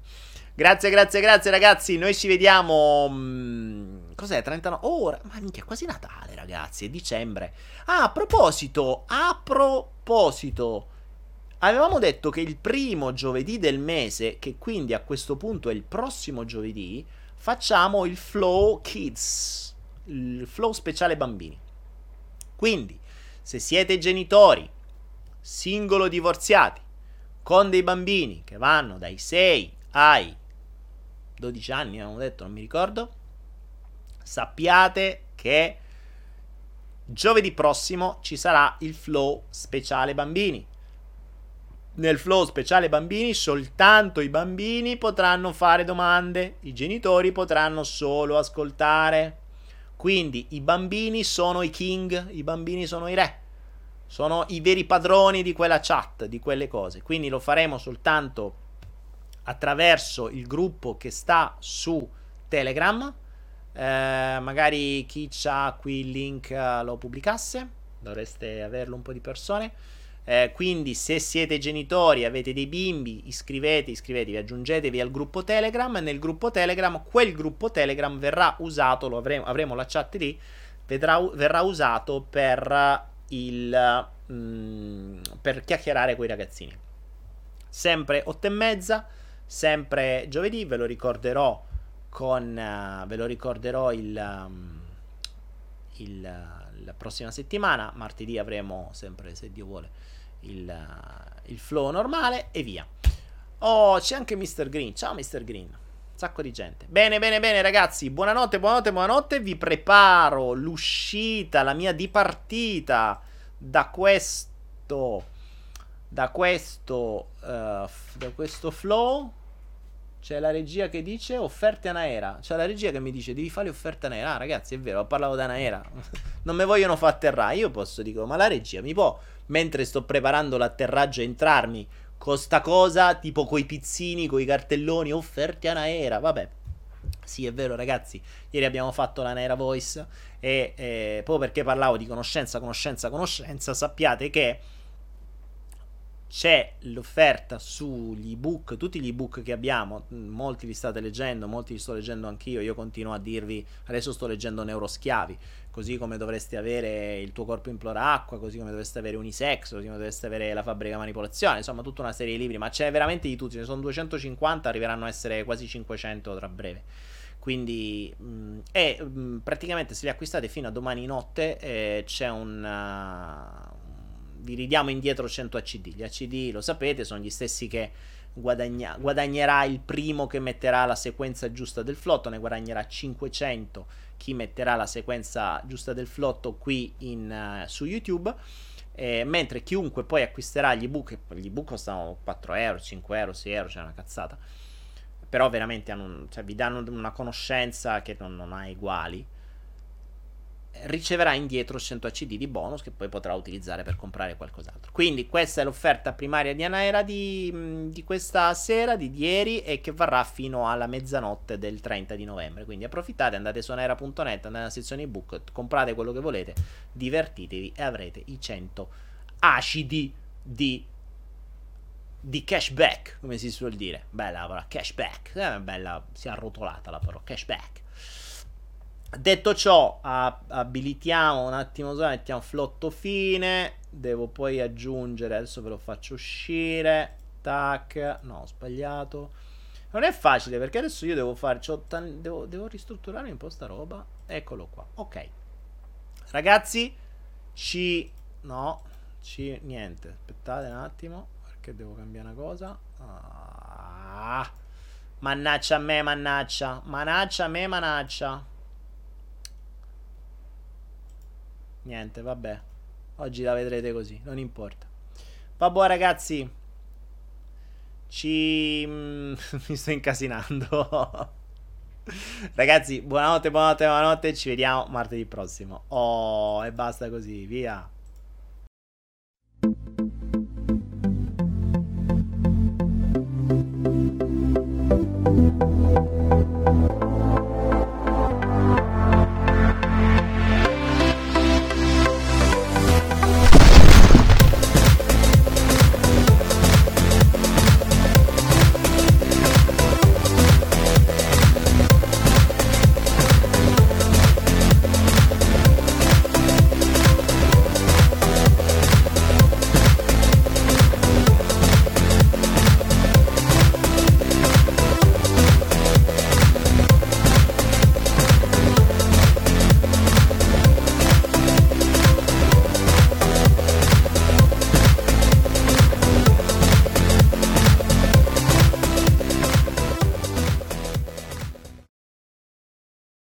Grazie, grazie, grazie ragazzi. Noi ci vediamo. Mm, cos'è? 39 ore? Ma minchia, è quasi Natale, ragazzi. È dicembre. Ah, a proposito, a proposito. Avevamo detto che il primo giovedì del mese, che quindi a questo punto è il prossimo giovedì, facciamo il Flow Kids, il Flow speciale bambini. Quindi, se siete genitori singolo divorziati con dei bambini che vanno dai 6 ai 12 anni, abbiamo detto, non mi ricordo, sappiate che giovedì prossimo ci sarà il flow speciale bambini. Nel flow speciale bambini soltanto i bambini potranno fare domande, i genitori potranno solo ascoltare. Quindi i bambini sono i king, i bambini sono i re sono i veri padroni di quella chat, di quelle cose. Quindi lo faremo soltanto attraverso il gruppo che sta su Telegram. Eh, magari chi ha qui il link uh, lo pubblicasse, dovreste averlo un po' di persone. Eh, quindi se siete genitori, avete dei bimbi, iscrivete, iscrivetevi, aggiungetevi al gruppo Telegram. Nel gruppo Telegram, quel gruppo Telegram verrà usato, avremo, avremo la chat lì, vedrà, verrà usato per il, mm, per chiacchierare con i ragazzini. Sempre 8 e mezza, sempre giovedì, ve lo ricorderò con uh, ve lo ricorderò il, um, il, uh, la prossima settimana. Martedì avremo sempre, se Dio vuole, il, uh, il flow normale e via. Oh, c'è anche Mr. Green. Ciao Mr. Green sacco di gente. Bene, bene, bene, ragazzi. Buonanotte, buonanotte, buonanotte. Vi preparo l'uscita, la mia dipartita da questo. Da questo. Uh, da questo flow. C'è la regia che dice offerte Anaera. C'è la regia che mi dice devi fare offerte Anaera. Ah, ragazzi, è vero, ho parlato da Anaera. non mi vogliono fare atterrare. Io posso, dico, ma la regia mi può, mentre sto preparando l'atterraggio, entrarmi con sta cosa, tipo coi pizzini, coi cartelloni, offerti a Naera, vabbè. Sì, è vero, ragazzi. Ieri abbiamo fatto la Naera Voice. E eh, proprio perché parlavo di conoscenza, conoscenza, conoscenza, sappiate che c'è l'offerta sugli ebook, tutti gli ebook che abbiamo, molti li state leggendo, molti li sto leggendo anch'io, io continuo a dirvi, adesso sto leggendo Neuroschiavi, così come dovreste avere il tuo corpo implora acqua, così come dovreste avere Unisex, così come dovreste avere la fabbrica manipolazione, insomma tutta una serie di libri, ma c'è veramente di tutti, ce ne sono 250, arriveranno a essere quasi 500 tra breve. Quindi, mh, e mh, praticamente se li acquistate fino a domani notte eh, c'è un, vi ridiamo indietro 100 ACD. Gli ACD, lo sapete, sono gli stessi che guadagna- guadagnerà il primo che metterà la sequenza giusta del flotto, ne guadagnerà 500 chi metterà la sequenza giusta del flotto qui in, uh, su YouTube. Eh, mentre chiunque poi acquisterà gli ebook, gli ebook costano 4 euro, 5 euro, 6 euro, c'è cioè una cazzata. Però veramente hanno, cioè, vi danno una conoscenza che non, non ha uguali riceverà indietro 100 CD di bonus che poi potrà utilizzare per comprare qualcos'altro. Quindi questa è l'offerta primaria di Anaera di, di questa sera, di ieri e che varrà fino alla mezzanotte del 30 di novembre. Quindi approfittate, andate su anaera.net, andate nella sezione ebook, comprate quello che volete, divertitevi e avrete i 100 acidi di di cashback, come si suol dire. Bella la parola cashback, eh, bella, si è arrotolata la parola cashback. Detto ciò, abilitiamo un attimo, mettiamo flotto fine. Devo poi aggiungere, adesso ve lo faccio uscire. Tac, no, ho sbagliato. Non è facile perché adesso io devo tan- devo, devo ristrutturare un po' sta roba. Eccolo qua, ok. Ragazzi, ci... no, ci... niente. Aspettate un attimo perché devo cambiare una cosa. Ah. Mannaccia a me, mannaccia. Mannaccia a me, mannaccia. Niente, vabbè. Oggi la vedrete così, non importa. Vabbè ragazzi, ci... Mm, mi sto incasinando. ragazzi, buonanotte, buonanotte, buonanotte, ci vediamo martedì prossimo. Oh, e basta così, via.